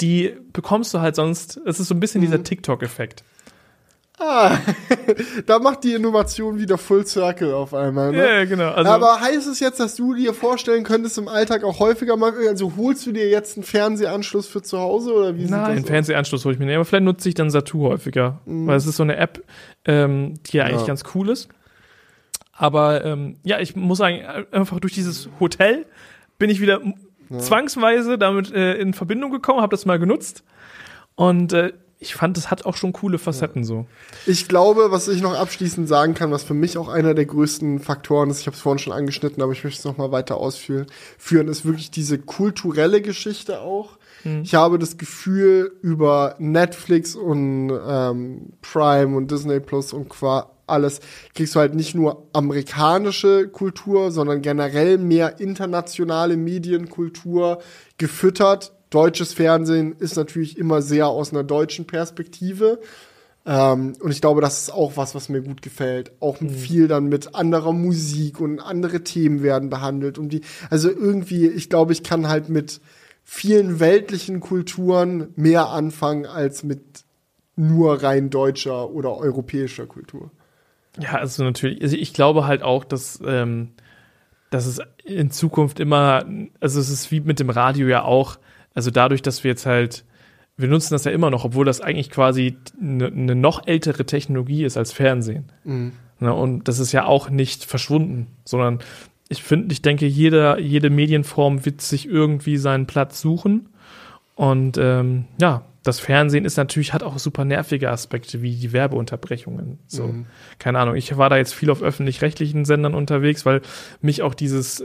die bekommst du halt sonst. Es ist so ein bisschen dieser TikTok-Effekt. Ah, da macht die Innovation wieder Full Circle auf einmal. Ne? Ja, genau. Also, Aber heißt es jetzt, dass du dir vorstellen könntest, im Alltag auch häufiger mal, also holst du dir jetzt einen Fernsehanschluss für zu Hause oder wie Nein, aus? Fernsehanschluss hole ich mir nicht. Aber vielleicht nutze ich dann Satu häufiger. Weil es ist so eine App, ähm, die ja eigentlich Ja. ganz cool ist. Aber ähm, ja, ich muss sagen, einfach durch dieses Hotel bin ich wieder zwangsweise damit äh, in Verbindung gekommen, habe das mal genutzt. Und äh, ich fand, es hat auch schon coole Facetten so. Ich glaube, was ich noch abschließend sagen kann, was für mich auch einer der größten Faktoren ist, ich habe es vorhin schon angeschnitten, aber ich möchte es noch mal weiter ausführen, führen, ist wirklich diese kulturelle Geschichte auch. Mhm. Ich habe das Gefühl, über Netflix und ähm, Prime und Disney Plus und qua alles kriegst du halt nicht nur amerikanische Kultur, sondern generell mehr internationale Medienkultur gefüttert deutsches Fernsehen ist natürlich immer sehr aus einer deutschen Perspektive. Ähm, und ich glaube, das ist auch was, was mir gut gefällt. Auch mhm. viel dann mit anderer Musik und andere Themen werden behandelt. Und die, also irgendwie, ich glaube, ich kann halt mit vielen weltlichen Kulturen mehr anfangen als mit nur rein deutscher oder europäischer Kultur. Ja, also natürlich, also ich glaube halt auch, dass, ähm, dass es in Zukunft immer, also es ist wie mit dem Radio ja auch, also dadurch, dass wir jetzt halt, wir nutzen das ja immer noch, obwohl das eigentlich quasi eine ne noch ältere Technologie ist als Fernsehen. Mhm. Na, und das ist ja auch nicht verschwunden, sondern ich finde, ich denke, jeder, jede Medienform wird sich irgendwie seinen Platz suchen. Und ähm, ja, das Fernsehen ist natürlich, hat auch super nervige Aspekte, wie die Werbeunterbrechungen. So, mhm. keine Ahnung. Ich war da jetzt viel auf öffentlich-rechtlichen Sendern unterwegs, weil mich auch dieses äh,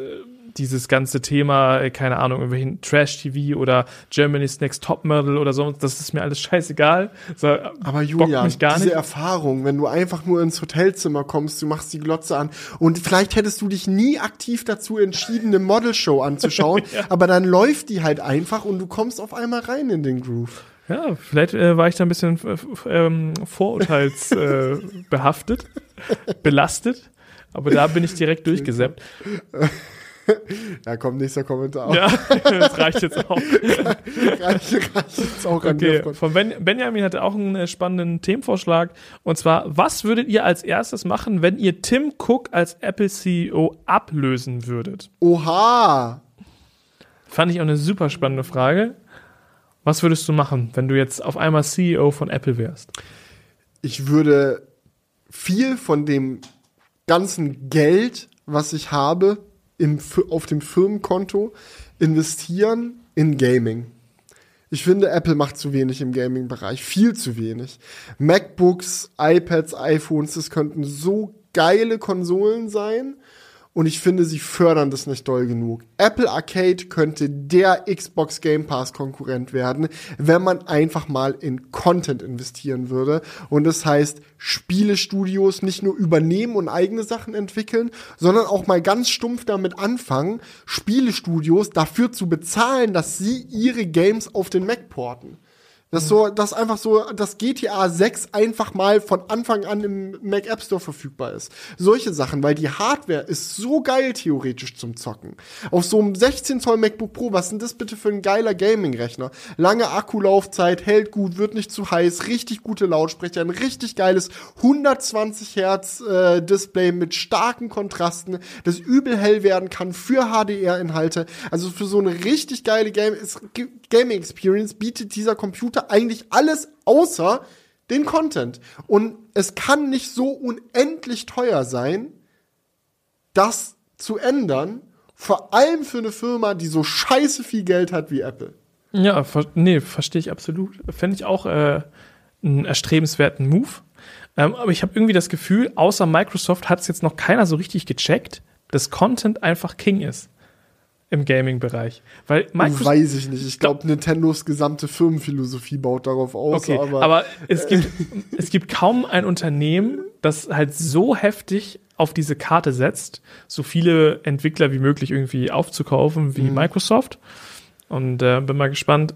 dieses ganze Thema, äh, keine Ahnung, irgendwelchen Trash-TV oder Germany's Next Topmodel oder so, das ist mir alles scheißegal. So, Aber Julia, diese nicht. Erfahrung, wenn du einfach nur ins Hotelzimmer kommst, du machst die Glotze an und vielleicht hättest du dich nie aktiv dazu entschieden, eine Modelshow anzuschauen, ja. aber dann läuft die halt einfach und du kommst auf einmal rein in den Groove. Ja, vielleicht äh, war ich da ein bisschen äh, ähm, vorurteilsbehaftet, äh, belastet, aber da bin ich direkt durchgesäppt. ja, komm, nächster Kommentar. Ja, das reicht jetzt auch. reicht, reicht jetzt auch okay. Von ben, Benjamin hatte auch einen äh, spannenden Themenvorschlag. Und zwar, was würdet ihr als erstes machen, wenn ihr Tim Cook als Apple CEO ablösen würdet? Oha! Fand ich auch eine super spannende Frage. Was würdest du machen, wenn du jetzt auf einmal CEO von Apple wärst? Ich würde viel von dem ganzen Geld, was ich habe, im, auf dem Firmenkonto investieren in Gaming. Ich finde, Apple macht zu wenig im Gaming-Bereich. Viel zu wenig. MacBooks, iPads, iPhones, das könnten so geile Konsolen sein und ich finde, sie fördern das nicht doll genug. Apple Arcade könnte der Xbox Game Pass Konkurrent werden, wenn man einfach mal in Content investieren würde. Und das heißt, Spielestudios nicht nur übernehmen und eigene Sachen entwickeln, sondern auch mal ganz stumpf damit anfangen, Spielestudios dafür zu bezahlen, dass sie ihre Games auf den Mac porten. Das so, das einfach so, dass GTA 6 einfach mal von Anfang an im Mac App Store verfügbar ist. Solche Sachen, weil die Hardware ist so geil theoretisch zum Zocken. Auf so einem 16 Zoll MacBook Pro, was ist das bitte für ein geiler Gaming-Rechner? Lange Akkulaufzeit, hält gut, wird nicht zu heiß, richtig gute Lautsprecher, ein richtig geiles 120 Hertz äh, Display mit starken Kontrasten, das übel hell werden kann für HDR-Inhalte. Also für so eine richtig geile Game Gaming Experience bietet dieser Computer eigentlich alles außer den Content. Und es kann nicht so unendlich teuer sein, das zu ändern, vor allem für eine Firma, die so scheiße viel Geld hat wie Apple. Ja, ver nee, verstehe ich absolut. Fände ich auch äh, einen erstrebenswerten Move. Ähm, aber ich habe irgendwie das Gefühl, außer Microsoft hat es jetzt noch keiner so richtig gecheckt, dass Content einfach King ist im Gaming-Bereich. Weil Microsoft, Weiß ich nicht. Ich glaube, Nintendos gesamte Firmenphilosophie baut darauf aus. Okay, aber, aber es, gibt, es gibt kaum ein Unternehmen, das halt so heftig auf diese Karte setzt, so viele Entwickler wie möglich irgendwie aufzukaufen wie mhm. Microsoft. Und äh, bin mal gespannt,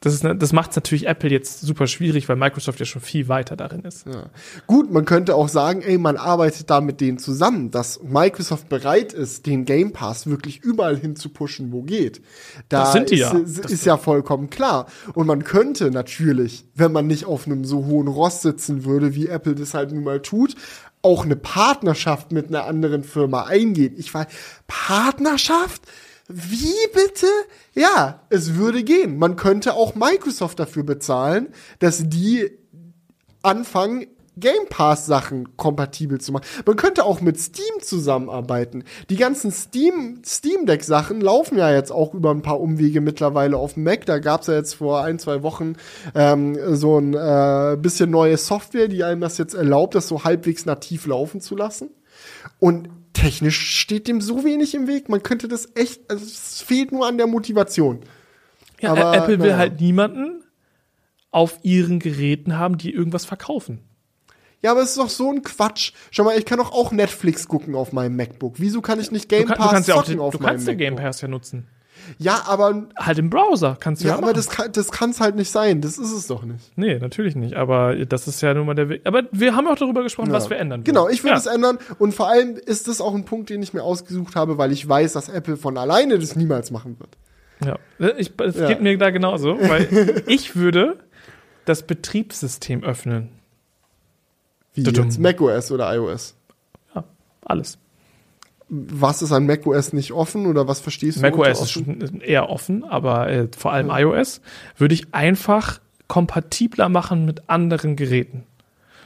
das, ist, ne, das macht es natürlich Apple jetzt super schwierig, weil Microsoft ja schon viel weiter darin ist. Ja. Gut, man könnte auch sagen, ey, man arbeitet da mit denen zusammen, dass Microsoft bereit ist, den Game Pass wirklich überall hin zu pushen, wo geht. Da das sind die ist, ja. ist, ist ja vollkommen klar. Und man könnte natürlich, wenn man nicht auf einem so hohen Ross sitzen würde, wie Apple das halt nun mal tut, auch eine Partnerschaft mit einer anderen Firma eingehen. Ich weiß, Partnerschaft? Wie bitte? Ja, es würde gehen. Man könnte auch Microsoft dafür bezahlen, dass die anfangen, Game Pass Sachen kompatibel zu machen. Man könnte auch mit Steam zusammenarbeiten. Die ganzen Steam, Steam Deck Sachen laufen ja jetzt auch über ein paar Umwege mittlerweile auf dem Mac. Da gab's ja jetzt vor ein, zwei Wochen ähm, so ein äh, bisschen neue Software, die einem das jetzt erlaubt, das so halbwegs nativ laufen zu lassen. Und technisch steht dem so wenig im Weg. Man könnte das echt, also es fehlt nur an der Motivation. Ja, Aber, Apple will halt niemanden auf ihren Geräten haben, die irgendwas verkaufen. Ja, aber es ist doch so ein Quatsch. Schau mal, ich kann doch auch Netflix gucken auf meinem MacBook. Wieso kann ich nicht Du, Game Pass du kannst ja auch zocken den, auf du meinem kannst den MacBook? Game Pass ja nutzen. Ja, aber Halt im Browser kannst du ja, ja, aber machen. das kann das kann's halt nicht sein. Das ist es doch nicht. Nee, natürlich nicht. Aber das ist ja nun mal der Weg. Aber wir haben auch darüber gesprochen, was wir ändern. Genau, wollen. ich würde ja. es ändern. Und vor allem ist das auch ein Punkt, den ich mir ausgesucht habe, weil ich weiß, dass Apple von alleine das niemals machen wird. Ja, ich, es Ja. geht mir da genauso, weil ich würde das Betriebssystem öffnen. Wie Tudum. jetzt macOS oder iOS. Ja, alles. Was ist an macOS nicht offen oder was verstehst du? macOS ist schon eher offen, aber äh, vor allem iOS würde ich einfach kompatibler machen mit anderen Geräten.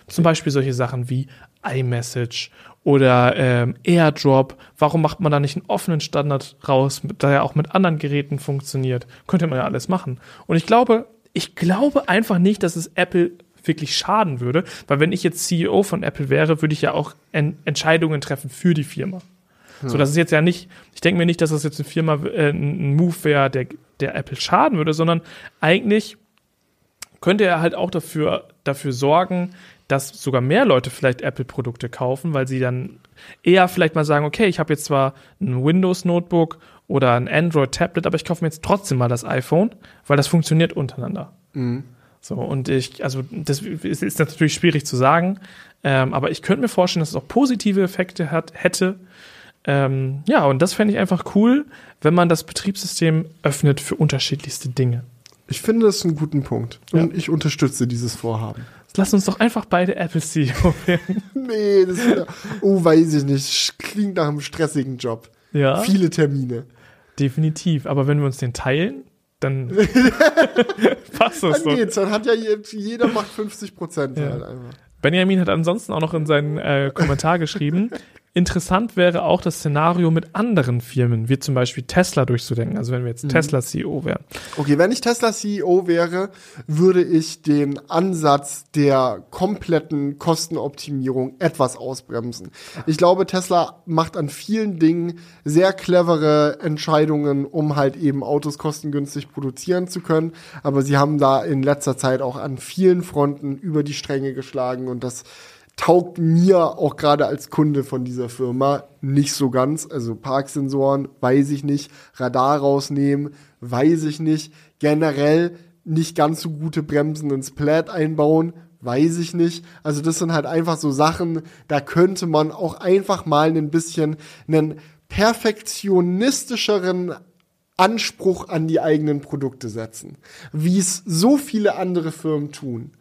Zum Beispiel solche Sachen wie iMessage oder ähm, AirDrop. Warum macht man da nicht einen offenen Standard raus, der ja auch mit anderen Geräten funktioniert? Könnte man ja alles machen. Und ich glaube, ich glaube einfach nicht, dass es Apple wirklich schaden würde, weil wenn ich jetzt CEO von Apple wäre, würde ich ja auch en Entscheidungen treffen für die Firma. So, das ist jetzt ja nicht, ich denke mir nicht, dass das jetzt eine Firma, äh, ein Move wäre, der, der Apple schaden würde, sondern eigentlich könnte er halt auch dafür, dafür sorgen, dass sogar mehr Leute vielleicht Apple-Produkte kaufen, weil sie dann eher vielleicht mal sagen, okay, ich habe jetzt zwar ein Windows-Notebook oder ein Android-Tablet, aber ich kaufe mir jetzt trotzdem mal das iPhone, weil das funktioniert untereinander. So, und ich, also das ist, ist natürlich schwierig zu sagen, ähm, aber ich könnte mir vorstellen, dass es auch positive Effekte hat, hätte. Ähm, ja, und das fände ich einfach cool, wenn man das Betriebssystem öffnet für unterschiedlichste Dinge. Ich finde das einen guten Punkt. Und ich unterstütze dieses Vorhaben. Lass uns doch einfach beide Apple CEO werden. Nee, das ist, oh, weiß ich nicht. Klingt nach einem stressigen Job. Ja, Viele Termine. definitiv. Aber wenn wir uns den teilen, dann passt das Dann doch. geht's. Dann hat ja je- jeder macht 50 Prozent Ja. halt einfach. Benjamin hat ansonsten auch noch in seinen äh, Kommentar geschrieben, interessant wäre auch das Szenario mit anderen Firmen, wie zum Beispiel Tesla durchzudenken. Also wenn wir jetzt Tesla CEO wären. Okay, wenn ich Tesla CEO wäre, würde ich den Ansatz der kompletten Kostenoptimierung etwas ausbremsen. Ich glaube, Tesla macht an vielen Dingen sehr clevere Entscheidungen, um halt eben Autos kostengünstig produzieren zu können. Aber sie haben da in letzter Zeit auch an vielen Fronten über die Stränge geschlagen und das taugt mir auch gerade als Kunde von dieser Firma nicht so ganz. Also Parksensoren, weiß ich nicht. Radar rausnehmen, weiß ich nicht. Generell nicht ganz so gute Bremsen ins Plaid einbauen, weiß ich nicht. Also das sind halt einfach so Sachen, da könnte man auch einfach mal ein bisschen einen perfektionistischeren Anspruch an die eigenen Produkte setzen, wie es so viele andere Firmen tun.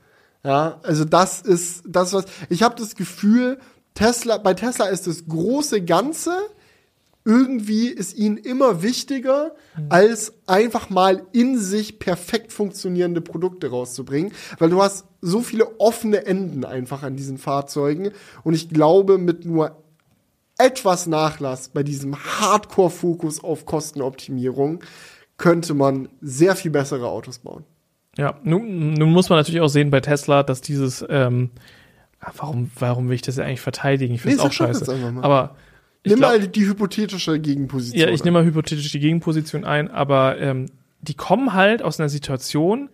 Ja, also das ist das was ich habe das Gefühl, Tesla bei Tesla ist das große Ganze irgendwie ist ihnen immer wichtiger, als einfach mal in sich perfekt funktionierende Produkte rauszubringen, weil du hast so viele offene Enden einfach an diesen Fahrzeugen und ich glaube, mit nur etwas Nachlass bei diesem Hardcore-Fokus auf Kostenoptimierung könnte man sehr viel bessere Autos bauen. Ja, nun, nun muss man natürlich auch sehen bei Tesla, dass dieses, ähm, ah, warum, warum will ich das ja eigentlich verteidigen? Ich finde es Nee, auch scheiße. mal. Aber ich Nimm glaub, mal die hypothetische Gegenposition. Ja, ich nehme mal hypothetisch die Gegenposition ein, aber ähm, die kommen halt aus einer Situation,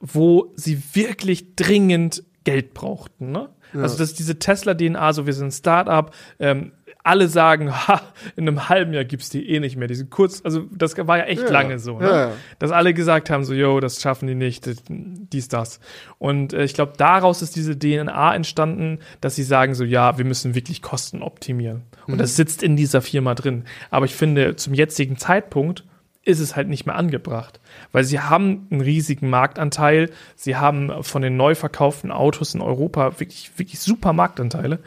wo sie wirklich dringend Geld brauchten. Ne? Also das ist diese Tesla-DNA, so wir sind ein Startup, ähm, alle sagen, ha, in einem halben Jahr gibt's die eh nicht mehr. Die sind kurz, also das war ja echt Ja. lange so, ne? Ja, dass alle gesagt haben, so, yo, das schaffen die nicht, dies, das. Und äh, ich glaube, daraus ist diese DNA entstanden, dass sie sagen, so, ja, wir müssen wirklich Kosten optimieren. Und das sitzt in dieser Firma drin. Aber ich finde, zum jetzigen Zeitpunkt ist es halt nicht mehr angebracht, weil sie haben einen riesigen Marktanteil, sie haben von den neu verkauften Autos in Europa wirklich, wirklich super Marktanteile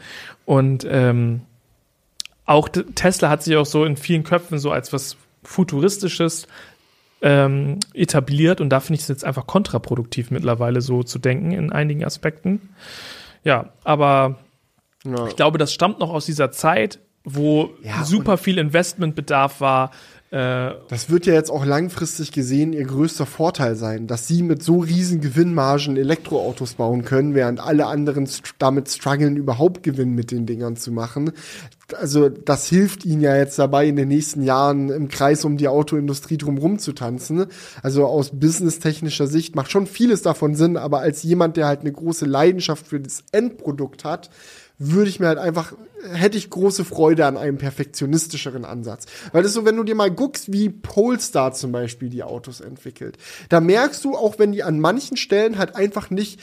und ähm, auch Tesla hat sich auch so in vielen Köpfen so als was Futuristisches ähm, etabliert und da finde ich es jetzt einfach kontraproduktiv mittlerweile so zu denken in einigen Aspekten. Ja, aber Ja. ich glaube, das stammt noch aus dieser Zeit, wo Ja, super viel Investmentbedarf war. Äh, Das wird ja jetzt auch langfristig gesehen ihr größter Vorteil sein, dass sie mit so riesen Gewinnmargen Elektroautos bauen können, während alle anderen damit strugglen, überhaupt Gewinn mit den Dingern zu machen. Also das hilft ihnen ja jetzt dabei, in den nächsten Jahren im Kreis um die Autoindustrie drumherum zu tanzen. Also aus businesstechnischer Sicht macht schon vieles davon Sinn, aber als jemand, der halt eine große Leidenschaft für das Endprodukt hat, würde ich mir halt einfach, hätte ich große Freude an einem perfektionistischeren Ansatz. Weil das ist so, wenn du dir mal guckst, wie Polestar zum Beispiel die Autos entwickelt, da merkst du, auch wenn die an manchen Stellen halt einfach nicht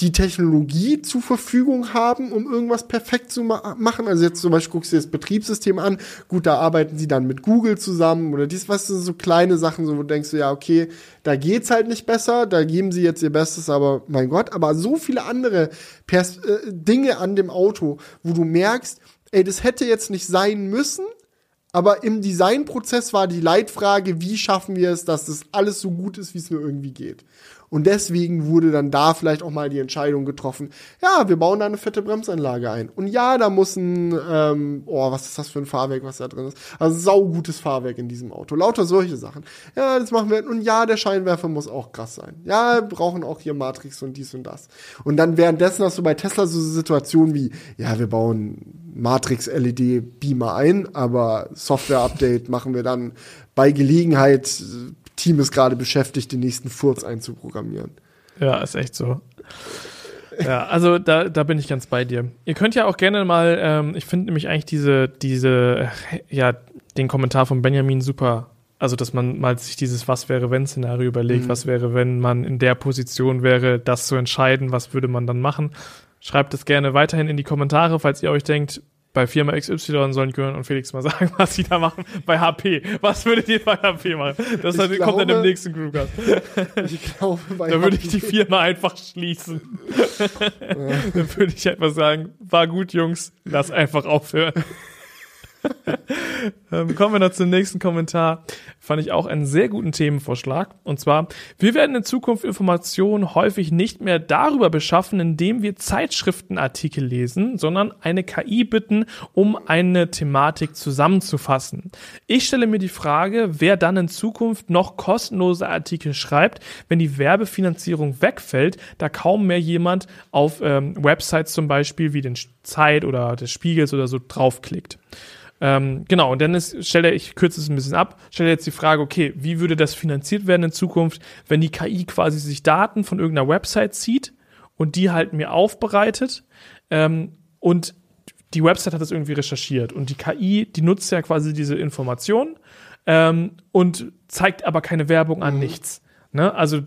die Technologie zur Verfügung haben, um irgendwas perfekt zu ma machen. Also jetzt zum Beispiel guckst du dir das Betriebssystem an, gut, da arbeiten sie dann mit Google zusammen oder dies, was sind so kleine Sachen, so wo du denkst ja, okay, da geht's halt nicht besser, da geben sie jetzt ihr Bestes, aber mein Gott, aber so viele andere Pers äh, Dinge an dem Auto, wo du merkst, ey, das hätte jetzt nicht sein müssen, aber im Designprozess war die Leitfrage, wie schaffen wir es, dass das alles so gut ist, wie es nur irgendwie geht. Und deswegen wurde dann da vielleicht auch mal die Entscheidung getroffen, ja, wir bauen da eine fette Bremsanlage ein. Und ja, da muss ein, ähm, oh, was ist das für ein Fahrwerk, was da drin ist? Also saugutes Fahrwerk in diesem Auto. Lauter solche Sachen. Ja, das machen wir. Und ja, der Scheinwerfer muss auch krass sein. Ja, wir brauchen auch hier Matrix und dies und das. Und dann währenddessen hast du bei Tesla so Situationen wie, ja, wir bauen Matrix LED Beamer ein, aber Software Update machen wir dann bei Gelegenheit. Team ist gerade beschäftigt, den nächsten Furz einzuprogrammieren. Ja, ist echt so. Ja, also da, da bin ich ganz bei dir. Ihr könnt ja auch gerne mal, ähm, ich finde nämlich eigentlich diese, diese, äh, ja, den Kommentar von Benjamin super. Also, dass man mal sich dieses Was wäre wenn Szenario überlegt, Mhm. was wäre, wenn man in der Position wäre, das zu entscheiden, was würde man dann machen. Schreibt es gerne weiterhin in die Kommentare, falls ihr euch denkt, bei Firma XY sollen Jörn und Felix mal sagen, was sie da machen bei HP. Was würdet ihr bei HP machen? Das Ich kommt dann im glaube- nächsten Groupcast. Ich glaube, bei Da würde ich die Firma einfach schließen. Dann würde ich einfach sagen, war gut, Jungs, lass einfach aufhören. ähm, kommen wir noch zum nächsten Kommentar. Fand ich auch einen sehr guten Themenvorschlag. Und zwar, wir werden in Zukunft Informationen häufig nicht mehr darüber beschaffen, indem wir Zeitschriftenartikel lesen, sondern eine KI bitten, um eine Thematik zusammenzufassen. Ich stelle mir die Frage, wer dann in Zukunft noch kostenlose Artikel schreibt, wenn die Werbefinanzierung wegfällt, da kaum mehr jemand auf ähm, Websites zum Beispiel wie den Zeit oder des Spiegels oder so draufklickt. Ähm, genau, und dann ist, stelle ich kürze es ein bisschen ab, stelle jetzt die Frage, okay, wie würde das finanziert werden in Zukunft, wenn die KI quasi sich Daten von irgendeiner Website zieht und die halt mir aufbereitet ähm, und die Website hat das irgendwie recherchiert und die KI, die nutzt ja quasi diese Information ähm, und zeigt aber keine Werbung an nichts. Ne? Also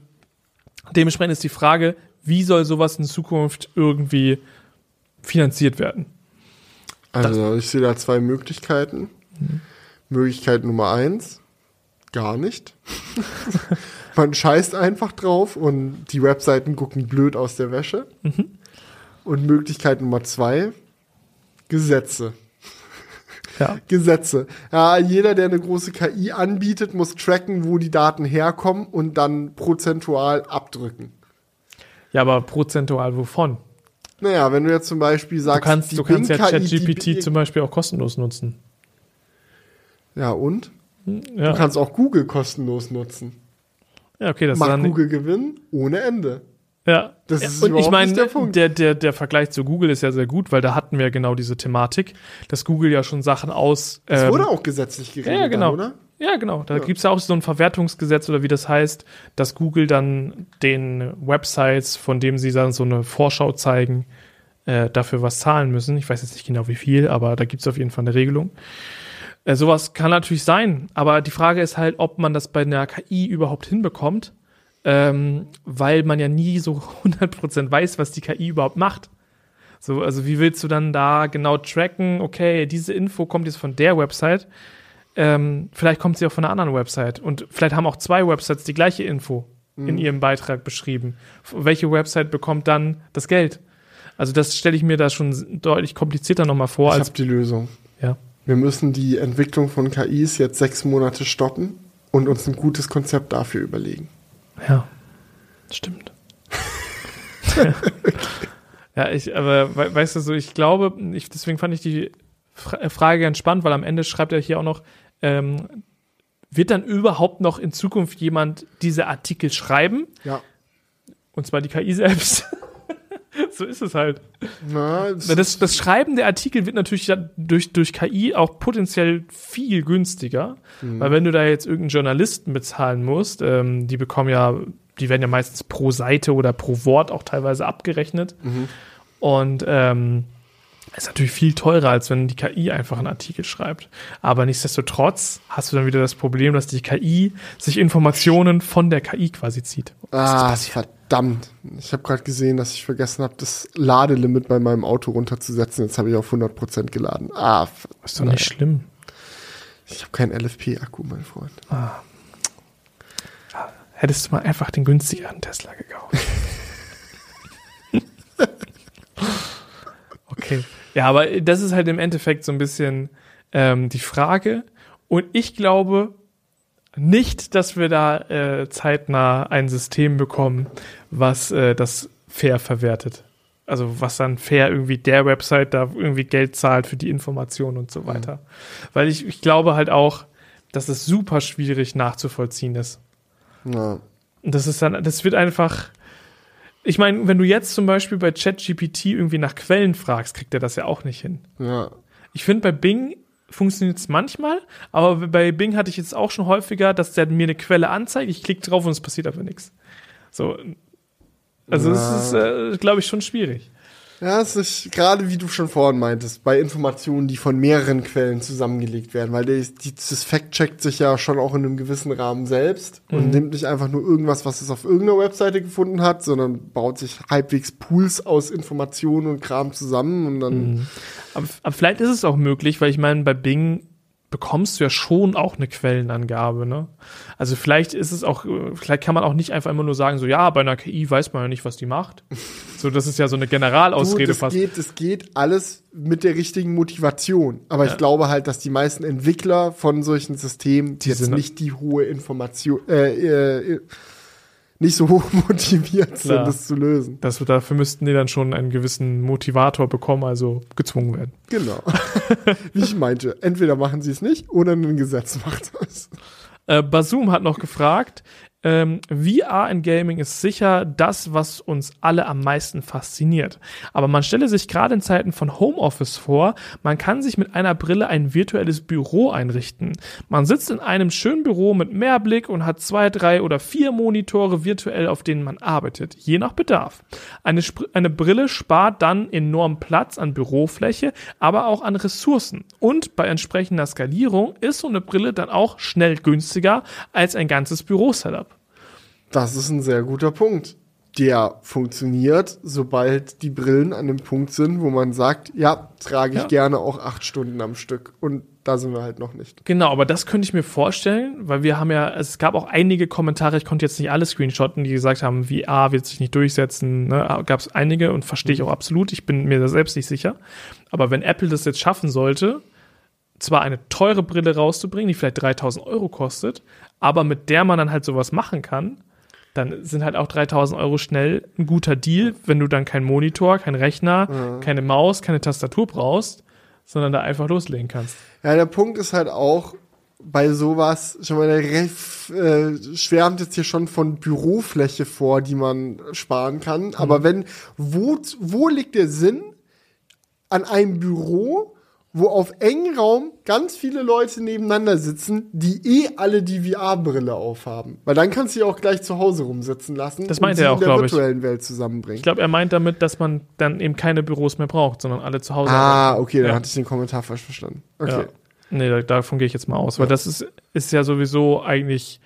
dementsprechend ist die Frage, wie soll sowas in Zukunft irgendwie finanziert werden? Also ich sehe da zwei Möglichkeiten. Möglichkeit Nummer eins, gar nicht. Man scheißt einfach drauf und die Webseiten gucken blöd aus der Wäsche. Und Möglichkeit Nummer zwei, Gesetze. Ja. Gesetze. Ja, jeder, der eine große KI anbietet, muss tracken, wo die Daten herkommen und dann prozentual abdrücken. Ja, aber prozentual wovon? Naja, wenn du jetzt zum Beispiel Du sagst, kannst, die du kannst ja ChatGPT zum Beispiel auch kostenlos nutzen. Ja, und? Ja, Du kannst auch Google kostenlos nutzen. ja okay, das Macht dann. Google Gewinnen ohne Ende. Ja. Das Ja, ist und ich meine, der Punkt. der, der, der Vergleich zu Google ist ja sehr gut, weil da hatten wir genau diese Thematik, dass Google ja schon Sachen aus. Das ähm, wurde auch gesetzlich geregelt, ja, ja, genau. dann, oder? Ja, genau. Da Ja. gibt's ja auch so ein Verwertungsgesetz oder wie das heißt, dass Google dann den Websites, von dem sie dann so eine Vorschau zeigen, äh, dafür was zahlen müssen. Ich weiß jetzt nicht genau wie viel, aber da gibt's auf jeden Fall eine Regelung. Äh, sowas kann natürlich sein, aber die Frage ist halt, ob man das bei einer KI überhaupt hinbekommt, ähm, weil man ja nie so 100% weiß, was die KI überhaupt macht. So, also wie willst du dann da genau tracken, okay, diese Info kommt jetzt von der Website, ähm, vielleicht kommt sie auch von einer anderen Website und vielleicht haben auch zwei Websites die gleiche Info in ihrem Beitrag beschrieben. Welche Website bekommt dann das Geld? Also das stelle ich mir da schon deutlich komplizierter nochmal vor Ich als habe die Lösung. ja. Wir müssen die Entwicklung von KIs jetzt sechs Monate stoppen und uns ein gutes Konzept dafür überlegen. Ja, stimmt. Ja, ich, aber we weißt du so, ich glaube, ich, deswegen fand ich die Fra Frage ganz spannend, weil am Ende schreibt er hier auch noch, ähm, wird dann überhaupt noch in Zukunft jemand diese Artikel schreiben? Ja. Und zwar die KI selbst. so ist es halt. Na, Das, das Schreiben der Artikel wird natürlich durch, durch KI auch potenziell viel günstiger. Weil wenn du da jetzt irgendeinen Journalisten bezahlen musst, ähm, die bekommen ja, die werden ja meistens pro Seite oder pro Wort auch teilweise abgerechnet. Und ähm, ist natürlich viel teurer, als wenn die KI einfach einen Artikel schreibt. Aber nichtsdestotrotz hast du dann wieder das Problem, dass die KI sich Informationen von der KI quasi zieht. ah, verdammt. Ich habe gerade gesehen, dass ich vergessen habe, das Ladelimit bei meinem Auto runterzusetzen. Jetzt habe ich auf 100% geladen. Ah, f- Ist doch nicht schlimm. ich habe keinen LFP-Akku, mein Freund. Hättest du mal einfach den günstigeren Tesla gekauft. okay. Ja, aber das ist halt im Endeffekt so ein bisschen ähm, die Frage. Und ich glaube nicht, dass wir da äh, zeitnah ein System bekommen, was äh, das fair verwertet. Also was dann fair irgendwie der Website da irgendwie Geld zahlt für die Informationen und so weiter. Weil ich, ich glaube halt auch, dass es super schwierig nachzuvollziehen ist. Ja. Und das ist dann, das wird einfach. Ich meine, wenn du jetzt zum Beispiel bei ChatGPT irgendwie nach Quellen fragst, kriegt er das ja auch nicht hin. Ja. Ich finde, bei Bing funktioniert es manchmal, aber bei Bing hatte ich jetzt auch schon häufiger, dass der mir eine Quelle anzeigt, ich klicke drauf und es passiert aber nichts. So. Also, Ja. das ist, äh, glaube ich, schon schwierig. Ja, es ist gerade wie du schon vorhin meintest, bei Informationen, die von mehreren Quellen zusammengelegt werden, weil die, die, das Fact checkt sich ja schon auch in einem gewissen Rahmen selbst und Mhm. nimmt nicht einfach nur irgendwas, was es auf irgendeiner Webseite gefunden hat, sondern baut sich halbwegs Pools aus Informationen und Kram zusammen und dann Mhm. Aber, aber vielleicht ist es auch möglich, weil ich meine, bei Bing bekommst du ja schon auch eine Quellenangabe, ne? Also vielleicht ist es auch, vielleicht kann man auch nicht einfach immer nur sagen, so ja, bei einer KI weiß man ja nicht, was die macht. So, das ist ja so eine Generalausrede du, das fast. geht, das geht alles mit der richtigen Motivation. Aber ich glaube halt, dass die meisten Entwickler von solchen Systemen Die jetzt sind- nicht die hohe Information, äh, äh, nicht so hoch motiviert sind, Klar. das zu lösen. Das, dafür müssten die dann schon einen gewissen Motivator bekommen, also gezwungen werden. Genau. Wie ich meinte, entweder machen sie es nicht oder ein Gesetz macht das. Äh, Basum hat noch gefragt, ähm, VR in Gaming ist sicher das, was uns alle am meisten fasziniert. Aber man stelle sich gerade in Zeiten von Homeoffice vor, man kann sich mit einer Brille ein virtuelles Büro einrichten. Man sitzt in einem schönen Büro mit Mehrblick und hat zwei, drei oder vier Monitore virtuell, auf denen man arbeitet, je nach Bedarf. Eine, Spr eine Brille spart dann enorm Platz an Bürofläche, aber auch an Ressourcen. Und bei entsprechender Skalierung ist so eine Brille dann auch schnell günstiger als ein ganzes Bürosetup. Das ist ein sehr guter Punkt. Der funktioniert, sobald die Brillen an dem Punkt sind, wo man sagt, ja, trage ich Ja. gerne auch acht Stunden am Stück. Und da sind wir halt noch nicht. Genau, aber das könnte ich mir vorstellen, weil wir haben ja, es gab auch einige Kommentare, ich konnte jetzt nicht alle screenshotten, die gesagt haben, VR wird sich nicht durchsetzen, ne? gab es einige und verstehe ich auch absolut, ich bin mir da selbst nicht sicher. Aber wenn Apple das jetzt schaffen sollte, zwar eine teure Brille rauszubringen, die vielleicht 3000 Euro kostet, aber mit der man dann halt sowas machen kann, dann sind halt auch 3000 Euro schnell ein guter Deal, wenn du dann keinen Monitor, keinen Rechner, keine Maus, keine Tastatur brauchst, sondern da einfach loslegen kannst. Ja, der Punkt ist halt auch bei sowas, schon mal der Ref äh, schwärmt jetzt hier schon von Bürofläche vor, die man sparen kann. Aber wenn, wo, wo liegt der Sinn an einem Büro, wo auf engem Raum ganz viele Leute nebeneinander sitzen, die eh alle die VR-Brille aufhaben? Weil dann kannst du sie auch gleich zu Hause rumsitzen lassen Das meint sie er auch, in der glaub ich. virtuellen Welt zusammenbringen. Ich glaube, er meint damit, dass man dann eben keine Büros mehr braucht, sondern alle zu Hause. ah, okay, dann Ja. hatte ich den Kommentar falsch verstanden. Okay. Ja. Nee, da, davon gehe ich jetzt mal aus, weil das ist, ist ja sowieso eigentlich.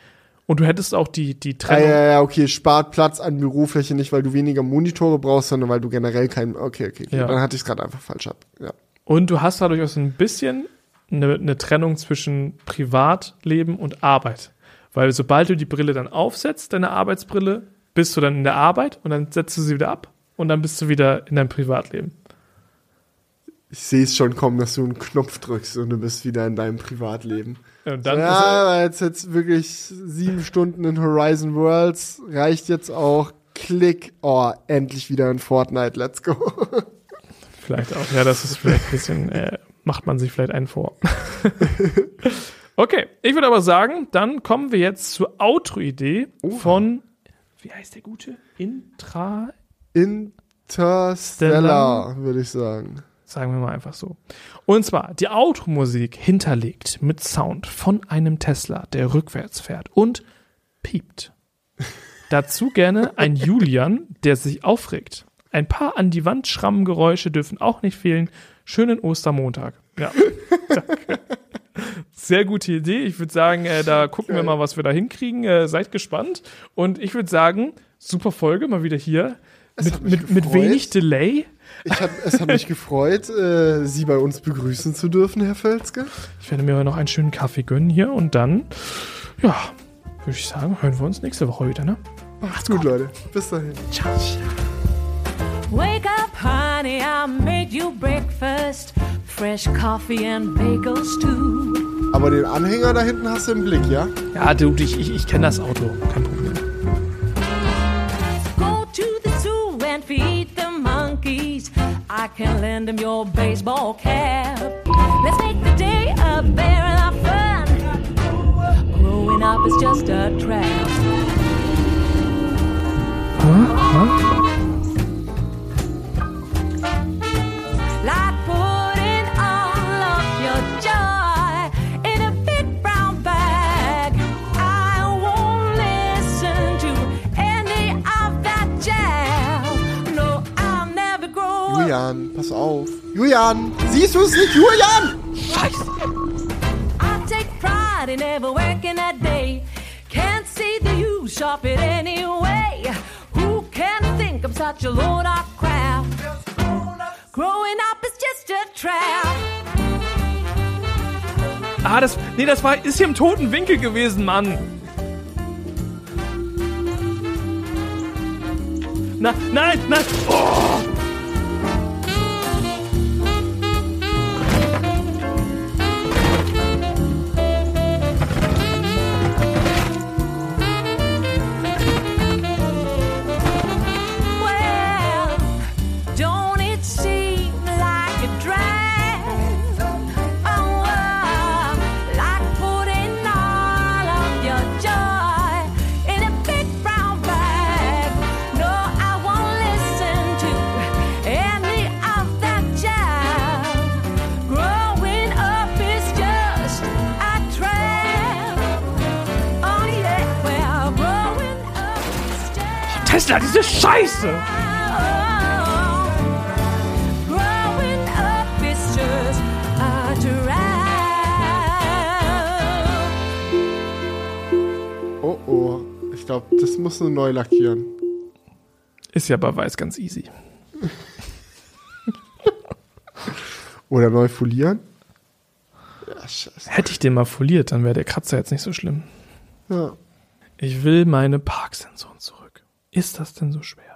Und du hättest auch die, die Ah, Trennung. ja, ja, okay, spart Platz an Bürofläche nicht, weil du weniger Monitore brauchst, sondern weil du generell keinen. Okay, okay, okay. Ja. dann hatte ich es gerade einfach falsch ab. Ja. Und du hast dadurch auch so ein bisschen eine, eine Trennung zwischen Privatleben und Arbeit. Weil sobald du die Brille dann aufsetzt, deine Arbeitsbrille, bist du dann in der Arbeit und dann setzt du sie wieder ab und dann bist du wieder in deinem Privatleben. Ich sehe es schon kommen, dass du einen Knopf drückst und du bist wieder in deinem Privatleben. Und dann ist ja, jetzt jetzt wirklich sieben Stunden in Horizon Worlds reicht jetzt auch. Klick. Oh, endlich wieder in Fortnite. Let's go. Vielleicht auch. Ja, das ist vielleicht ein bisschen, äh, macht man sich vielleicht einen vor. okay, ich würde aber sagen, dann kommen wir jetzt zur Outro-Idee von, wie heißt der gute? Intra, Interstellar, würde ich sagen. sagen wir mal einfach so. Und zwar die Automusik hinterlegt mit Sound von einem Tesla, der rückwärts fährt und piept. Dazu gerne ein Julian, der sich aufregt. Ein paar an die Wand schrammen Geräusche dürfen auch nicht fehlen. Schönen Ostermontag. Ja, danke. Sehr gute Idee. Ich würde sagen, äh, da gucken wir mal, was wir da hinkriegen. Äh, seid gespannt. Und ich würde sagen, super Folge, mal wieder hier. Mit, mit, mit wenig Delay. Ich hab, es hat mich gefreut, äh, Sie bei uns begrüßen zu dürfen, Herr Völzke. Ich werde mir noch einen schönen Kaffee gönnen hier und dann, ja, würde ich sagen, hören wir uns nächste Woche wieder, ne? Macht's gut, Leute. Bis dahin. Ciao. Wake up, honey, I made you breakfast. Fresh coffee and bagels too. Aber den Anhänger da hinten hast du im Blick, ja? Ja, du, ich, ich, ich kenne das Auto. Kein Problem. Go to the zoo and feed the monkeys. I can lend them your baseball cap. Let's make the day a bear of fun. Growing up is just a trap. Like Julian, pass auf. Julian, siehst du es nicht, Julian? I take pride in never working a day. Can't see the use of it anyway. Who can think I'm such a load of crap? Growing up is just a trap. Ah, das, nee, das war, ist hier im toten Winkel gewesen, Mann. Na, nein, nein. Oh. Tesla, diese Scheiße. Oh oh. Ich glaube, das musst du neu lackieren. Ist ja bei Weiß ganz easy. Oder neu folieren. Ja, scheiße. Hätte ich den mal foliert, dann wäre der Kratzer jetzt nicht so schlimm. Ja. Ich will meine Parksensoren zurück. Ist das denn so schwer?